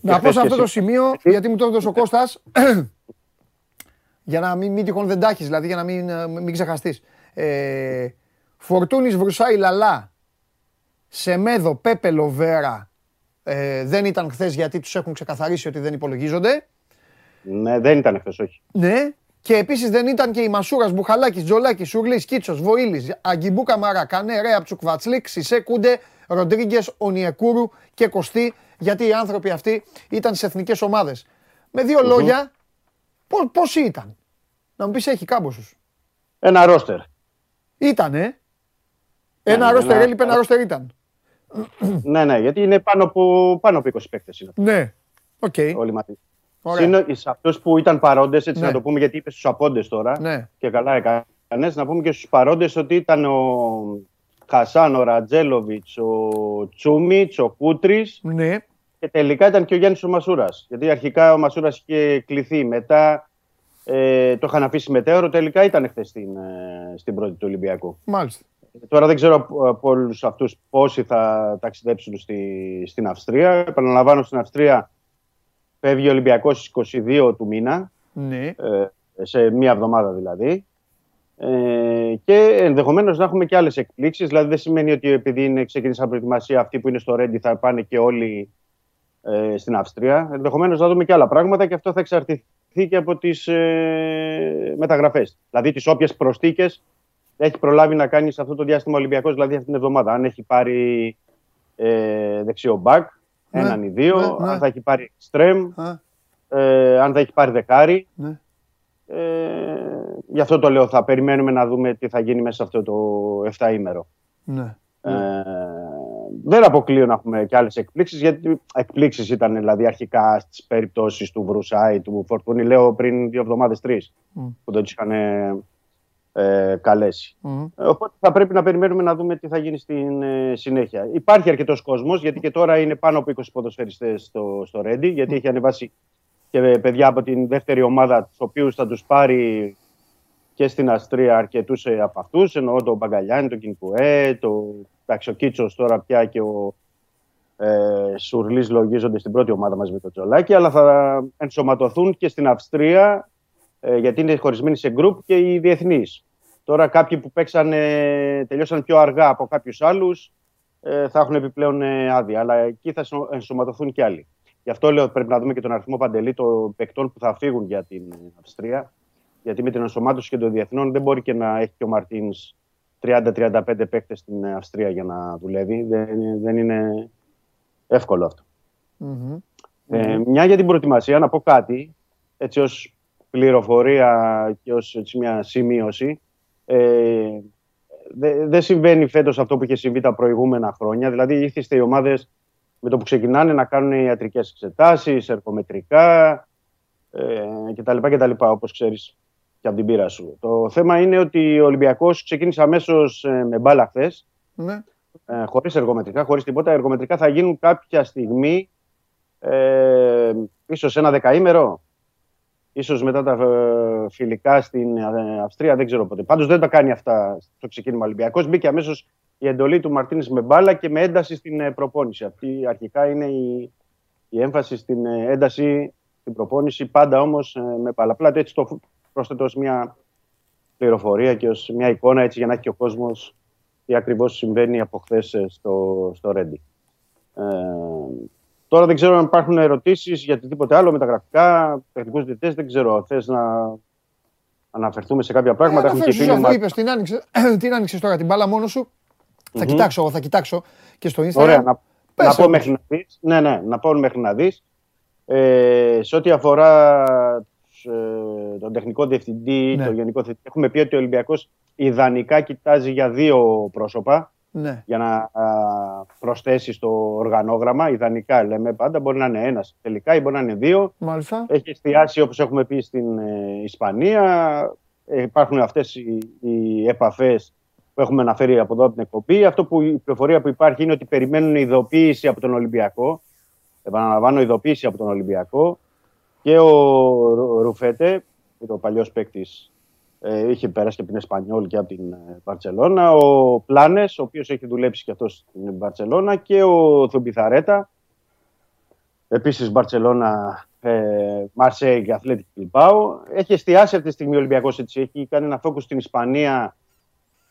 και Να πω χθες σε και αυτό το σήμερα- σημείο, γιατί μου το έδωσε ο Κώστας, για να μην, μην τυχόν δεν τάχεις, δηλαδή για να μην, ε, μην ξεχαστείς. Ε, Φορτούνης Βρουσάη Λαλά, Σεμέδο Πέπε Λοβέρα, ε, δεν ήταν χθες γιατί τους έχουν ξεκαθαρίσει ότι δεν υπολογίζονται. Ναι, δεν ήταν χθες, όχι. Ναι. Και επίσης δεν ήταν και η Μασούρας, Μπουχαλάκης, Τζολάκης, Σουρλής, Κίτσος, Βοήλης, Αγκιμπού Καμαρά, Κανέ, Ρέα, Ψουκβατσλίκ, Σισε, Κούντε, Ροντρίγκες, Ονιεκούρου και Κωστή, γιατί οι άνθρωποι αυτοί ήταν σε εθνικές ομάδες. Με δύο λόγια, πώς πόσοι ήταν; Να μου πεις, έχει κάμποσου. Ένα ρόστερ. Ήτανε. Ένα ναι, ρόστερ ένα- έλειπε, ένα ρόστερ ήταν. ναι, ναι, γιατί είναι πάνω από, πάνω από 20 παίκτες. Ναι. Οκ. Όλοι μαζί. Ωραία. Συν σε αυτού που ήταν παρόντες, έτσι Ναι. να το πούμε, γιατί είπε στους απόντες τώρα. Ναι. Και καλά έκανες. Να πούμε και στους παρόντες ότι ήταν ο Χασάν, ο Ραντζέλοβιτς, ο Τσούμιτς, ο Κούτρης Ναι. και τελικά ήταν και ο Γιάννης ο Μασούρας. Γιατί αρχικά ο Μασούρας είχε κληθεί, μετά ε, το είχαν αφήσει μετέωρο. Τελικά ήταν χθες στην, ε, στην πρώτη του Ολυμπιακού. Μάλιστα. Τώρα δεν ξέρω από, από όλους αυτούς πόσοι θα ταξιδέψουν στη, στην Αυστρία. Επαναλαμβάνω, στην Αυστρία φεύγει ο Ολυμπιακός στις 22 του μήνα, Ναι. ε, σε μία εβδομάδα δηλαδή. Ε, και ενδεχομένως να έχουμε και άλλες εκπλήξεις. Δηλαδή, δεν σημαίνει ότι επειδή είναι, ξεκίνησαν προετοιμασία αυτοί που είναι στο Ρέντι θα πάνε και όλοι ε, στην Αυστρία. Ενδεχομένως να δούμε και άλλα πράγματα και αυτό θα εξαρτηθεί και από τις ε, μεταγραφές. Δηλαδή, τις όποιες προστίκε έχει προλάβει να κάνει σε αυτό το διάστημα Ολυμπιακός, δηλαδή αυτή την εβδομάδα. Αν έχει πάρει ε, δεξιό μπακ, Ναι, έναν ή δύο, ναι, ναι. αν θα έχει πάρει εξτρέμ, Α, ε, αν θα έχει πάρει δεκάρι. ναι. Ε, γι' αυτό το λέω, θα περιμένουμε να δούμε τι θα γίνει μέσα σε αυτό το 7 ημέρο. Ναι. Ε, δεν αποκλείω να έχουμε και άλλες εκπλήξεις, γιατί εκπλήξεις ήταν δηλαδή αρχικά στις περιπτώσεις του Βρουσάη, του Φορτούνη, λέω πριν δύο εβδομάδες, τρεις, Μμ. που δεν τους είχαν ε, καλέσει. Μμ. Ε, Οπότε θα πρέπει να περιμένουμε να δούμε τι θα γίνει στην ε, συνέχεια. Υπάρχει αρκετός κόσμος, γιατί και τώρα είναι πάνω από 20 ποδοσφαιριστές στο, στο Ρέντι, γιατί έχει ανεβάσει και ε, παιδιά από την δεύτερη ομάδα, τους οποίους θα τους πάρει και στην Αστρία αρκετούς από αυτούς. Εννοώ τον Μπαγκαλιάνη, τον Κινκουέ, το, εντάξει, ο Κίτσος τώρα πια και ο ε, Σουρλής λογίζονται στην πρώτη ομάδα μαζί με τον Τζολάκη, αλλά θα ενσωματωθούν και στην Αυστρία, ε, γιατί είναι χωρισμένοι σε γκρουπ και οι διεθνείς. Τώρα κάποιοι που παίξανε, τελειώσαν πιο αργά από κάποιους άλλους ε, θα έχουν επιπλέον ε, άδεια. Αλλά εκεί θα ενσω- ενσωματωθούν και άλλοι. Γι' αυτό λέω ότι πρέπει να δούμε και τον αριθμό παντελή των παικτών που θα φύγουν για την ε, Αυστρία. Γιατί με την ενσωμάτωση και των διεθνών δεν μπορεί και να έχει και ο Μαρτίνς 30-35 παίκτες στην ε, Αυστρία για να δουλεύει. Δεν, δεν είναι εύκολο αυτό. Μμμ. Ε, μια για την προετοιμασία, να πω κάτι, έτσι ως πληροφορία και ως έτσι, μια σημείωση. Ε, δεν δεν συμβαίνει φέτος αυτό που είχε συμβεί τα προηγούμενα χρόνια. Δηλαδή, ήρθιστε οι ομάδες με το που ξεκινάνε να κάνουν ιατρικές εξετάσεις, ερκομετρικά ε, κτλ. κτλ. Όπως ξέρεις και από την πείρα σου. Το θέμα είναι ότι ο Ολυμπιακός ξεκίνησε αμέσως ε, με μπάλα χθες Ναι. ε, χωρίς εργομετρικά, χωρίς τίποτα. Εργομετρικά θα γίνουν κάποια στιγμή, ε, ίσως ένα δεκαήμερο, ίσως μετά τα ε, φιλικά στην ε, Αυστρία, δεν ξέρω πότε. Πάντως δεν τα κάνει αυτά στο ξεκίνημα Ολυμπιακός. Μπήκε αμέσως η εντολή του Μαρτίνης με μπάλα και με ένταση στην ε, προπόνηση. Αυτή αρχικά είναι η, η έμφαση στην ε, ένταση, στην προπόνηση, πάντα όμως ε, με μπάλα. Απλά έτσι το πρόσθετο ως μια πληροφορία και ως μια εικόνα έτσι για να έχει και ο κόσμος τι ακριβώς συμβαίνει από χθες στο, στο Ρέντι. Ε, τώρα δεν ξέρω αν υπάρχουν ερωτήσεις για οτιδήποτε άλλο, μεταγραφικά, τεχνικούς διαιτητές, δεν ξέρω. Θες να αναφερθούμε σε κάποια πράγματα. Ε, Έχουμε αναφέρω και σε φίλοι αυτό μας. είπες, την άνοιξες, την άνοιξες τώρα την μπάλα μόνος σου. Θα Μμμ. κοιτάξω, εγώ θα κοιτάξω και στο Instagram. Ωραία, να, Πες να πω όμως. μέχρι να δεις. Ναι, ναι, να πω μέχρι να δεις. Ε, σε ό,τι αφορά τους, ε, τον τεχνικό διευθυντή, Ναι. τον γενικό διευθυντή, έχουμε πει ότι ο Ολυμπιακός ιδανικά κοιτάζει για δύο πρόσωπα. Ναι. για να α, προσθέσεις στο οργανόγραμμα. Ιδανικά λέμε πάντα, μπορεί να είναι ένας τελικά ή μπορεί να είναι δύο. Μάλιστα. Έχει εστιάσει όπως έχουμε πει στην ε, Ισπανία. Ε, υπάρχουν αυτές οι, οι επαφές που έχουμε αναφέρει από εδώ από την εκπομπή. Αυτό που η πληροφορία που υπάρχει είναι ότι περιμένουν ειδοποίηση από τον Ολυμπιακό. Επαναλαμβάνω, ειδοποίηση από τον Ολυμπιακό. Και ο Ρου- Ρουφέτε, που είναι ο παλιός παίκτης, ε, είχε περάσει και από την Εσπανιόλ και από την ε, Μπαρσελόνα. Ο Πλάνε, ο οποίος έχει δουλέψει και αυτός στην Μπαρσελόνα. Και ο Θουμπιθαρέτα, επίσης Μπαρσελόνα, ε, Μαρσέη και Αθλέτικ Bilbao. Έχει εστιάσει αυτή τη στιγμή ο Ολυμπιακός έτσι. Έχει κάνει ένα focus στην Ισπανία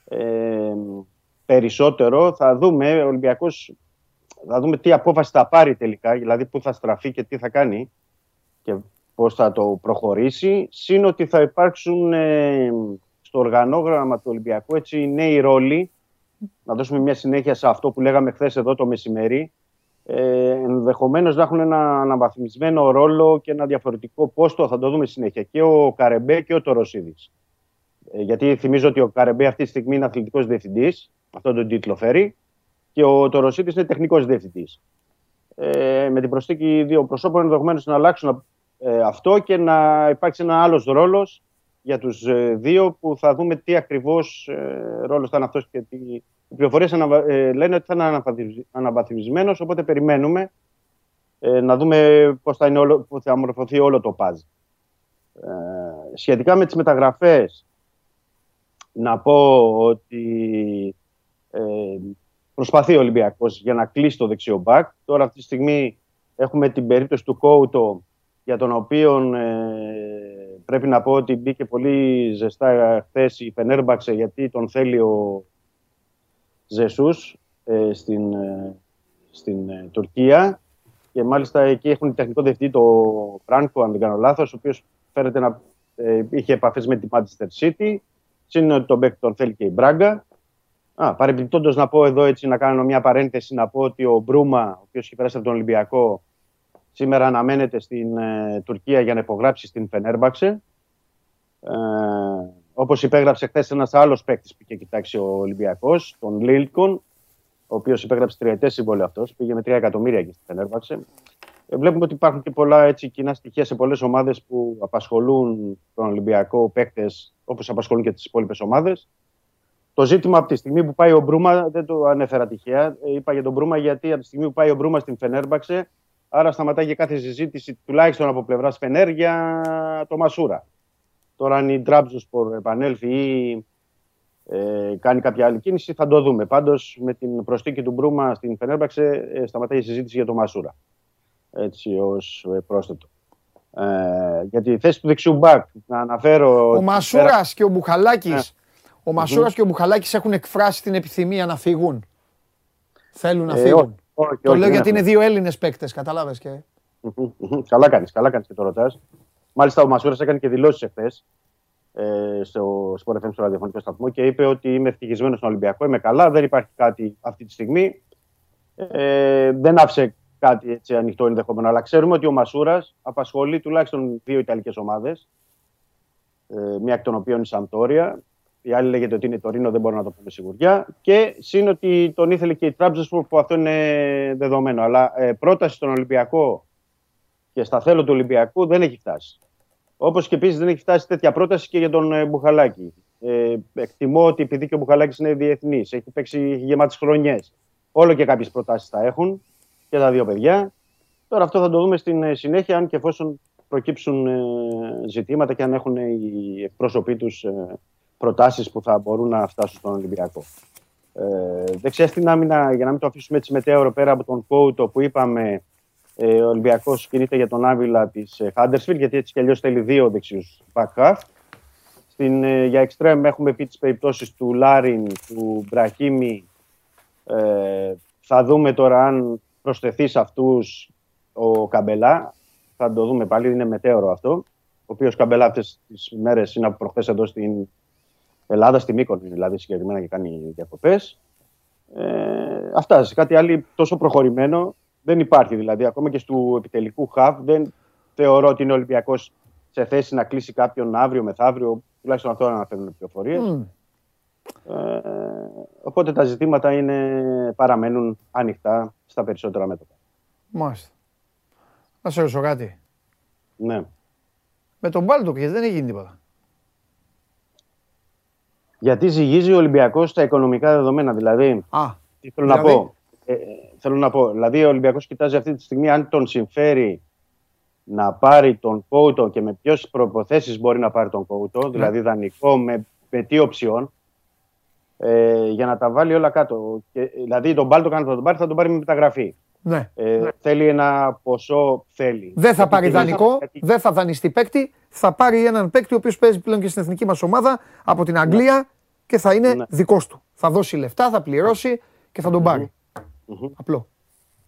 ε, περισσότερο. Θα δούμε, ο Ολυμπιακός, θα δούμε τι απόφαση θα πάρει τελικά, δηλαδή πού θα στραφεί και τι θα κάνει και πώς θα το προχωρήσει. Συν ότι θα υπάρξουν ε, στο οργανόγραμμα του Ολυμπιακού έτσι νέοι ρόλοι. Να δώσουμε μια συνέχεια σε αυτό που λέγαμε χθες εδώ το μεσημέρι. Ε, ενδεχομένως να έχουν ένα αναβαθμισμένο ρόλο και ένα διαφορετικό πόστο, θα το δούμε συνέχεια. Και ο Καρεμπέ και ο Τωροσίδης. Ε, γιατί θυμίζω ότι ο Καρεμπέ αυτή τη στιγμή είναι αθλητικός διευθυντής, αυτόν τον τίτλο φέρει, και ο Τωροσίδης είναι τεχνικός διευθυντής. Ε, με την προσθήκη δύο προσώπων ενδεχομένως να αλλάξουν ε, αυτό και να υπάρξει ένα άλλος ρόλος για τους ε, δύο που θα δούμε τι ακριβώς ε, ρόλος θα είναι αυτός και τι... Οι πληροφορίες αναβα... ε, λένε ότι θα είναι αναβαθμισ- αναβαθμισμένος, οπότε περιμένουμε ε, να δούμε πώς θα, είναι όλο, πώς θα μορφωθεί όλο το παζ. Ε, σχετικά με τις μεταγραφές, να πω ότι ε, προσπαθεί ο Ολυμπιακός για να κλείσει το δεξιό μπακ. Τώρα αυτή τη στιγμή έχουμε την περίπτωση του Κόουτο για τον οποίο ε, πρέπει να πω ότι μπήκε πολύ ζεστά χθες η Φενέρμπαξε γιατί τον θέλει ο Ζεσούς ε, στην, ε, στην ε, Τουρκία και μάλιστα εκεί έχουν τεχνικό διευθυντή το Φράνκο, αν δεν κάνω λάθος, ο οποίος φέρεται να ε, είχε επαφές με την Manchester City Συν ότι τον παίκτη τον θέλει και η Μπράγκα. Α, παρεμπιπτόντως να πω εδώ έτσι, να κάνω μια παρένθεση, να πω ότι ο Μπρούμα, ο οποίος έχει περάσει από τον Ολυμπιακό, σήμερα αναμένεται στην ε, Τουρκία για να υπογράψει στην Φενέρμπαξε. Ε, Όπως υπέγραψε χθες ένας άλλος παίκτης που είχε κοιτάξει ο Ολυμπιακός, τον Λίλκον, ο οποίος υπέγραψε τριετές συμβόλαιο αυτός, πήγε με 3 εκατομμύρια εκεί στη Φενέρμπαξε. Ε, βλέπουμε ότι υπάρχουν και πολλά έτσι, κοινά στοιχεία σε πολλές ομάδες που απασχολούν τον Ολυμπιακό παίκτες όπως απασχολούν και τις υπόλοιπες ομάδες. Το ζήτημα από τη στιγμή που πάει ο Μπρούμα, δεν το ανέφερα τυχαία. Ε, είπα για τον Μπρούμα γιατί από τη στιγμή που πάει ο Μπρούμα στην Φενέρμπαξε, άρα σταματάει και κάθε συζήτηση, τουλάχιστον από πλευράς Φενέρ, για το Μασούρα. Τώρα, αν η Τραμπζοσπορ επανέλθει ή ε, κάνει κάποια άλλη κίνηση, θα το δούμε. Πάντως, με την προστίκη του Μπρούμα στην Φενέρμπαξε, ε, σταματάει η συζήτηση για το Μασούρα. Έτσι, ως ε, πρόσθετο. Ε, για τη θέση του δεξιού μπακ, να αναφέρω. Ο Μασούρας και ο Μπουχαλάκης. Ναι. Ο μασουρα και ο Μπουχαλάκης έχουν εκφράσει την επιθυμία να φύγουν. Θέλουν να ε, φύγουν. Όχι, το λέω γιατί είναι δύο Έλληνες παίκτες, κατάλαβε και. Καλά κάνεις, καλά κάνεις και το ρωτάς. Μάλιστα, ο Μασούρας έκανε και δηλώσεις εχθές ε, στο Sport FM στο ραδιοφωνικό σταθμό και είπε ότι είμαι ευτυχισμένος στον Ολυμπιακό, είμαι καλά, δεν υπάρχει κάτι αυτή τη στιγμή. Ε, δεν άφησε κάτι έτσι ανοιχτό ενδεχόμενο, αλλά ξέρουμε ότι ο Μασούρας απασχολεί τουλάχιστον δύο Ιταλικές ομάδες. Ε, μία εκ των οποίων η Σαμπτόρια. Η άλλη λέγεται ότι είναι το Ρήνο, δεν μπορώ να το πούμε σιγουριά. Και σύν ότι τον ήθελε και η Τραμπζεσπορ που αυτό είναι δεδομένο. Αλλά ε, πρόταση στον Ολυμπιακό και στα θέλω του Ολυμπιακού δεν έχει φτάσει. Όπως και επίσης δεν έχει φτάσει τέτοια πρόταση και για τον ε, Μπουχαλάκη. Ε, εκτιμώ ότι επειδή και ο Μπουχαλάκης είναι διεθνής, έχει παίξει γεμάτες χρονιές, όλο και κάποιες προτάσεις θα έχουν και τα δύο παιδιά. Τώρα αυτό θα το δούμε στην ε, συνέχεια, αν και εφόσον προκύψουν ε, ζητήματα και αν έχουν οι εκπρόσωποι τους προτάσεις που θα μπορούν να φτάσουν στον Ολυμπιακό. Ε, δεξιά στην άμυνα, για να μην το αφήσουμε έτσι μετέωρο πέρα από τον Κόουτο που είπαμε, ε, ο Ολυμπιακός κινείται για τον Άβυλα της Χάντερσφιλ, γιατί έτσι κι αλλιώς θέλει δύο δεξιούς back half. Στην, ε, για εξτρέμ έχουμε πει τις περιπτώσεις του Λάριν, του Μπραχίμη. Ε, θα δούμε τώρα αν προσθεθεί σε αυτούς ο Καμπελά. Θα το δούμε πάλι, είναι μετέωρο αυτό. Ο οποίος Καμπελά αυτές τις μέρες είναι από προχθές εδώ στην Ελλάδα, στη Μύκονη δηλαδή συγκεκριμένα και κάνει διακοπές. Ε, αυτά. Σε κάτι άλλο τόσο προχωρημένο δεν υπάρχει δηλαδή. Ακόμα και στο επιτελικού χαβ δεν θεωρώ ότι είναι ο Ολυμπιακός σε θέση να κλείσει κάποιον αύριο μεθαύριο. Τουλάχιστον αυτό να αναφέρουν πληροφορίες. Mm. Ε, οπότε τα ζητήματα είναι, παραμένουν ανοιχτά στα περισσότερα μέτωπα. Μάλιστα. Να σε ρωτήσω κάτι. Ναι. Με τον Μπάλτοκ γιατί δεν έχει γίνει τίποτα. Γιατί ζυγίζει ο Ολυμπιακός στα οικονομικά δεδομένα. Δηλαδή, Α, τι θέλω δηλαδή... να πω; Ε, θέλω να πω, δηλαδή ο Ολυμπιακός κοιτάζει αυτή τη στιγμή αν τον συμφέρει να πάρει τον Κόουτο και με ποιες προποθέσει μπορεί να πάρει τον Κόουτο, ναι. δηλαδή δανεικό, με, με τι οψιών, ε, για να τα βάλει όλα κάτω. Και, δηλαδή τον Μπάλτο αν θα τον πάρει, θα τον πάρει με μεταγραφή. Ναι. Ε, Θέλει ένα ποσό, θέλει. Δεν θα πάρει δανεικό, δεν θα δανειστεί παίκτη. Θα πάρει έναν παίκτη ο οποίος παίζει πλέον και στην εθνική μας ομάδα από την Αγγλία ναι. και θα είναι ναι. δικός του. Θα δώσει λεφτά, θα πληρώσει και θα τον πάρει. Mm-hmm. Απλό.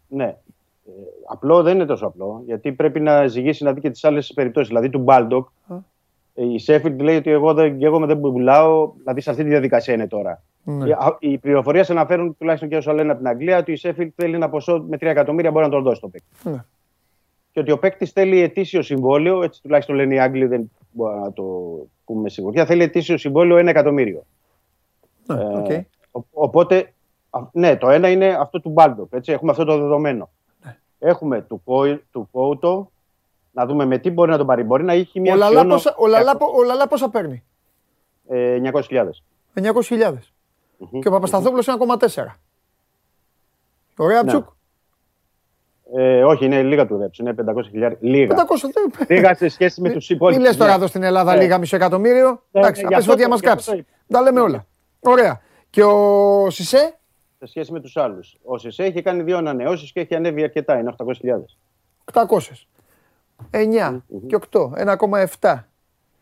Ναι. Ε, απλό δεν είναι τόσο απλό, γιατί πρέπει να ζυγίσει να δει και τις άλλες περιπτώσεις. Δηλαδή του Μπάλντοκ, η Σέφιλντ λέει ότι εγώ δεν, εγώ δεν πουλάω, δηλαδή σε αυτή τη διαδικασία είναι τώρα. Ναι. Οι, οι πληροφορίες αναφέρουν τουλάχιστον και όσο λένε από την Αγγλία ότι η Σέφιλντ θέλει ένα ποσό με 3 εκατομμύρια μπορεί να τον δώσει το παίκτη. Ναι. Και ότι ο παίκτης θέλει ετήσιο συμβόλαιο, έτσι τουλάχιστον λένε οι Άγγλοι, δεν μπορούμε να το πούμε σίγουρα. Θέλει ετήσιο συμβόλαιο 1 εκατομμύριο. Ναι, okay. ε, οπότε ναι, το ένα είναι αυτό του Μπάλντοκ. Έτσι, έχουμε αυτό το δεδομένο. Ναι. Έχουμε του, του Κόουτο, να δούμε με τι μπορεί να τον πάρει. Μπορεί να έχει μια. Ο Λαλά, πόσα, ο Λαλά, ο Λαλά πόσα παίρνει. Ε, 900.000. 900.000. Mm-hmm. Και ο Παπασταθόπουλος 1,4. Ο Ρέαμπτσουκ. Ναι. Ε, όχι, είναι λίγα του Ρέαμπτσουκ. Είναι 500.000. Λίγα. 500, λίγα σε σχέση με τους υπόλοιπους. Μην λες τώρα εδώ στην Ελλάδα λίγα μισό εκατομμύριο. Εντάξει, θα ότι μα κάψει. Τα λέμε όλα. Ωραία. Και ο Σισε; Σε σχέση με τους άλλους. Ο ΣΥΣΕ έχει κάνει δύο ανανεώσεις και έχει ανέβει αρκετά. Είναι 800.000. 800. 9 και 8. 1,7.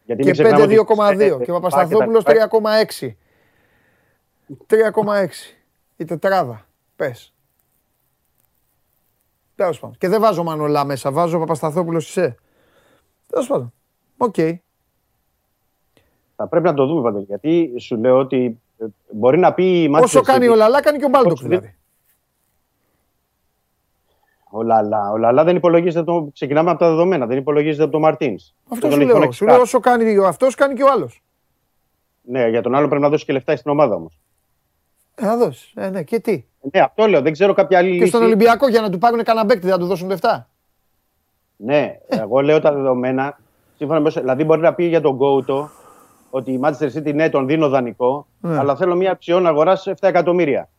και 5, 2,2. Και ο Παπασταθόπουλος 3,6. 3,6. Η τετράδα. Πες. Τέλος πάντων. Και δεν βάζω Μανολά μέσα. Βάζω Παπασταθόπουλο σε. Τέλος πάντων. Οκ. Θα πρέπει να το δούμε Παντελή. Γιατί σου λέω ότι ε, μπορεί να πει η Όσο κάνει ο Λαλά, κάνει και ο Μπάλντοκ δηλαδή. Ο Λαλά, ο Λαλά δεν υπολογίζεται. Το... Ξεκινάμε από τα δεδομένα. Δεν υπολογίζεται από τον Μαρτίνς. Αυτός σου λέω. Σου λέω όσο κάνει αυτός, κάνει και ο άλλος. Ναι, για τον άλλο πρέπει να δώσει και λεφτά στην ομάδα όμως. Ε, να δώσεις. Ε, ναι, και τι; Ναι, αυτό λέω. Δεν ξέρω κάποια άλλη Και στον Ολυμπιακό για να του πάρουν κανένα μπέκτη, θα του δώσουν λεφτά; Ναι, εγώ λέω τα δεδομένα. Σύμφωνα με, δηλαδή, μπορεί να πει για τον Γκόουτο ότι η Manchester City ναι, τον δίνω δανεικό, ναι. αλλά θέλω μια ψιόν αγορά 7 εκατομμύρια.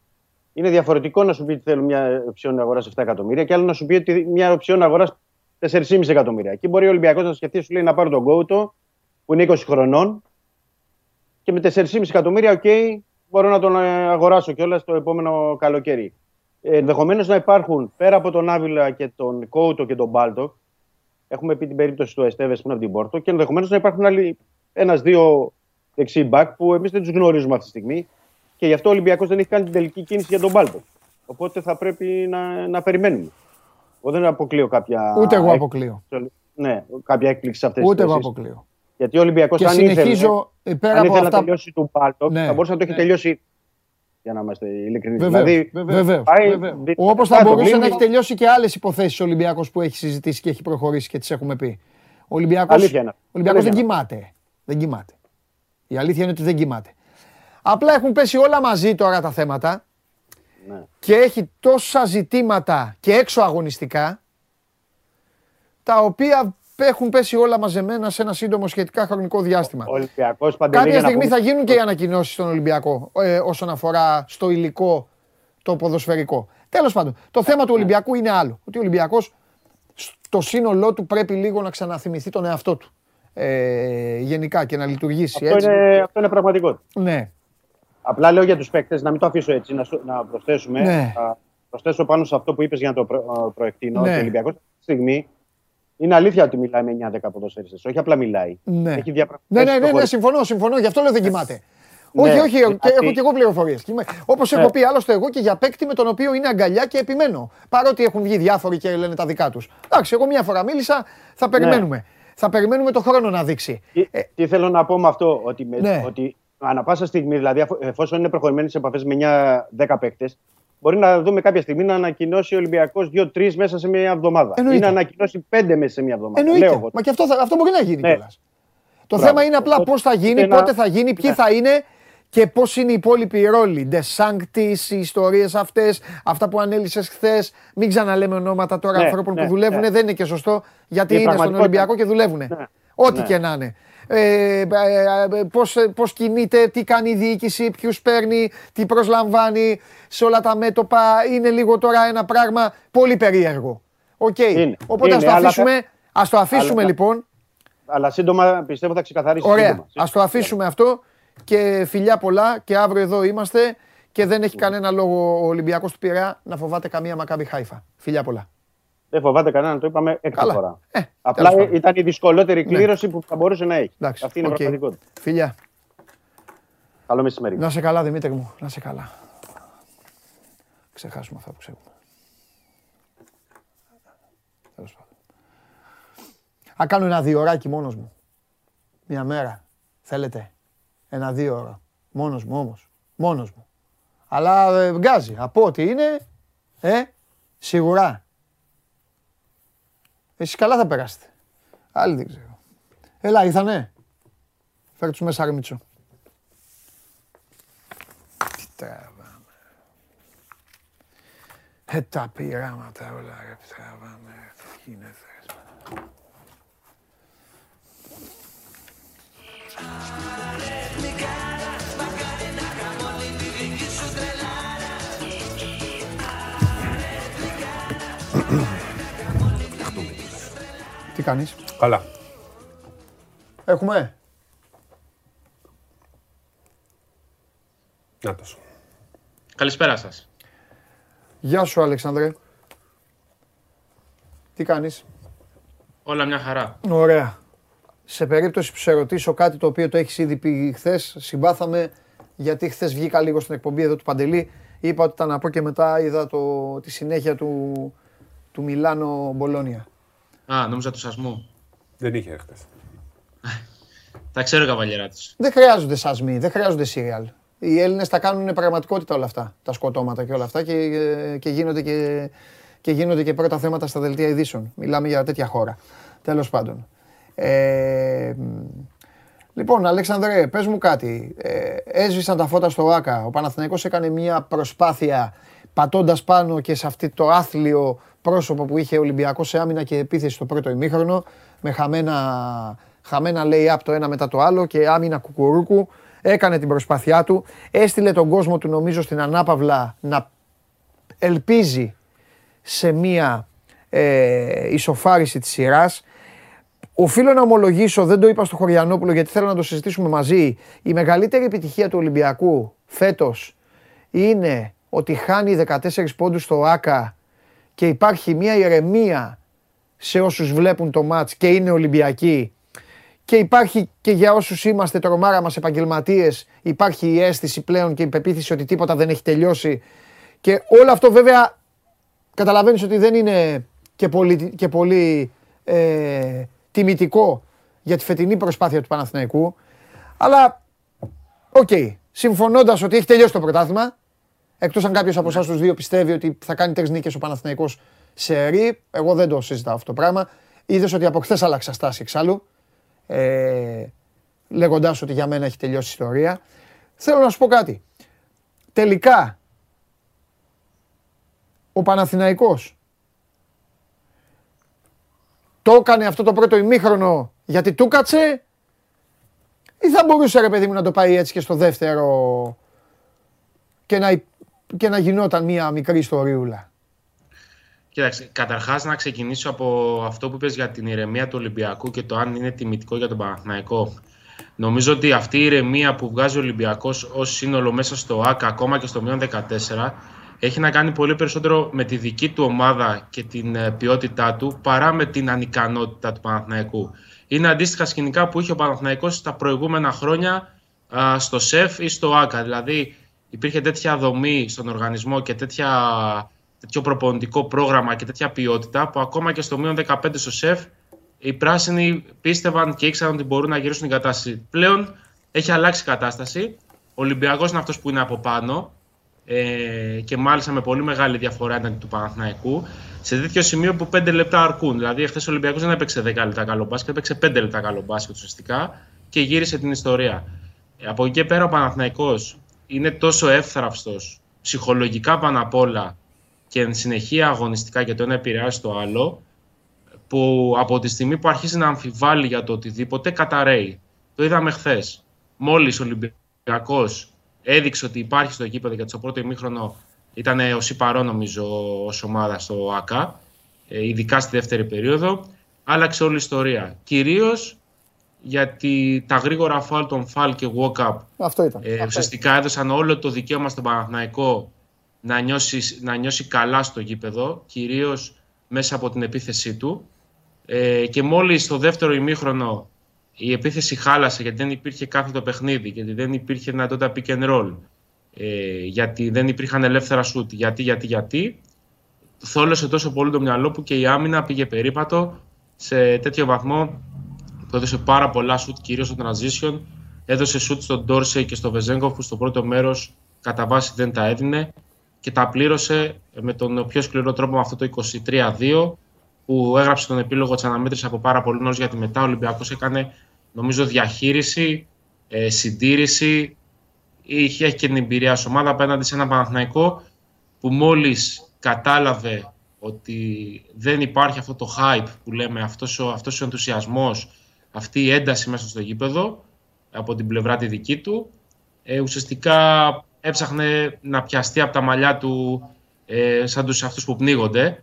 Είναι διαφορετικό να σου πει ότι θέλω μια ψιόν αγορά 7 εκατομμύρια και άλλο να σου πει ότι μια ψιόν αγορά 4,5 εκατομμύρια. Εκεί μπορεί ο Ολυμπιακός να σκεφτεί, σου λέει να πάρω τον Κόουτο που είναι 20 χρονών και με 4,5 εκατομμύρια, OK, okay, μπορώ να τον αγοράσω κιόλας το επόμενο καλοκαίρι. Ενδεχομένως να υπάρχουν πέρα από τον Άβιλα και τον Κόουτο και τον Μπάλντοκ, έχουμε πει την περίπτωση του Εστέβε που είναι από την Πόρτο, και ενδεχομένως να υπάρχουν άλλοι ένα-δύο δεξί μπακ που εμείς δεν τους γνωρίζουμε αυτή τη στιγμή. Και γι' αυτό ο Ολυμπιακός δεν έχει κάνει την τελική κίνηση για τον Μπάλντοκ. Οπότε θα πρέπει να, να περιμένουμε. Εγώ δεν αποκλείω κάποια. Ούτε εγώ αποκλείω. Ναι, κάποια έκπληξη σε αυτές τις Ούτε εγώ αποκλείω. Γιατί ο Ολυμπιακός αν συνεχίζω, ήθελε, πέρα αν ήθελε αυτά... να τελειώσει του Μπάλτοκ, ναι. θα μπορούσε να το έχει ναι. τελειώσει για να είμαστε ειλικρινείς. Δηλαδή, βεβαίως. Όπως θα μπορούσε να έχει τελειώσει και άλλες υποθέσεις ο Ολυμπιακός που έχει συζητήσει και έχει προχωρήσει και τις έχουμε πει. Ο Ολυμπιακό δεν κοιμάται. Δεν κοιμάται. Η αλήθεια είναι ότι δεν κοιμάται. Απλά έχουν πέσει όλα μαζί τώρα τα θέματα ναι. και έχει τόσα ζητήματα και έξω αγωνιστικά τα οποία έχουν πέσει όλα μαζεμένα σε ένα σύντομο σχετικά χρονικό διάστημα. Ο Κάποια στιγμή θα γίνουν και οι ανακοινώσεις στον Ολυμπιακό ε, όσον αφορά στο υλικό το ποδοσφαιρικό. Τέλος πάντων, το θέμα του Ολυμπιακού είναι άλλο. Ότι ο Ολυμπιακός στο σύνολό του πρέπει λίγο να ξαναθυμηθεί τον εαυτό του. Ε, γενικά και να λειτουργήσει αυτό έτσι. Είναι, αυτό είναι πραγματικό. Ναι. Απλά λέω για τους παίκτες, να μην το αφήσω έτσι, να, να προσθέσουμε. Ναι. Να προσθέσω πάνω σε αυτό που είπες για να το προ, προεκτείνω. Ναι. Ο Ολυμπιακός αυτή τη στιγμή είναι αλήθεια ότι μιλάει με 9-10 ποδοσφαιριστές. Όχι απλά μιλάει. Ναι. Έχει ναι, ναι, ναι, ναι, συμφωνώ, συμφωνώ. Γι' αυτό λέω δεν κοιμάται. Ναι, όχι, όχι, και, έχω και εγώ πληροφορίες. Όπως ναι. έχω πει άλλωστε εγώ και για παίκτη με τον οποίο είναι αγκαλιά και επιμένω. Παρότι έχουν βγει διάφοροι και λένε τα δικά τους. Εντάξει, εγώ μία φορά μίλησα, θα περιμένουμε. Ναι. Θα περιμένουμε το χρόνο να δείξει. Τι, ε, τι θέλω να πω με αυτό, ότι, με, ναι. ότι ανά πάσα στιγμή, δηλαδή εφόσον είναι προχωρημένοι σε επαφές με 9-10 παίκτες, μπορεί να δούμε κάποια στιγμή να ανακοινώσει ο Ολυμπιακός 2-3 μέσα σε μια εβδομάδα. Εννοείται. Ή να ανακοινώσει 5 μέσα σε μια εβδομάδα. Εννοείται. Λέω Μα και αυτό, αυτό μπορεί να γίνει ναι. κιόλας. Το Μπράβο. θέμα είναι απλά πώς θα γίνει, ένα... πότε θα γίνει, ποιοι ναι. θα είναι και πώς είναι οι υπόλοιποι ρόλοι. Sanctis, οι ιστορίες αυτές, αυτά που ανέλησες χθες. Μην ξαναλέμε ονόματα τώρα ναι, ανθρώπων ναι, που δουλεύουν, ναι. δεν είναι και σωστό γιατί είναι στον Ολυμπιακό και δουλεύουν. Ναι. Ό,τι και να είναι. Ε, ε, ε, πώς, πώς κινείται, τι κάνει η διοίκηση, ποιους παίρνει, τι προσλαμβάνει σε όλα τα μέτωπα. Είναι λίγο τώρα ένα πράγμα πολύ περίεργο. OK. Okay. Οπότε είναι, ας το αφήσουμε, αλλά... ας το αφήσουμε αλλά... λοιπόν. Αλλά σύντομα πιστεύω θα ξεκαθαρίσει. Ωραία. Σύντομα. Ας το αφήσουμε αυτό και φιλιά πολλά και αύριο εδώ είμαστε και δεν έχει κανένα λόγο ο Ολυμπιακός του Πειραιά να φοβάται καμία Μακάμπι Χάιφα. Φιλιά πολλά. Δεν φοβάται κανέναν, το είπαμε έκτη φορά. Ε, Απλά ήταν η δυσκολότερη ναι. κλήρωση ναι. που θα μπορούσε να έχει. Εντάξει, Αυτή είναι η okay. πραγματικότητα. Φιλιά. Καλό μεσημέρι. Να σε καλά, Δημήτρη μου. Να σε καλά. Ξεχάσουμε αυτά που ξέρουμε. Τέλος πάντων. Α, κάνω ένα διωράκι μόνος μου. Μια μέρα. Θέλετε; Ένα δύο ώρα. Μόνος μου όμως. Μόνος μου. Αλλά ε, γκάζει. Από ό,τι είναι, ε, σιγουρά. Εσείς καλά θα περάσετε. Άλλοι δεν ξέρω. Έλα, ήρθανε. Φέρε τους μέσα, Αρμίτσο. Τι τραβάμε. Ε, τα πειράματα όλα, ρε, τραβάμε. Τι γίνεται. Τι κάνεις; Καλά. Έχουμε. Νάτος. Καλησπέρα σας. Γεια σου Αλεξάνδρε. Τι κάνεις; Όλα μια χαρά. Ωραία. Σε περίπτωση που σε ρωτήσω κάτι το οποίο το έχεις ήδη πει χθες, συμπάθαμε γιατί χθες βγήκα λίγο στην εκπομπή εδώ του Παντελή. Είπα ότι ήταν να πω και μετά είδα το, τη συνέχεια του, του Μιλάνο Μπολόνια. Α, νόμιζα του Σασμού. Δεν είχε χθες. Τα ξέρω καβαλιέρα τους. Δεν χρειάζονται σασμοί, δεν χρειάζονται σύριαλ. Οι Έλληνες τα κάνουν πραγματικότητα όλα αυτά. Τα σκοτώματα και όλα αυτά και, και, γίνονται, και, και γίνονται και πρώτα θέματα στα δελτία ειδήσεων. Μιλάμε για τέτοια χώρα. Τέλος πάντων. Ε, λοιπόν, Αλέξανδρε, πες μου κάτι. Ε, έσβησαν τα φώτα στο ΆΚΑ. Ο Παναθηναϊκός έκανε μια προσπάθεια πατώντας πάνω και σε αυτό το άθλιο πρόσωπο που είχε ο Ολυμπιακός σε άμυνα και επίθεση στο πρώτο ημίχρονο με χαμένα, χαμένα lay-up το ένα μετά το άλλο και άμυνα κουκουρούκου. Έκανε την προσπάθειά του. Έστειλε τον κόσμο του νομίζω στην ανάπαυλα να ελπίζει σε μία ε, ισοφάριση της σειράς. Οφείλω να ομολογήσω, δεν το είπα στο Χωριανόπουλο γιατί θέλω να το συζητήσουμε μαζί. Η μεγαλύτερη επιτυχία του Ολυμπιακού φέτος είναι ότι χάνει 14 πόντους στο ΆΚΑ και υπάρχει μια ηρεμία σε όσους βλέπουν το μάτς και είναι Ολυμπιακοί. Και υπάρχει και για όσους είμαστε τρομάρα μας επαγγελματίες υπάρχει η αίσθηση πλέον και η πεποίθηση ότι τίποτα δεν έχει τελειώσει. Και όλο αυτό βέβαια καταλαβαίνεις ότι δεν είναι και πολύ, και πολύ ε, τιμητικό για τη φετινή προσπάθεια του Παναθηναϊκού. Αλλά OK, okay, συμφωνώντας ότι έχει τελειώσει το πρωτάθλημα Εκτός αν κάποιος από εσάς τους δύο πιστεύει ότι θα κάνει τρεις νίκες ο Παναθηναϊκός σε ρί, εγώ δεν το συζητάω αυτό το πράγμα. Είδες ότι από χθες άλλαξα στάση εξάλλου. Ε, Λέγοντάς ότι για μένα έχει τελειώσει η ιστορία. Θέλω να σου πω κάτι. Τελικά, ο Παναθηναϊκός το έκανε αυτό το πρώτο ημίχρονο γιατί του κάτσε ή θα μπορούσε ρε παιδί μου να το πάει έτσι και στο δεύτερο και να και να γινόταν μια μικρή ιστοριούλα. Κοίταξε, καταρχάς να ξεκινήσω από αυτό που είπες για την ηρεμία του Ολυμπιακού και το αν είναι τιμητικό για τον Παναθηναϊκό. Νομίζω ότι αυτή η ηρεμία που βγάζει ο Ολυμπιακός ως σύνολο μέσα στο ΑΚΑ, ακόμα και στο μείον 14, έχει να κάνει πολύ περισσότερο με τη δική του ομάδα και την ε, ποιότητά του παρά με την ανικανότητα του Παναθηναϊκού. Είναι αντίστοιχα σκηνικά που είχε ο Παναθηναϊκός τα προηγούμενα χρόνια στο ΣΕΦ ή στο ΑΚΑ. Δηλαδή, υπήρχε τέτοια δομή στον οργανισμό και τέτοια, τέτοιο προπονητικό πρόγραμμα και τέτοια ποιότητα που ακόμα και στο μείον 15 στο ΣΕΦ οι πράσινοι πίστευαν και ήξεραν ότι μπορούν να γυρίσουν την κατάσταση. Πλέον έχει αλλάξει η κατάσταση. Ο Ολυμπιακός είναι αυτός που είναι από πάνω ε, και μάλιστα με πολύ μεγάλη διαφορά ήταν του Παναθηναϊκού. Σε τέτοιο σημείο που 5 λεπτά αρκούν. Δηλαδή, χθε ο Ολυμπιακός δεν έπαιξε 10 λεπτά καλό μπάσκετ, έπαιξε 5 λεπτά καλό μπάσκετ ουσιαστικά και γύρισε την ιστορία. Ε, από εκεί και πέρα ο Παναθηναϊκός είναι τόσο εύθραυστος ψυχολογικά πάνω απ' όλα και εν συνεχεία αγωνιστικά και το ένα επηρεάζει το άλλο, που από τη στιγμή που αρχίζει να αμφιβάλλει για το οτιδήποτε, καταραίει. Το είδαμε χθες. Μόλις ο Ολυμπιακός έδειξε ότι υπάρχει στο γήπεδο γιατί στο πρώτο ημίχρονο ήταν ο Σιπαρό, νομίζω, ως ομάδα στο ΑΚΑ, ε, ειδικά στη δεύτερη περίοδο, άλλαξε όλη η ιστορία. Κυρίως γιατί τα γρήγορα φάλ των φάλ και walk-up Αυτό ήταν. Ε, ουσιαστικά έδωσαν όλο το δικαίωμα στον Παναθηναϊκό να νιώσει, να νιώσει καλά στο γήπεδο, κυρίως μέσα από την επίθεσή του. Ε, και μόλις στο δεύτερο ημίχρονο η επίθεση χάλασε γιατί δεν υπήρχε κάθετο παιχνίδι, γιατί δεν υπήρχε δυνατότητα pick and roll, ε, γιατί δεν υπήρχαν ελεύθερα σουτ, γιατί, γιατί, γιατί, θόλωσε τόσο πολύ το μυαλό που και η άμυνα πήγε περίπατο σε τέτοιο βαθμό που έδωσε πάρα πολλά σουτ, κυρίως στο transition. Έδωσε σουτ στον Ντόρσεϊ και στο Βεζέγκοφ που στο πρώτο μέρος κατά βάση δεν τα έδινε και τα πλήρωσε με τον πιο σκληρό τρόπο με αυτό το 23-2 που έγραψε τον επίλογο της αναμέτρησης από πάρα πολύ νωρί γιατί μετά ο Ολυμπιακός έκανε νομίζω διαχείριση, ε, συντήρηση. Είχε και την εμπειρία σου ομάδα απέναντι σε ένα Παναθηναϊκό που μόλις κατάλαβε ότι δεν υπάρχει αυτό το hype που λέμε, αυτός ο, αυτός ο ενθουσιασμός, αυτή η ένταση μέσα στο γήπεδο από την πλευρά τη δική του. Ε, ουσιαστικά έψαχνε να πιαστεί από τα μαλλιά του ε, σαν τους αυτούς που πνίγονται.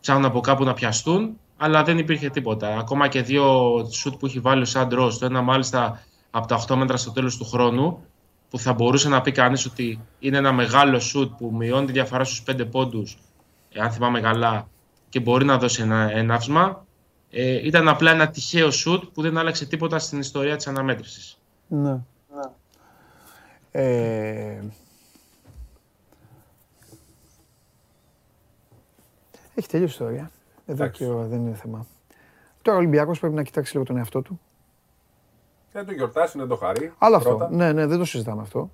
Ψάχνουν από κάπου να πιαστούν, αλλά δεν υπήρχε τίποτα. Ακόμα και δύο σουτ που έχει βάλει ο Σαντρός, το ένα μάλιστα από τα 8 μέτρα στο τέλος του χρόνου, που θα μπορούσε να πει κανείς ότι είναι ένα μεγάλο σουτ που μειώνει τη διαφορά στους 5 πόντους, αν θυμάμαι καλά, και μπορεί να δώσει ένα έναυσμα. Ε, ήταν απλά ένα τυχαίο σουτ που δεν άλλαξε τίποτα στην ιστορία της αναμέτρησης. Ναι. ναι. Ε... Έχει τελειώσει η ιστορία. Εδώ και δεν είναι θέμα. Τώρα ο Ολυμπιακός πρέπει να κοιτάξει λίγο τον εαυτό του. Θα το γιορτάσει, να το χαρεί. Άλλο αυτό. Ναι, ναι, δεν το συζητάμε αυτό.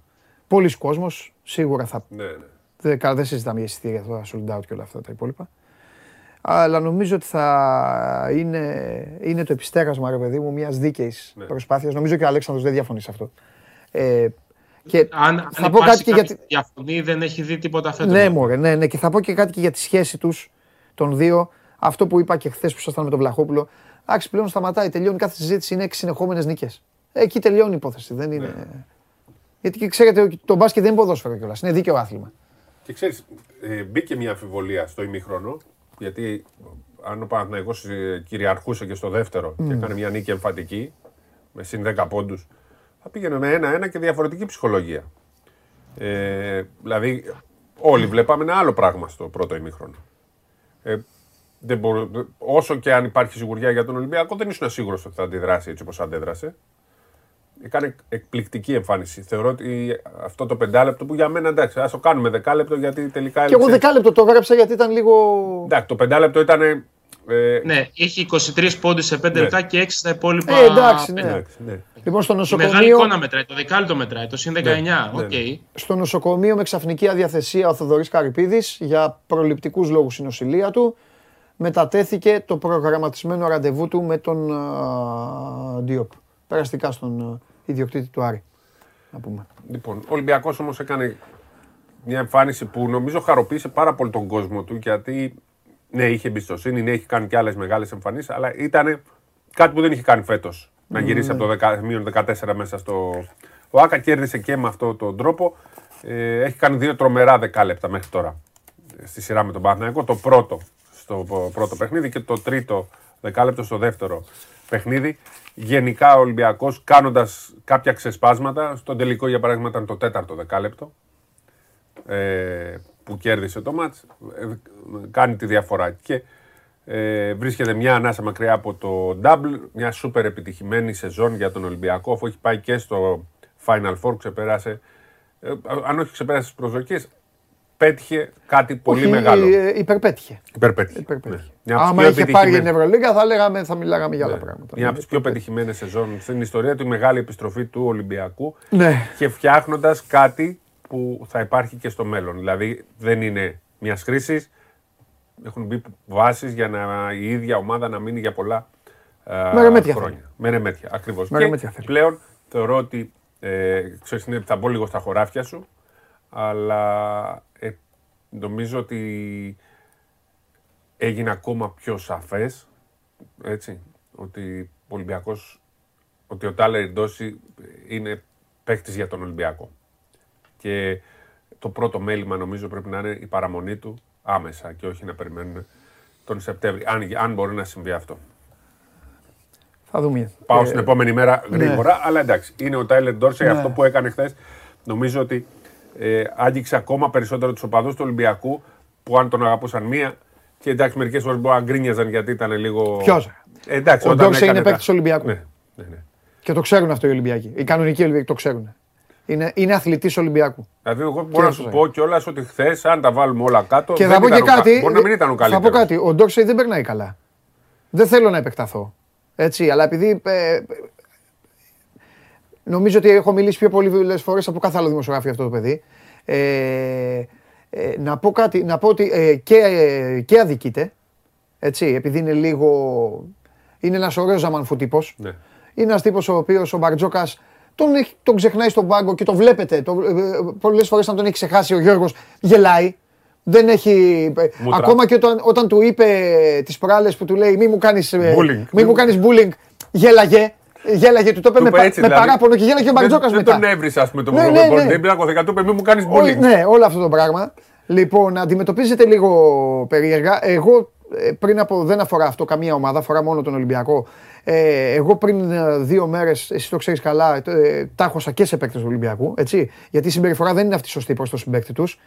Πολλοί κόσμος σίγουρα θα. Ναι, ναι. Δεν, δεν συζητάμε για εισιτήρια, τώρα sold out και όλα αυτά τα υπόλοιπα. Αλλά νομίζω ότι θα είναι, είναι το επιστέγασμα, ρε παιδί μου, μιας δίκαιης Ναι. προσπάθειας. Νομίζω και ο Αλέξανδρος δεν διαφωνεί σε αυτό. Ε, και Αν, αν θα πω υπάρχει κάτι και για κάποια τη- διαφωνή, δεν έχει δει τίποτα φέτος. Ναι, μωρέ, ναι, ναι. Και θα πω και κάτι και για τη σχέση τους των δύο. Αυτό που είπα και χθες που ήσασταν με τον Βλαχόπουλο. Εντάξει, πλέον σταματάει, τελειώνει κάθε συζήτηση. Είναι έξι συνεχόμενες νίκες. Εκεί τελειώνει η υπόθεση. Δεν είναι. Ναι. Γιατί και ξέρετε, το μπάσκετ δεν είναι ποδόσφαιρο κιόλας. Είναι δίκαιο άθλημα. Και ξέρεις, ε, μπήκε μια αμφιβολία στο ημίχρονο, γιατί αν ο Παναθηναϊκός ε, κυριαρχούσε και στο δεύτερο και έκανε μια νίκη εμφατική, με συν 10 πόντους, θα πήγαινε με ένα-ένα και διαφορετική ψυχολογία. Ε, δηλαδή, όλοι βλέπαμε ένα άλλο πράγμα στο πρώτο ημίχρονο. Ε, δεν μπορώ, όσο και αν υπάρχει σιγουριά για τον Ολυμπιακό, δεν ήσουν σίγουρος ότι θα αντιδράσει έτσι όπως αντέδρασε. Έκανε εκπληκτική εμφάνιση. Θεωρώ ότι αυτό το πεντάλεπτο που για μένα εντάξει, ας το κάνουμε δεκάλεπτο γιατί τελικά. Και εγώ έλειξε. δεκάλεπτο το έγραψα γιατί ήταν λίγο. Εντάξει, το πεντάλεπτο ήταν. Ε, Ναι, είχε 23 πόντους σε 5 Ναι. λεπτά και 6 στα υπόλοιπα. Ε, εντάξει, ναι. εντάξει, ναι. Λοιπόν, στο Η μεγάλη νοσοκομείο, εικόνα μετράει, το δεκάλεπτο μετράει, το συν 19. ναι, Οκ. ναι. στο νοσοκομείο με ξαφνική αδιαθεσία ο Θοδωρής Καρυπίδης για προληπτικούς λόγους στην νοσηλεία του μετατέθηκε το προγραμματισμένο ραντεβού του με τον α, Διόπ. Περαστικά στον α, ιδιοκτήτη του Άρη. Να πούμε. Λοιπόν, ο Ολυμπιακός όμως έκανε μια εμφάνιση που νομίζω χαροποίησε πάρα πολύ τον κόσμο του γιατί ναι, είχε εμπιστοσύνη, ναι, έχει κάνει και άλλες μεγάλες εμφανίσεις, αλλά ήταν κάτι που δεν είχε κάνει φέτος. Να γυρίσει από το 10 μείον 14 μέσα στο. Ο Άκα κέρδισε και με αυτόν τον τρόπο. Ε, έχει κάνει δύο τρομερά δεκάλεπτα μέχρι τώρα ε, στη σειρά με τον Παναθηναϊκό. Το πρώτο στο πρώτο παιχνίδι και το τρίτο δεκάλεπτο στο δεύτερο παιχνίδι. Γενικά ο Ολυμπιακός κάνοντας κάποια ξεσπάσματα. Στον τελικό, για παράδειγμα, ήταν το τέταρτο δεκάλεπτο ε, που κέρδισε το μάτς. ε, κάνει τη διαφορά. Και ε, βρίσκεται μια ανάσα μακριά από το double. Μια σούπερ επιτυχημένη σεζόν για τον Ολυμπιακό, αφού έχει πάει και στο Final Four, ξεπέρασε. ε, αν όχι ξεπέρασε τις προσδοκίες, πέτυχε κάτι πολύ Όχι, μεγάλο. ε, υπερπέτυχε. Υπερπέτυχε. υπερπέτυχε. Ναι. Μια από τις Άμα πιο είχε πάρει την επιτυχημένες- Ευρωλίγκα θα, λέγαμε, θα μιλάγαμε για άλλα Ναι. πράγματα. Μια από τις πιο πετυχημένες σεζόν στην ιστορία του, η μεγάλη επιστροφή του Ολυμπιακού Ναι. και φτιάχνοντας κάτι που θα υπάρχει και στο μέλλον. Δηλαδή δεν είναι μιας κρίση. Έχουν μπει βάσεις για να, η ίδια ομάδα να μείνει για πολλά α, Με ρεμέτια χρόνια. Με ρεμέτια, ακριβώς. Με ρεμέτια Και θέλει. πλέον θεωρώ ότι. Ε, ξέρεις, είναι- θα μπω λίγο στα χωράφια σου, αλλά ε, νομίζω ότι έγινε ακόμα πιο σαφές έτσι, ότι ο Ολυμπιακός, ότι ο Τάλερ Ντόση είναι παίχτης για τον Ολυμπιακό. Και το πρώτο μέλημα νομίζω πρέπει να είναι η παραμονή του άμεσα και όχι να περιμένουν τον Σεπτέμβρη, αν, αν μπορεί να συμβεί αυτό. Θα δούμε. Πάω Ε, στην επόμενη μέρα γρήγορα, αλλά εντάξει, είναι ο Τάιλερ Ντόρσεϊ αυτό που έκανε χθες. Νομίζω ότι ε, άγγιξε ακόμα περισσότερο τους οπαδούς του Ολυμπιακού που αν τον αγαπούσαν μία. Και εντάξει, μερικές φορές μπορεί να γκρίνιαζαν γιατί ήταν λίγο. Ποιος; Ε, εντάξει, Ο όταν Ντόρσεϊ έκανε είναι τα- παίκτης του Ολυμπιακού. Ναι, ναι, ναι. Και το ξέρουν αυτό οι Ολυμπιακοί. Οι κανονικοί Ολυμπιακοί το ξέρουν. Είναι, είναι αθλητής Ολυμπιακού. Δηλαδή, εγώ μπορώ να αυτό σου είναι. πω κιόλας ότι χθες, αν τα βάλουμε όλα κάτω. Και δεν θα πω και ήταν ο κα- κάτι. Μπορεί να μην ήταν ο Θα πω καλύτερος. κάτι. Ο Ντόρσεϊ δεν περνάει καλά. Δεν θέλω να επεκταθώ. Έτσι, αλλά επειδή. ε, ε, νομίζω ότι έχω μιλήσει πιο πολλές φορές από κάθε άλλο δημοσιογράφο για αυτό το παιδί. Ε, ε, να πω κάτι, να πω ότι ε, και, ε, και αδικείται. Έτσι, επειδή είναι λίγο. Είναι ένας ωραίος ζαμανφού τύπος. Ναι. Είναι ένας τύπος ο οποίος ο Μπαρτζόκας τον, έχει- τον ξεχνάει στον πάγκο και το βλέπετε. Το, Πολλές φορές, αν τον έχει ξεχάσει ο Γιώργος, γελάει. Δεν έχει. ε, Μούτρα. Ακόμα και όταν, όταν του είπε τις προάλλες που του λέει Μη μου κάνεις Bullying. μη μου κάνεις bullying, γέλαγε. Γέλαγε, του το είπε Του με, είπε πα- έτσι, με δηλαδή. παράπονο και γέλαγε ο Μπαρτζόκα Δεν, μετά. δεν τον έβρισες, ας πούμε, τον Ναι, ναι, ναι, ναι, ναι. Δεν πλάκωθηκα, του είπε, μη μου κάνεις Όλη- πολύ. ναι, όλο αυτό το πράγμα. Λοιπόν, αντιμετωπίζεται λίγο περίεργα. Εγώ ε, πριν από. Δεν αφορά αυτό καμία ομάδα, αφορά μόνο τον Ολυμπιακό. Ε, εγώ πριν ε, δύο μέρες, εσύ το ξέρεις καλά, ε, τα έχωσα και σε παίκτες του Ολυμπιακού. Έτσι, γιατί η συμπεριφορά δεν είναι αυτή σωστή προς το συμπέκτη τους.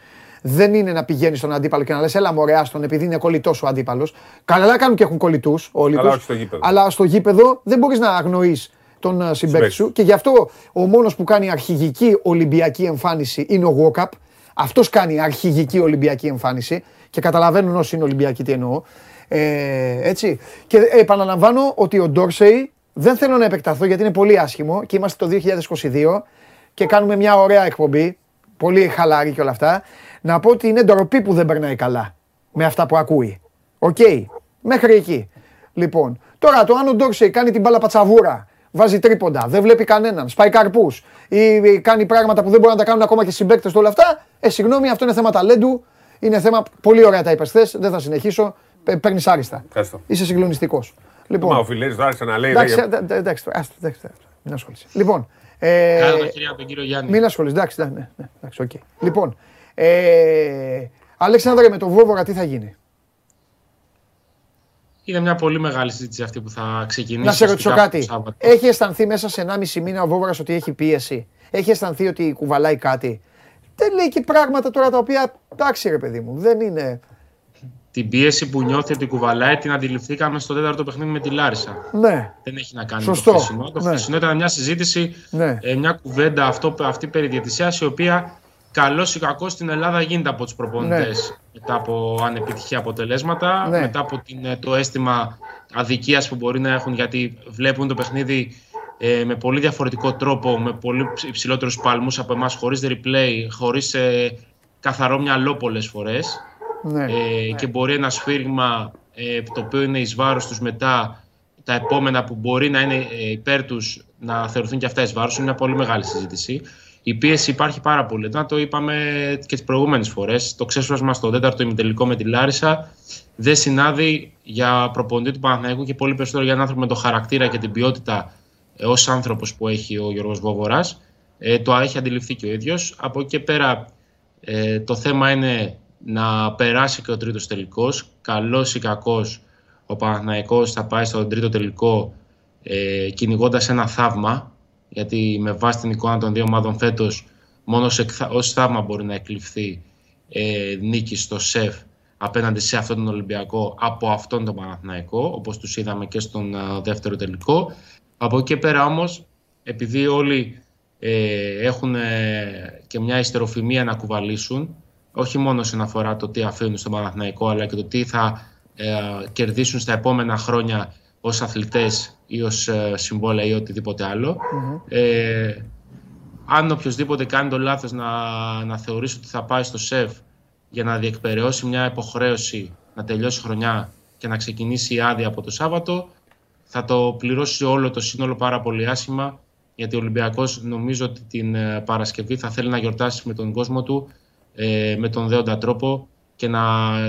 Δεν είναι να πηγαίνεις στον αντίπαλο και να λες: Έλα, μωρέ, άστον, επειδή είναι κολλητός ο αντίπαλος. Καλά κάνουν και έχουν κολλητούς όλοι Αλλά τους. όχι στο γήπεδο. Αλλά στο γήπεδο δεν μπορείς να αγνοείς τον ε, συμπέκτη σου. Και γι' αυτό ο μόνος που κάνει αρχηγική Ολυμπιακή εμφάνιση είναι ο Γουόκαπ. Αυτός κάνει αρχηγική Ολυμπιακή εμφάνιση και καταλαβαίνουν όσοι είναι Ολυμπιακοί τι εννοώ. Ε, έτσι. Και επαναλαμβάνω ότι ο Ντόρσεϊ δεν θέλω να επεκταθώ γιατί είναι πολύ άσχημο και είμαστε το 2022 και κάνουμε μια ωραία εκπομπή. Πολύ χαλαρή και όλα αυτά. Να πω ότι είναι ντροπή που δεν περνάει καλά με αυτά που ακούει. Οκ. Μέχρι εκεί. Λοιπόν, τώρα το αν ο Ντόρσεϊ κάνει την μπάλα πατσαβούρα, βάζει τρίποντα, δεν βλέπει κανέναν, σπάει καρπούς ή κάνει πράγματα που δεν μπορούν να τα κάνουν ακόμα και συμπαίκτες του όλα αυτά. Ε, συγγνώμη, αυτό είναι θέμα ταλέντου. Είναι θέμα πολύ ωραία τα είπες Δεν θα συνεχίσω. Παίρνεις άριστα. Ευχαριστώ. Είσαι συγκλονιστικός. Λοιπόν, Μα ο Φιλέρη άρχισε να λέει. Εντάξει, εντάξει, εντάξει, μην ασχολείσαι. Λοιπόν. Ε, Κάτω τα χέρια από τον κύριο Γιάννη. Μην ασχολείσαι. Εντάξει, ναι, ναι, εντάξει, okay. Λοιπόν. Ε, Αλέξανδρε, με το Βόβορα τι θα γίνει; Είναι μια πολύ μεγάλη συζήτηση αυτή που θα ξεκινήσει. Να σε ρωτήσω κάτι. Έχει αισθανθεί μέσα σε 1,5 μήνα ο Βόβορας ότι έχει πίεση; Έχει αισθανθεί ότι κουβαλάει κάτι; Δεν λέει και πράγματα τώρα τα οποία. Εντάξει, ρε παιδί μου, δεν είναι. Την πίεση που νιώθει ότι κουβαλάει την αντιληφθήκαμε στο τέταρτο παιχνίδι με τη Λάρισα. Ναι. Δεν έχει να κάνει Σωστό. με το χθεσινό. Το ναι. χθεσινό ήταν μια συζήτηση, ναι. ε, μια κουβέντα αυτό, αυτή περί διαιτησίας, η οποία καλός ή κακός στην Ελλάδα γίνεται από τους προπονητές ναι. μετά από ανεπιτυχή αποτελέσματα, ναι. μετά από την, το αίσθημα αδικίας που μπορεί να έχουν γιατί βλέπουν το παιχνίδι ε, με πολύ διαφορετικό τρόπο, με πολύ υψηλότερους παλμούς από εμάς, χωρίς replay, χωρίς ε, καθαρό μυαλό πολλές φορές. Ναι. Ε, και μπορεί ένα σφύριγμα ε, το οποίο είναι εις βάρος τους μετά τα επόμενα που μπορεί να είναι ε, υπέρ τους να θεωρηθούν και αυτά εις βάρος. Είναι μια πολύ μεγάλη συζήτηση. Η πίεση υπάρχει πάρα πολύ. Να το είπαμε και τις προηγούμενες φορές. Το ξέσπασμα στο τέταρτο ημιτελικό με τη Λάρισα δεν συνάδει για προπονητή του Παναθηναϊκού και πολύ περισσότερο για έναν άνθρωπο με το χαρακτήρα και την ποιότητα ως άνθρωπος που έχει ο Γιώργος Βόβορας. Ε, το έχει αντιληφθεί και ο ίδιος. Από εκεί και πέρα ε, το θέμα είναι να περάσει και ο τρίτος τελικός. Καλός ή κακός, ο Παναθηναϊκός θα πάει στον τρίτο τελικό ε, κυνηγώντας ένα θαύμα γιατί με βάση την εικόνα των δύο ομάδων φέτος, μόνο ως θαύμα μπορεί να εκλειφθεί ε, νίκη στο ΣΕΦ απέναντι σε αυτόν τον Ολυμπιακό από αυτόν τον Παναθηναϊκό, όπως τους είδαμε και στον uh, δεύτερο τελικό. Από εκεί και πέρα όμως, επειδή όλοι ε, έχουν ε, και μια ιστεροφημία να κουβαλήσουν, όχι μόνο σε αφορά το τι αφήνουν στον Παναθηναϊκό, αλλά και το τι θα ε, κερδίσουν στα επόμενα χρόνια ως αθλητές ή ως ε, συμβόλαια ή οτιδήποτε Ε, αν οποιοδήποτε κάνει το λάθος να, να θεωρήσει ότι θα πάει στο ΣΕΒ για να διεκπαιρεώσει μια υποχρέωση να τελειώσει χρονιά και να ξεκινήσει η άδεια από το Σάββατο, θα το πληρώσει όλο το σύνολο πάρα πολύ άσχημα, γιατί ο Ολυμπιακός νομίζω ότι την ε, Παρασκευή θα θέλει να γιορτάσει με τον κόσμο του ε, με τον δέοντα τρόπο και να,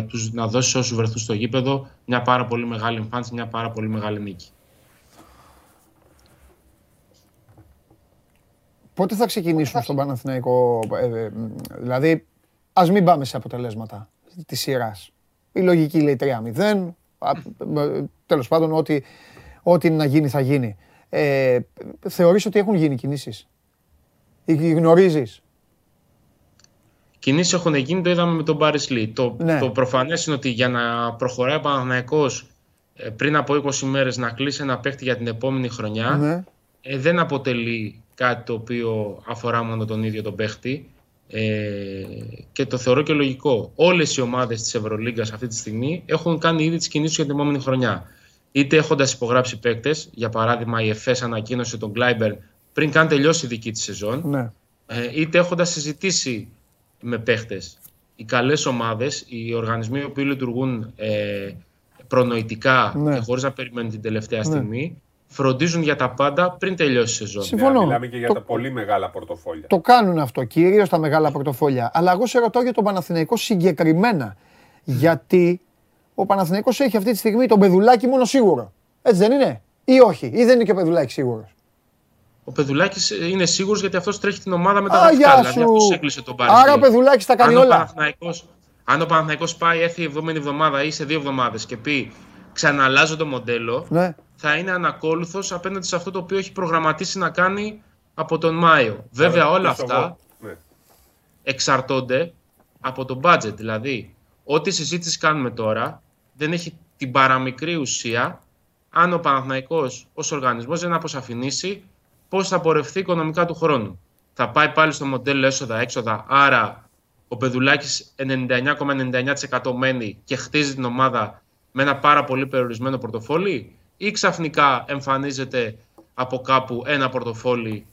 τους, να δώσει όσους βρεθούν στο γήπεδο μια πάρα πολύ μεγάλη εμφάνιση, μια πάρα πολύ μεγάλη νίκη. Πότε θα ξεκινήσουν στον Παναθηναϊκό, ε, ε, δηλαδή ας μην πάμε σε αποτελέσματα της σειράς. Η λογική λέει 3-0, τέλος πάντων ό,τι, ό,τι να γίνει θα γίνει. Ε, θεωρείς ότι έχουν γίνει κινήσεις; Ή γνωρίζεις; Κινήσεις έχουν γίνει, το είδαμε με τον Μπάρι Λί. Το, ναι. το προφανές είναι ότι για να προχωράει ο Παναθυναϊκό ε, πριν από 20 μέρες να κλείσει ένα παίχτη για την επόμενη χρονιά ναι. ε, δεν αποτελεί κάτι το οποίο αφορά μόνο τον ίδιο τον παίχτη. Ε, και το θεωρώ και λογικό. Όλες οι ομάδες της Ευρωλίγκας αυτή τη στιγμή έχουν κάνει ήδη τις κινήσεις για την επόμενη χρονιά. Είτε έχοντας υπογράψει παίκτες, για παράδειγμα η ΕΦΕΣ ανακοίνωσε τον Κλάιμπερ πριν καν τελειώσει η δική της σεζόν, ναι. ε, είτε έχοντας συζητήσει με παίχτε. Οι καλές ομάδες, οι οργανισμοί που λειτουργούν ε, προνοητικά Ναι. και χωρίς να περιμένουν την τελευταία στιγμή, φροντίζουν για τα πάντα πριν τελειώσει η σεζόν. Συμφωνώ. Μιλάμε και για Το- τα πολύ μεγάλα πορτοφόλια. Το κάνουν αυτό, κυρίως τα μεγάλα πορτοφόλια. Αλλά εγώ σε ρωτάω για τον Παναθηναϊκό συγκεκριμένα. Γιατί ο Παναθηναϊκός έχει αυτή τη στιγμή τον Πεδουλάκη μόνο σίγουρο. Έτσι δεν είναι, ή όχι, ή δεν είναι και ο Πεδουλάκης σίγουρος; Ο Πεδουλάκης είναι σίγουρος γιατί αυτός τρέχει την ομάδα με Α, τα γεια γραφικά. Δηλαδή σου. αυτός έκλεισε τον Πάρη. Άρα ο Πεδουλάκης τα κάνει αν, Ο όλα. Παναθηναϊκός, αν ο Παναθηναϊκός πάει, έρθει η επόμενη εβδομάδα ή σε δύο εβδομάδες και πει ξαναλάζω το μοντέλο, Ναι. θα είναι ανακόλουθος απέναντι σε αυτό το οποίο έχει προγραμματίσει να κάνει από τον Μάιο. Βέβαια, όλα Πίσω αυτά εγώ. Ναι. εξαρτώνται από το budget. Δηλαδή, ό,τι συζήτηση κάνουμε τώρα δεν έχει την παραμικρή ουσία αν ο Παναθηναϊκός ως οργανισμός δεν αποσαφηνίσει πώς θα πορευθεί οικονομικά του χρόνου. Θα πάει πάλι στο μοντέλο έσοδα-έξοδα, άρα ο Πεδουλάκης 99,99% μένει και χτίζει την ομάδα με ένα πάρα πολύ περιορισμένο πορτοφόλι ή ξαφνικά εμφανίζεται από κάπου ένα πορτοφόλι,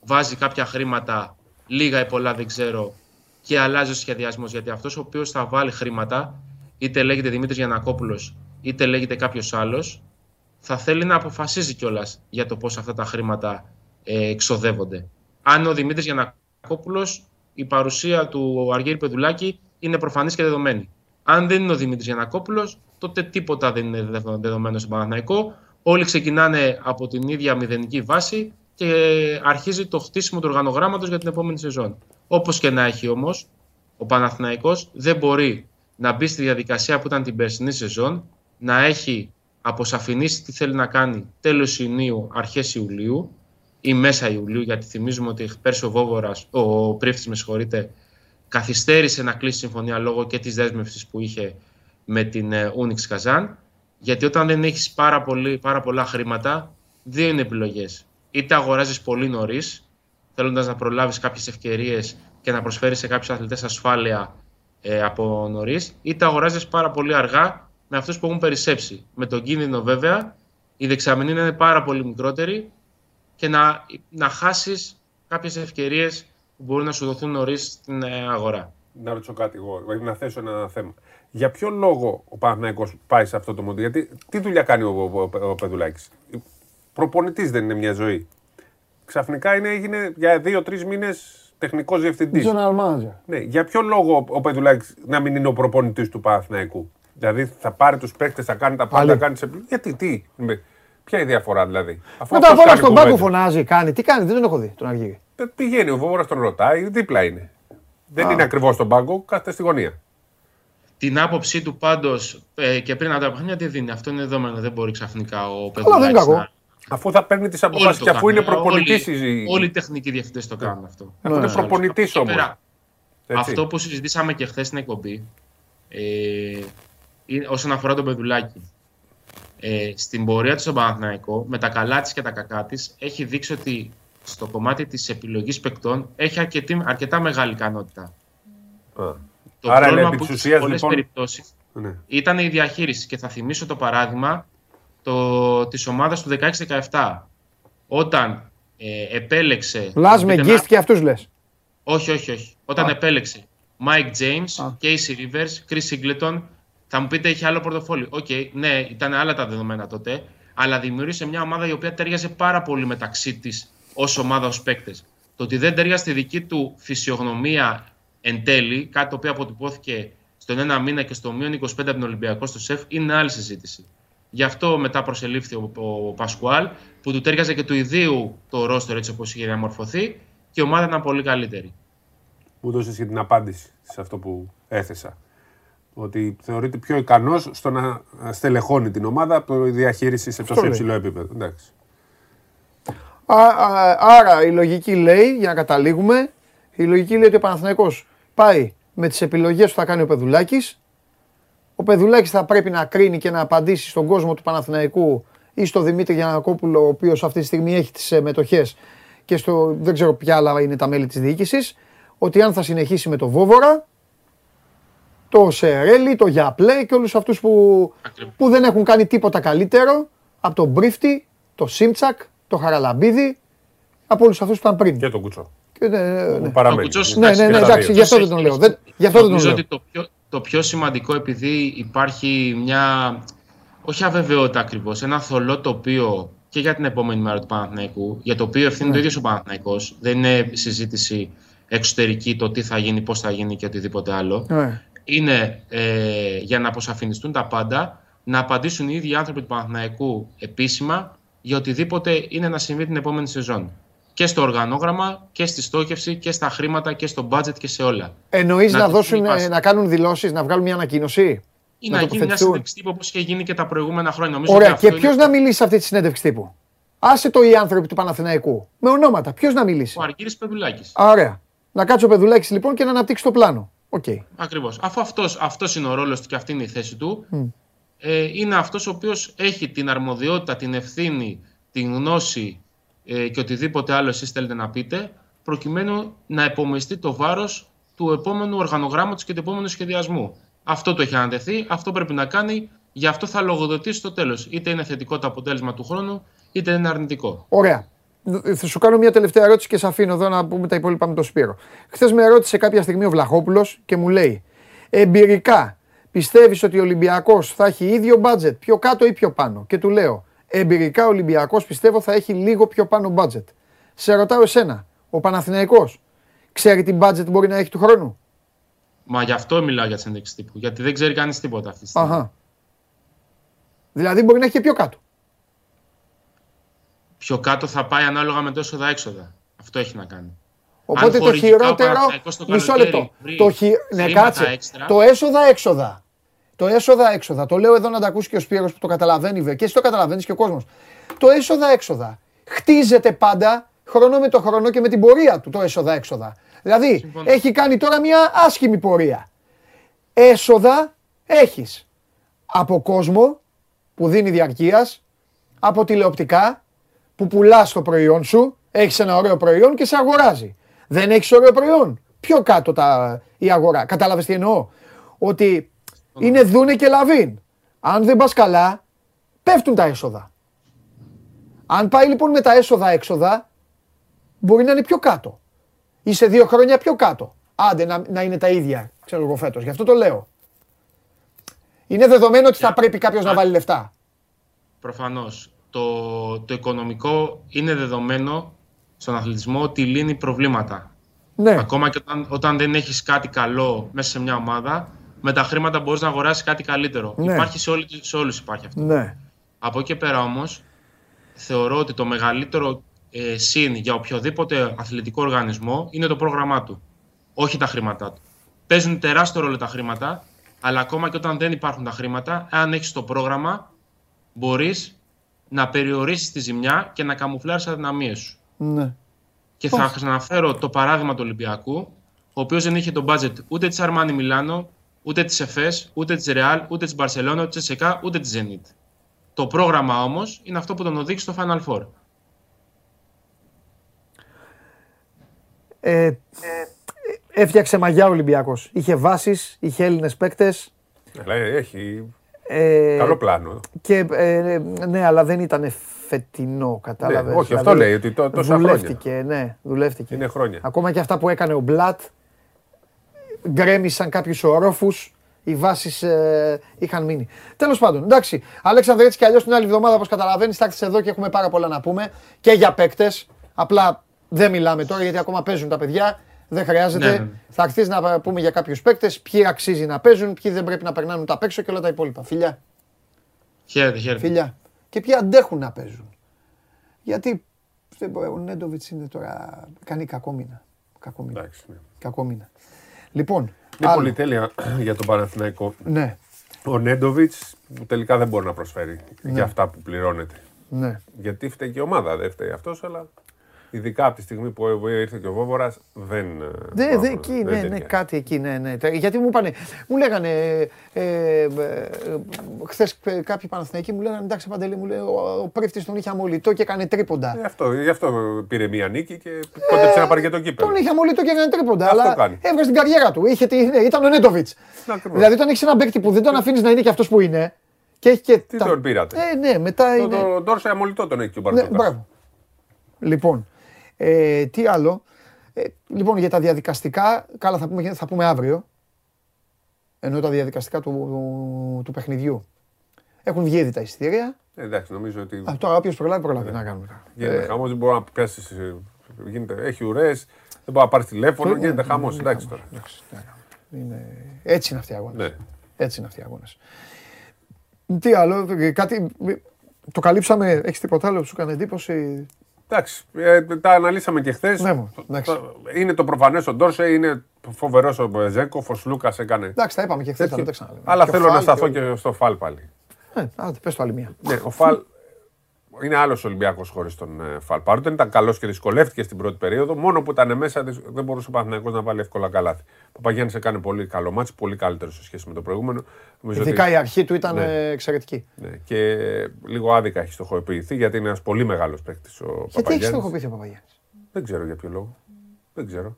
βάζει κάποια χρήματα, λίγα ή πολλά δεν ξέρω, και αλλάζει ο σχεδιασμός. Γιατί αυτός ο οποίος θα βάλει χρήματα, είτε λέγεται Δημήτρης Γιανακόπουλος, είτε λέγεται κάποιος άλλος, θα θέλει να αποφασίζει κιόλας για το πώς αυτά τα χρήματα ε, εξοδεύονται. Αν ο Δημήτρης Γιανακόπουλος, η παρουσία του Αργύρι Πεδουλάκη είναι προφανής και δεδομένη. Αν δεν είναι ο Δημήτρης Γιανακόπουλος, τότε τίποτα δεν είναι δεδομένο στον Παναθηναϊκό. Όλοι ξεκινάνε από την ίδια μηδενική βάση και αρχίζει το χτίσιμο του οργανογράμματος για την επόμενη σεζόν. Όπως και να έχει όμως, ο Παναθηναϊκός δεν μπορεί να μπει στη διαδικασία που ήταν την περσινή σεζόν, να έχει αποσαφηνίσει τι θέλει να κάνει τέλος Ιουνίου, αρχές Ιουλίου ή μέσα Ιουλίου, γιατί θυμίζουμε ότι πέρσι ο Βόβορας, ο Πρίφτης, με συγχωρείτε, καθυστέρησε να κλείσει συμφωνία λόγω και της δέσμευσης που είχε με την Ούνιξ Καζάν. Γιατί όταν δεν έχεις πάρα, πάρα πολλά χρήματα, δύο είναι επιλογές. Είτε αγοράζεις πολύ νωρίς, θέλοντας να προλάβεις κάποιες ευκαιρίες και να προσφέρεις σε κάποιους αθλητές ασφάλεια ε, από νωρίς, είτε αγοράζεις πάρα πολύ αργά με αυτούς που έχουν περισσέψει. Με τον κίνδυνο βέβαια, οι δεξαμενοί είναι πάρα πολύ μικρότεροι και να, να χάσεις κάποιες ευκαιρίες που μπορούν να σου δοθούν νωρίς στην ε, αγορά. Να ρωτήσω κάτι εγώ, να θέσω ένα θέμα. Για ποιο λόγο ο Παναθηναϊκός πάει σε αυτό το μοντέλο, Γιατί τι δουλειά κάνει ο, ο, ο, ο Πεδουλάκης; Προπονητής δεν είναι μια ζωή. Ξαφνικά είναι, έγινε για δύο-τρει μήνες τεχνικός διευθυντής. Ναι, για ποιο λόγο ο Πεδουλάκης να μην είναι ο προπονητής του Παναθηναϊκού; Δηλαδή θα πάρει τους παίκτες, θα κάνει τα πάντα, θα κάνει σε... Γιατί, τι, ποια είναι η διαφορά δηλαδή; Αφού Μετά βόλα στον πάγκο φωνάζει, κάνει. Τι κάνει, δεν τον έχω δει τον Αργύρι. Ε, πηγαίνει, ο Βόμορα τον ρωτάει, δίπλα είναι. Δεν είναι ακριβώς στον πάγκο, κάθεται στη γωνία. Την άποψή του πάντως ε, και πριν από τα παιχνίδια τι δίνει. Αυτό είναι δεδομένο. Δεν μπορεί ξαφνικά ο Πεδουλάκη να, Αφού θα παίρνει τις αποφάσεις και αφού είναι προπονητής. Όλοι, όλοι οι τεχνικοί διευθυντές το κάνουν αυτό. Αφού είναι προπονητής όμως. Αυτό που συζητήσαμε και χθες στην εκπομπή, ε, όσον αφορά τον Πεδουλάκη, ε, στην πορεία του στον Παναθηναϊκό, με τα καλά της και τα κακά της, έχει δείξει ότι στο κομμάτι της επιλογής παικτών έχει αρκετή, αρκετά μεγάλη ικανότητα. Το Άρα, πρόβλημα που έχεις σε πολλές λοιπόν... περιπτώσεις ναι. ήταν η διαχείριση. Και θα θυμίσω το παράδειγμα το, της ομάδας του 16-17. Όταν ε, επέλεξε... Λάς με γκίστ και αυτούς λες. Όχι, όχι, όχι. Όταν Α. επέλεξε Mike James, Α. Casey Rivers, Chris Singleton, θα μου πείτε είχε άλλο πορτοφόλι. OK, okay, ναι, ήταν άλλα τα δεδομένα τότε, αλλά δημιούργησε μια ομάδα η οποία ταιριάζει πάρα πολύ μεταξύ της ως ομάδα, ως παίκτες. Το ότι δεν ταιριάζει στη δική του φυσιογνωμία εν τέλει, κάτι το οποίο αποτυπώθηκε στον ένα μήνα και στο μείον 25 από τον Ολυμπιακό στο ΣΕΦ, είναι άλλη συζήτηση. Γι' αυτό μετά προσελήφθη ο, ο Πασκουάλ, που του τέριαζε και του ιδίου το ρόστερ έτσι όπως είχε διαμορφωθεί και η ομάδα ήταν πολύ καλύτερη. Μου δώσες και την απάντηση σε αυτό που έθεσα. Ότι θεωρείται πιο ικανός στο να στελεχώνει την ομάδα από τη διαχείριση σε τόσο υψηλό επίπεδο. Εντάξει. άρα η λογική λέει, για να καταλήγουμε, η λογική λέει ότι ο Παναθηναϊκός πάει με τις επιλογές που θα κάνει ο Πεδουλάκης ο Πεδουλάκης θα πρέπει να κρίνει και να απαντήσει στον κόσμο του Παναθηναϊκού ή στο Δημήτρη Γιανακόπουλο, ο οποίος αυτή τη στιγμή έχει τις μετοχές και στο δεν ξέρω ποια άλλα είναι τα μέλη της διοίκησης, ότι αν θα συνεχίσει με το Βόβορα, το Σερέλι, το Γιαπλέ και όλους αυτούς που, που δεν έχουν κάνει τίποτα καλύτερο από τον Μπρίφτη, το Σίμτσακ, το Χαραλαμπίδη, από όλους αυτούς που ήταν πριν. Και τον Κουτσό. Και, ναι, ναι, ναι. Παραμένει. Ναι, ναι, ναι, εντάξει, γι' αυτό δεν τον λέω. Γι' αυτό δεν τον λέω. Ότι το πιο, το πιο σημαντικό επειδή υπάρχει μια, όχι αβεβαιότητα ακριβώς, ένα θολό τοπίο και για την επόμενη μέρα του Παναθηναϊκού, για το οποίο ευθύνει ναι. το ίδιος ο Παναθηναϊκός. Δεν είναι συζήτηση εξωτερική το τι θα γίνει, πώς θα γίνει και οτιδήποτε άλλο. Ναι. Είναι ε, για να αποσαφινιστούν τα πάντα, να απαντήσουν οι ίδιοι άνθρωποι του Παναθηναϊκού επίσημα για οτιδήποτε είναι να συμβεί την επόμενη σεζόν και στο οργανόγραμμα και στη στόχευση και στα χρήματα και στο budget και σε όλα. Εννοείς να, να, δώσουν, να κάνουν δηλώσεις, να βγάλουν μια ανακοίνωση; Ή να, να γίνει μια συνέντευξη τύπου όπως είχε γίνει και τα προηγούμενα χρόνια. Νομίζω Ωραία, και ποιος να μιλήσει σε αυτή τη συνέντευξη τύπου; Άσε το οι άνθρωποι του Παναθηναϊκού. Με ονόματα. Ποιος να μιλήσει; Ο Αργύρης Πεδουλάκης. Ωραία. Να κάτσει ο Πεδουλάκης λοιπόν και να αναπτύξει το πλάνο. Okay. Ακριβώς. Αφού αυτός, αυτός είναι ο ρόλος του και αυτή είναι η θέση του, mm. ε, είναι αυτός ο οποίος έχει την αρμοδιότητα, την ευθύνη, την γνώση ε, και οτιδήποτε άλλο εσείς θέλετε να πείτε, προκειμένου να επομιστεί το βάρος του επόμενου οργανογράμματος και του επόμενου σχεδιασμού. Αυτό το έχει ανατεθεί, αυτό πρέπει να κάνει Γι' αυτό θα λογοδοτήσει στο τέλος. Είτε είναι θετικό το αποτέλεσμα του χρόνου, είτε είναι αρνητικό. Ωραία. Θα σου κάνω μια τελευταία ερώτηση και σε αφήνω εδώ να πούμε τα υπόλοιπα με τον Σπύρο. Χθες με ρώτησε κάποια στιγμή ο Βλαχόπουλος και μου λέει: Εμπειρικά, πιστεύεις ότι ο Ολυμπιακός θα έχει ίδιο μπάτζετ, πιο κάτω ή πιο πάνω; Και του λέω: Εμπειρικά ο Ολυμπιακός πιστεύω θα έχει λίγο πιο πάνω μπάτζετ. Σε ρωτάω εσένα, ο Παναθηναϊκός ξέρει τι μπάτζετ μπορεί να έχει του χρόνου; Μα γι' αυτό μιλάω για τις ενδείξεις τύπου. Γιατί δεν ξέρει κανείς τίποτα αυτή τη στιγμή. Αχα. Δηλαδή μπορεί να έχει και πιο κάτω. Πιο κάτω θα πάει ανάλογα με το έσοδα έξοδα. Αυτό έχει να κάνει. Οπότε το χορηγικά ο χειρότερο. Παναθηναϊκός το Μισό καλοκαίρι λεπτό. βρει Το χει... Ναι, χρήματα κάτσε. έξτρα. Το έσοδα έξοδα. Το έσοδα έξοδα. Το λέω εδώ να τα ακούσει και ο Σπύρος που το καταλαβαίνει βέβαια. Και εσύ το καταλαβαίνεις και ο κόσμος. Το έσοδα έξοδα χτίζεται πάντα χρόνο με το χρόνο και με την πορεία του το έσοδα έξοδα. Δηλαδή Συμφωνώ. έχει κάνει τώρα μια άσχημη πορεία. Έσοδα έχεις από κόσμο που δίνει διαρκείας, από τηλεοπτικά που πουλάς το προϊόν σου, έχεις ένα ωραίο προϊόν και σε αγοράζει. Δεν έχεις ωραίο προϊόν. Πιο κάτω τα, η αγορά. Κατάλαβες τι εννοώ; Ότι είναι δούνε και λαβίν. Αν δεν πας καλά, πέφτουν τα έσοδα. Αν πάει λοιπόν με τα έσοδα έξοδα, μπορεί να είναι πιο κάτω. Ή σε δύο χρόνια πιο κάτω. Άντε να, να είναι τα ίδια, ξέρω εγώ φέτος. Γι' αυτό το λέω. Είναι δεδομένο ότι θα πρέπει κάποιος να βάλει λεφτά. Προφανώς. Το, το οικονομικό είναι δεδομένο στον αθλητισμό ότι λύνει προβλήματα. Ναι, Ακόμα και όταν, όταν δεν έχεις κάτι καλό μέσα σε μια ομάδα, με τα χρήματα μπορείς να αγοράσεις κάτι καλύτερο. Ναι. Υπάρχει σε, όλη, σε όλους υπάρχει αυτό. ναι. Από εκεί και πέρα όμως, θεωρώ ότι το μεγαλύτερο ε, συν για οποιοδήποτε αθλητικό οργανισμό είναι το πρόγραμμά του. Όχι τα χρήματά του. Παίζουν τεράστιο ρόλο τα χρήματα, αλλά ακόμα και όταν δεν υπάρχουν τα χρήματα, αν έχεις το πρόγραμμα, μπορείς να περιορίσεις τη ζημιά και να καμουφλάρεις τις αδυναμίες σου. ναι. Και θα ξαναφέρω το παράδειγμα του Ολυμπιακού, ο οποίος δεν είχε το budget ούτε της Αρμάνι Μιλάνο, ούτε της ΕΦΕΣ, ούτε της Ρεάλ, ούτε της Μπαρσελόνα, ούτε της ΕΚΑ, ούτε της Zenit. Το πρόγραμμα όμως είναι αυτό που τον οδήγησε στο Final Four. Ε, έφτιαξε μαγιά ο Ολυμπιακός. Είχε βάσεις, είχε Έλληνες παίκτες. Αλλά έχει Ε, καλό πλάνο. Και, ε, ναι, αλλά δεν ήταν φετινό, κατάλαβες. Ναι, όχι, αυτό λέει, ότι τό- τόσα δουλεύτηκε, ναι, δουλεύτηκε. Είναι χρόνια. Ακόμα και αυτά που έκανε ο Μπλατ, γκρέμισαν κάποιους ορόφους, οι βάσεις ε, είχαν μείνει. Τέλος πάντων, εντάξει. Αλέξανδρε, έτσι κι αλλιώς την άλλη εβδομάδα, όπως καταλαβαίνεις, θα έρθεις εδώ και έχουμε πάρα πολλά να πούμε και για παίκτες. Απλά δεν μιλάμε τώρα γιατί ακόμα παίζουν τα παιδιά. Δεν χρειάζεται. Ναι, ναι. Θα έρθεις να πούμε για κάποιους παίκτες, ποιοι αξίζει να παίζουν, ποιοι δεν πρέπει να περνάνε τα παίξω και όλα τα υπόλοιπα. Φιλιά. Χαίρετε, χαίρετε. Φιλιά. Και ποιοι αντέχουν να παίζουν. Γιατί δεν μπορεί, ο Νέντοβιτς είναι τώρα. κάνει κακό μήνα. Κακό μήνα. Εντάξει, ναι. Κακό μήνα. Λοιπόν. Είναι άλλο. πολυτέλεια για τον Παναθηναϊκό. Ναι, Ο Νέντοβιτς που τελικά δεν μπορεί να προσφέρει για αυτά που πληρώνεται. ναι. Γιατί φταίει και η ομάδα, δεν φταίει αυτός, αλλά ειδικά από τη στιγμή που ήρθε και ο Βόβορας δεν. Δε, δεν- δε, εκεί, δεν ναι, ναι, ταιριάζει. κάτι εκεί, ναι, ναι. Τε- Γιατί μου είπανε, μου λέγανε, ε, ε, ε, χθες ε, κάποιοι Παναθηναϊκοί μου λέγανε, εντάξει Παντελή, μου λέει, ο, ο πρίφτης τον είχε αμολυτό και έκανε τρίποντα. Ε, αυτό, γι' αυτό πήρε μία νίκη και κόντεψε να πάρει και το κύπελο. Τον είχε αμολυτό και έκανε τρίποντα, Αυτό αλλά κάνει. έβγαζε την καριέρα του. Είχε, τη- ναι, ήταν ο Νέντοβιτς. Ναι, ακριβώς. Δηλαδή όταν έχεις έναν παίκτη που δεν τον αφήνεις να είναι και αυτός που είναι, και έχει και Τι τον πήρατε; Ε, ναι, μετά Το- είναι... Το Ντόρσε αμολυτό τον έχει και ο Ναι, Μπαρτζόκας. μπράβο. Λοιπόν, ε, τι άλλο; Ε, λοιπόν, για τα διαδικαστικά, καλά θα πούμε, θα πούμε αύριο. Ενώ τα διαδικαστικά του, του, του παιχνιδιού. Έχουν βγει ήδη τα εισιτήρια. Ε, Εντάξει, νομίζω ότι Α, τώρα όποιος προλάβει, προλάβει να κάνουμε. τώρα. γίνεται χαμός. Δεν μπορεί να πιάσει. Γίνεται, έχει ουρές, δεν μπορεί να πάρει τηλέφωνο. Ναι, Γίνεται ναι, χαμός. είναι Εντάξει χαμός. τώρα. Εντάξει, τι να κάνουμε. Είναι... Έτσι είναι αυτοί οι αγώνες. Ναι. Έτσι είναι αυτοί οι αγώνες. Τι άλλο, ε, κάτι... Το καλύψαμε, έχεις τίποτα άλλο που σου έκανε εντύπωση; Εντάξει, ε, τα αναλύσαμε και χθες. Ναι, μου, εντάξει. Είναι το προφανές ο Ντόρσε, είναι φοβερός ο Ζέκοφ, ο Σλούκα έκανε. Εντάξει, τα είπαμε και χθες, δεν τα ξαναλέμε. Αλλά Και ο θέλω να Φάλ σταθώ και και στο Φαλ πάλι. ο- Ε, άντε, πες το άλλη μία. Ναι, ο Φαλ είναι άλλος Ολυμπιακός χωρίς τον ε, Φαλ. Παρότι ήταν καλός και δυσκολεύτηκε στην πρώτη περίοδο, μόνο που ήταν μέσα δυσ- δεν μπορούσε ο Παναθηναϊκός να βάλει εύκολα καλάθι. Ο Παπαγιάννης έκανε πολύ καλό μάτσο, πολύ καλύτερο σε σχέση με το προηγούμενο. Νομίζω ότι- Ειδικά η αρχή του ήταν Ναι. ε, εξαιρετική. Ναι, και λίγο άδικα έχει στοχοποιηθεί γιατί είναι ένας πολύ μεγάλος παίκτης ο Γιατί έχεις Παπαγιάννης. στοχοποιηθεί ο Παπαγιάννης; Δεν ξέρω για ποιο λόγο. Δεν ξέρω.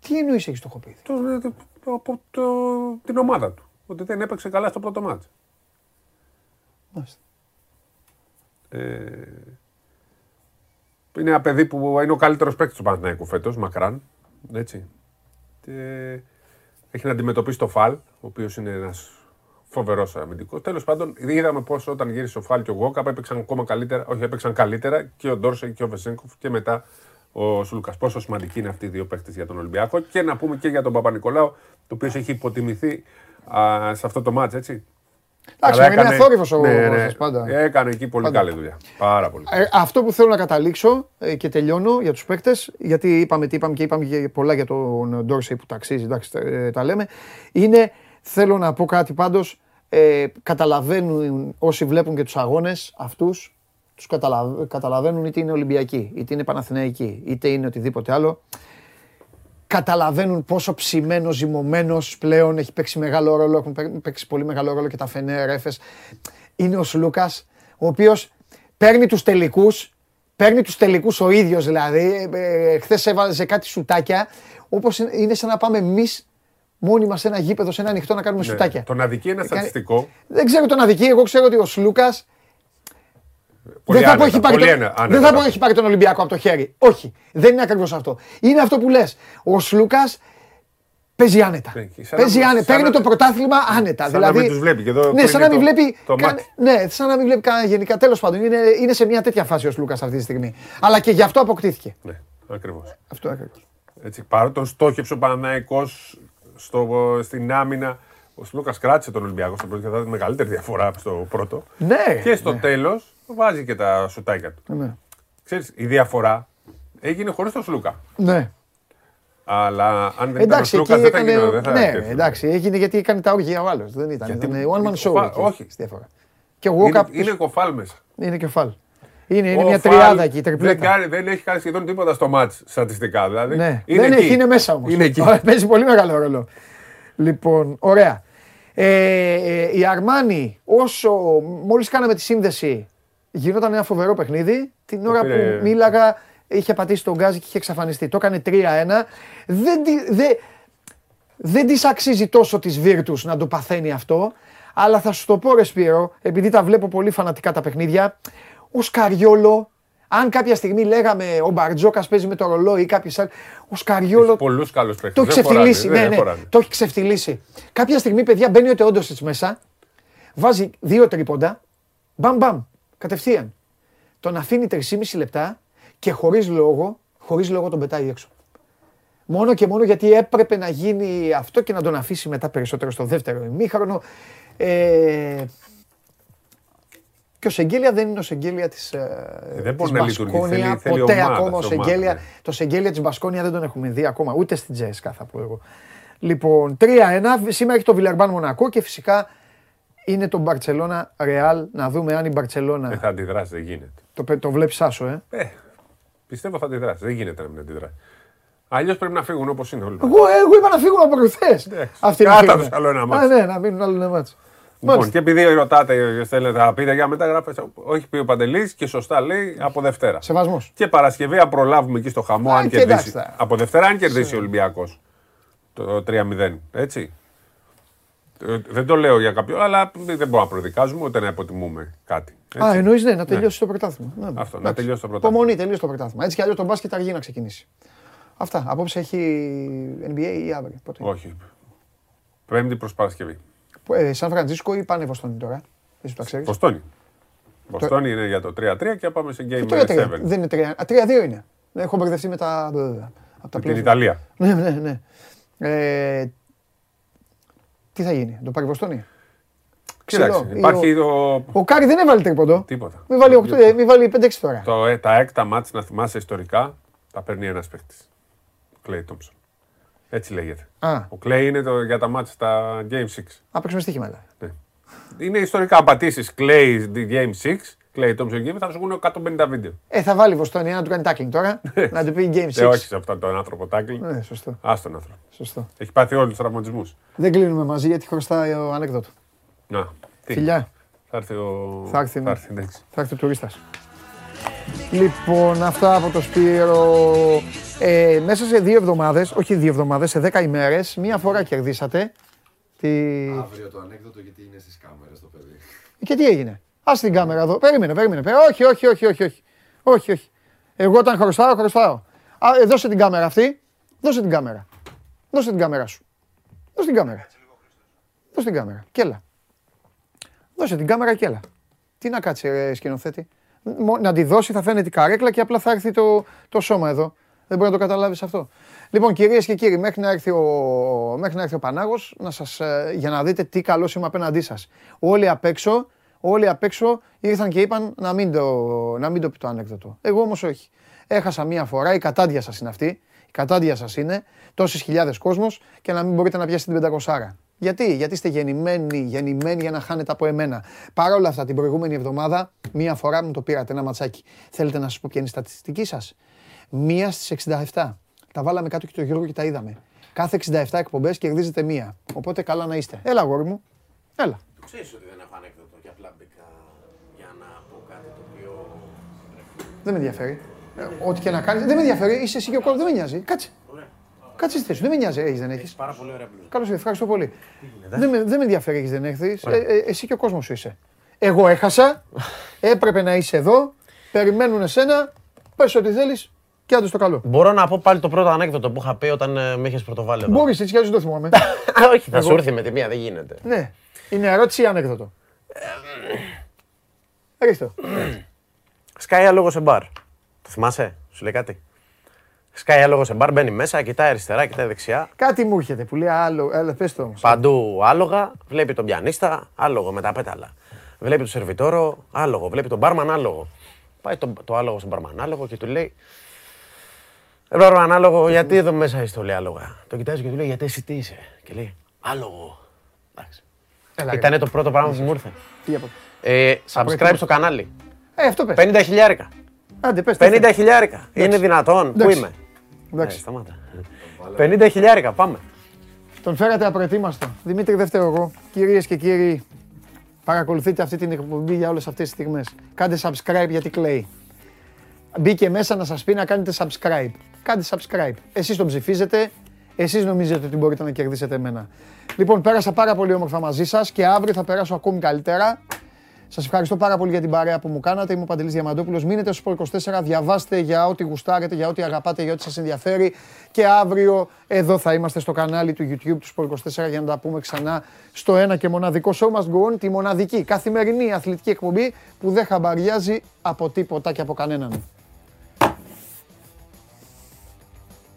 Τι εννοείς έχεις στοχοποιηθεί; Το, το, από το, την ομάδα του. ότι δεν έπαιξε καλά στο πρώτο μάτς. Μάλιστα. Ε, είναι ένα παιδί που είναι ο καλύτερος παίκτης του Παναθηναϊκού φέτος, μακράν. Έτσι. Και έχει να αντιμετωπίσει το Φαλ, ο οποίος είναι ένας φοβερός αμυντικός. Τέλος πάντων, είδαμε πώς όταν γύρισε ο Φάλ και ο Γκόκαπ έπαιξαν ακόμα καλύτερα, όχι έπαιξαν καλύτερα και ο Ντόρσε και ο Βεσέγκοφ και μετά ο Σλούκα. Πόσο σημαντικοί είναι αυτοί οι δύο παίκτες για τον Ολυμπιακό και να πούμε και για τον Παπα-Νικολάου, το οποίος έχει υποτιμηθεί α, σε αυτό το μάτζ, έτσι. Εντάξει, είναι αθόρυβο ο ναι, ναι, πάντα. Έκανε εκεί πολύ πάντα. καλή δουλειά. Πάρα πολύ. Ε, αυτό που θέλω να καταλήξω ε, και τελειώνω για τους παίκτες, γιατί είπαμε τι είπαμε και είπαμε και πολλά για τον Ντόρσεϊ που ταξίζει, εντάξει, τα, τα λέμε, είναι θέλω να πω κάτι πάντως, ε, καταλαβαίνουν όσοι βλέπουν και τους αγώνες αυτούς, τους καταλαβαίνουν είτε είναι Ολυμπιακοί, είτε είναι Παναθηναϊκοί, είτε είναι οτιδήποτε άλλο. Καταλαβαίνουν πόσο ψημένος, ζυμωμένος πλέον έχει παίξει μεγάλο ρόλο, έχουν παίξει πολύ μεγάλο ρόλο και τα Φενέρ, Έφες. Είναι ο Σλούκας, ο οποίος παίρνει τους τελικούς, παίρνει τους τελικούς ο ίδιος δηλαδή. Ε, ε Χθες έβαλε κάτι σουτάκια, όπως είναι σαν να πάμε εμείς μόνοι μας σε ένα γήπεδο, σε ένα ανοιχτό να κάνουμε ναι. σουτάκια. Τον αδικεί ένα στατιστικό. Δεν ξέρω τον αδικεί. Εγώ ξέρω ότι ο Σλούκας. Δεν θα, πω έχει πάρει τον... δεν θα πω έχει πάρει τον Ολυμπιακό από το χέρι. Όχι. Δεν είναι ακριβώς αυτό. Είναι αυτό που λες. Ο Σλούκας παίζει άνετα. Παίζει άνετα. Παίρνει το πρωτάθλημα άνετα. Σαν δηλαδή, να μην τους βλέπει. Και εδώ ναι, σαν να μην βλέπει. ναι, σαν να μην βλέπει κανένα γενικά. Τέλος πάντων, είναι, είναι σε μια τέτοια φάση ο Σλούκας αυτή τη στιγμή. Αλλά και γι' αυτό αποκτήθηκε. Ναι, ακριβώς. Αυτό ακριβώς. Έτσι, παρότι τον στόχευσε ο Παναναϊκός στο, στην άμυνα. Ο Σλούκας κράτησε τον Ολυμπιακό στο πρώτο και θα δει μεγαλύτερη διαφορά στο πρώτο. Ναι. Και στο ναι. τέλος βάζει και τα σουτάκια του. Ναι. Ξέρεις, η διαφορά έγινε χωρίς τον Σλούκα. Ναι. Αλλά αν δεν εντάξει, ήταν ο Σλούκας δεν θα έγινε. Δεν θα ναι, εντάξει, έγινε γιατί έκανε τα όργια ο άλλος. Δεν ήταν. Γιατί... Ήταν one man show. Όχι. Διαφορά. Και ο είναι, είναι κοφάλ μέσα. Είναι κεφάλ. Είναι, είναι μια τριάδα εκεί, τριπλέτα. Δεν, κάνει, δεν έχει κάνει σχεδόν τίποτα στο μάτς στατιστικά. Δηλαδή. Ναι. Είναι δεν εκεί. έχει, είναι μέσα όμως. Παίζει πολύ μεγάλο ρόλο. Λοιπόν, ωραία. Ε, ε, η Αρμάνη, όσο μόλις κάναμε τη σύνδεση, γινόταν ένα φοβερό παιχνίδι. Την ώρα που μίλαγα, είχε πατήσει τον γκάζι και είχε εξαφανιστεί. Το έκανε 3-1. Δεν, δεν, δεν της αξίζει τόσο της Βίρτους να το παθαίνει αυτό. Αλλά θα σου το πω, Ρεσπίρο, επειδή τα βλέπω πολύ φανατικά τα παιχνίδια, ο Σκαριόλο αν κάποια στιγμή λέγαμε ο Μπαρτζόκας παίζει με το ρολόι ή κάποιος άλλος. Ο Σκαριόλο. Πολλούς καλούς παίχτε. Το έχει ξεφτυλίσει. Ναι, ναι, το έχει ξεφτυλίσει. Κάποια στιγμή, παιδιά, μπαίνει ο Τεόντο μέσα, βάζει δύο τρίποντα, μπαμ μπαμ, κατευθείαν. Τον αφήνει 3,5 λεπτά και χωρίς λόγο, χωρίς λόγο τον πετάει έξω. Μόνο και μόνο γιατί έπρεπε να γίνει αυτό και να τον αφήσει μετά περισσότερο στο δεύτερο ημίχρονο. Ε, και ο Σεγγέλια δεν είναι ο Σεγγέλια της ε, δεν μπορεί να λειτουργήσει. Ποτέ ακόμα ο Σεγγέλια. Ναι. Το Σεγγέλια της Μπασκόνια δεν τον έχουμε δει ακόμα, ούτε στην Τζέσκα θα πω εγώ. Λοιπόν, 3-1. Σήμερα έχει το Βιλερμπάν Μονακό και φυσικά είναι το Μπαρσελόνα Ρεάλ. Να δούμε αν η Μπαρσελόνα. Δεν θα αντιδράσει, δεν γίνεται. Το, το βλέπεις άσο, ε. ε. Πιστεύω θα αντιδράσει. Δεν γίνεται να μην αντιδράσει. Αλλιώς πρέπει να φύγουν όπως είναι όλοι. Εγώ, εγώ είπα να φύγουν από χθε. Αυτή είναι άλλο ένα μάτσο. Ναι, να μείνουν άλλο ένα μάτσο. Λοιπόν, και επειδή ρωτάτε, θέλετε να πείτε για μεταγραφέ, όχι πει ο Παντελής και σωστά λέει από Δευτέρα. Σεβασμός. Και Παρασκευή, αν προλάβουμε εκεί στο χαμό, αν κερδίσει. Από Δευτέρα, αν κερδίσει ο Ολυμπιακός το 3-0. Έτσι. Ε, δεν το λέω για κάποιον, αλλά δεν μπορούμε να προδικάζουμε ούτε να υποτιμούμε κάτι. Έτσι. Α, εννοείς ναι, να τελειώσει ναι. το πρωτάθλημα. Ναι. Αυτό, να τελειώσει το πρωτάθλημα. Υπομονή, τελειώσει το πρωτάθλημα. Έτσι κι αλλιώς το μπάσκετ αργεί να ξεκινήσει. Αυτά. Απόψε έχει NBA ή αύριο. Πότε; Όχι. Πέμπτη προ Παρασκευή. Ε, Σαν Φραντζίσκο ή πάνε Βοστόνη τώρα; Εσύ το ξέρεις; Βοστόνη. Βοστόνη είναι για το 3-3 και πάμε σε Game 7. Δεν είναι 3. 3-2 είναι. Έχω μπερδευτεί με τα. Από τα την Ιταλία. Ναι, ναι, ναι. Ε, τι θα γίνει, το πάρει Βοστόνη; Κοίταξε, υπάρχει ο... το... Ο Κάρι δεν έβαλε τρίποντο. Τίποτα. Μην βάλει, 8, μην βάλει 5-6 τώρα. Το, ε, τα έκτα μάτς, να θυμάσαι ιστορικά, τα παίρνει ένας παίχτης. Κλέι Τόμψον. Έτσι λέγεται. Α. Ο Κλέη είναι το, για τα μάτια στα Game 6. Α, παίξουμε στοίχημα, ναι. Είναι ιστορικά. Αν πατήσει Clay Game 6, Clay Thompson Game, θα σου βγουν 150 βίντεο. Ε, θα βάλει Βοστόνια να του κάνει tackling τώρα. να του πει Game 6. Ε, όχι σε αυτόν τον άνθρωπο tackling. Ναι, σωστό. Α τον άνθρωπο. Σωστό. Έχει πάθει όλους τους τραυματισμούς. Δεν κλείνουμε μαζί γιατί χρωστάει ο ανέκδοτο. Να. Τι. Φιλιά. Θα έρθει ο. Θα έρθει, θα έρθει, θα έρθει ο τουρίστας. Λοιπόν, αυτά από το Σπύρο. Ε, μέσα σε δύο εβδομάδες, όχι δύο εβδομάδες, σε δέκα ημέρες, μία φορά κερδίσατε Τι... Αύριο το ανέκδοτο γιατί είναι στις κάμερες το παιδί. Και τι έγινε; Α την κάμερα εδώ. Περίμενε, περίμενε. Πε- Όχι, όχι, όχι, όχι, όχι. Όχι, όχι. Εγώ όταν χρωστάω, χρωστάω. Α, ε, δώσε την κάμερα αυτή. Δώσε την κάμερα. Δώσε την κάμερα σου. Δώσε την κάμερα. Δώσε την κάμερα. Και έλα. Δώσε την κάμερα και έλα. Τι να κάτσει, ρε, σκηνοθέτη. Μο- Να τη δώσει, θα φαίνεται η καρέκλα και απλά θα έρθει το, το σώμα εδώ. Δεν μπορεί να το καταλάβεις αυτό. Λοιπόν, κυρίες και κύριοι, μέχρι να έρθει ο, μέχρι να έρθει ο Πανάγος, να σας, ε, για να δείτε τι καλό είμαι απέναντί σας. Όλοι απ' έξω, όλοι απ' έξω ήρθαν και είπαν να μην το, να μην το πει το ανέκδοτο. Εγώ όμως όχι. Έχασα μία φορά, η κατάντια σας είναι αυτή. Η κατάντια σας είναι τόσες χιλιάδες κόσμος και να μην μπορείτε να πιάσετε την 500. Γιατί, γιατί είστε γεννημένοι, γεννημένοι για να χάνετε από εμένα. Παρ' όλα αυτά, την προηγούμενη εβδομάδα, μία φορά μου το πήρατε ένα ματσάκι. Θέλετε να σας πω ποια είναι η στατιστική σας; Μία στις 67. Τα βάλαμε κάτω και το Γιώργο και τα είδαμε. Κάθε 67 εκπομπές κερδίζετε μία. Οπότε καλά να είστε. Έλα, αγόρι μου. Έλα. Το ξέρεις ότι δεν έχω ανέκδοτο και απλά μπήκα για να πω κάτι το οποίο... Δεν με ενδιαφέρει. Ε, Ό,τι και να κάνεις. Δεν με ενδιαφέρει. Είσαι εσύ και ο κόσμο. Δεν με νοιάζει. Κάτσε. Κάτσε στη θέση σου. Δεν με νοιάζει. Έχεις, δεν έχεις. Πάρα πολύ ωραία μπλούζα. Καλώς ήρθατε. Ευχαριστώ πολύ. Δεν με, δεν με ενδιαφέρει. Έχεις, δεν έχεις. Ε, ε, εσύ και ο κόσμος σου είσαι. Εγώ έχασα. Έπρεπε να είσαι εδώ. Περιμένουν εσένα. Πες ό,τι θέλεις και άντε στο καλό. Μπορώ να πω πάλι το πρώτο ανέκδοτο που είχα πει όταν ε, με είχες πρωτοβάλει εδώ. Μπορείς έτσι κι αλλιώς δεν το θυμάμαι. Α, Όχι, θα σου Εγώ. έρθει με τη μία, δεν γίνεται. ναι. Είναι ερώτηση ή ανέκδοτο; Ρίχτω. Σκάει άλογο σε μπαρ. Το θυμάσαι, σου λέει κάτι; Σκάει άλογο σε μπαρ, μπαίνει μέσα, κοιτάει αριστερά, κοιτάει δεξιά. Κάτι μου έρχεται που λέει άλλο. Έλα, πες το όμως. Παντού άλογα, βλέπει τον πιανίστα, άλογο με τα πέταλα. Βλέπει τον σερβιτόρο, άλογο. Βλέπει τον μπάρμαν, άλογο. Πάει το, το άλογο στον μπάρμαν, άλογο και του λέει. «Ε, Μπάρμαν, άλογο, γιατί εδώ μέσα είσαι, το λέει άλογα. Το κοιτάζει και του λέει, γιατί εσύ τι είσαι; Και λέει, άλογο. Εντάξει. Έλα, Ήταν το πρώτο πράγμα που μου ήρθε. Τι από... Ε, subscribe προετοίμασαι. στο κανάλι. Ε, αυτό πες. 50 χιλιάρικα. Άντε, πες. 50 χιλιάρικα. Είναι δυνατόν. Πού Εντάξει. είμαι; Ε, Εντάξει. σταμάτα. 50 χιλιάρικα, πάμε. Τον φέρατε απροετοίμαστο. Δημήτρη Δεύτερο εγώ. Κυρίες και κύριοι, παρακολουθείτε αυτή την εκπομπή για όλες αυτές τις στιγμές. Κάντε subscribe γιατί κλαίει. Μπήκε μέσα να σας πει να κάνετε subscribe. Κάντε subscribe. Εσείς τον ψηφίζετε, εσείς νομίζετε ότι μπορείτε να κερδίσετε εμένα. Λοιπόν, πέρασα πάρα πολύ όμορφα μαζί σας και αύριο θα περάσω ακόμη καλύτερα. Σας ευχαριστώ πάρα πολύ για την παρέα που μου κάνατε. Είμαι ο Παντελής Διαμαντόπουλος. Μείνετε στο Sport 24, διαβάστε για ό,τι γουστάρετε, για ό,τι αγαπάτε, για ό,τι σας ενδιαφέρει. Και αύριο εδώ θα είμαστε στο κανάλι του YouTube του Sport 24 για να τα πούμε ξανά στο ένα και μοναδικό Show Must Go On, τη μοναδική καθημερινή αθλητική εκπομπή που δεν χαμπαριάζει από τίποτα και από κανέναν.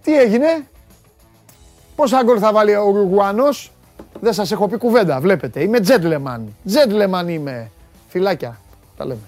Τι έγινε, πόσα γκολ θα βάλει ο Ουρουγουάνος, δεν σας έχω πει κουβέντα, βλέπετε. Είμαι gentleman, gentleman είμαι. Φιλάκια, τα λέμε.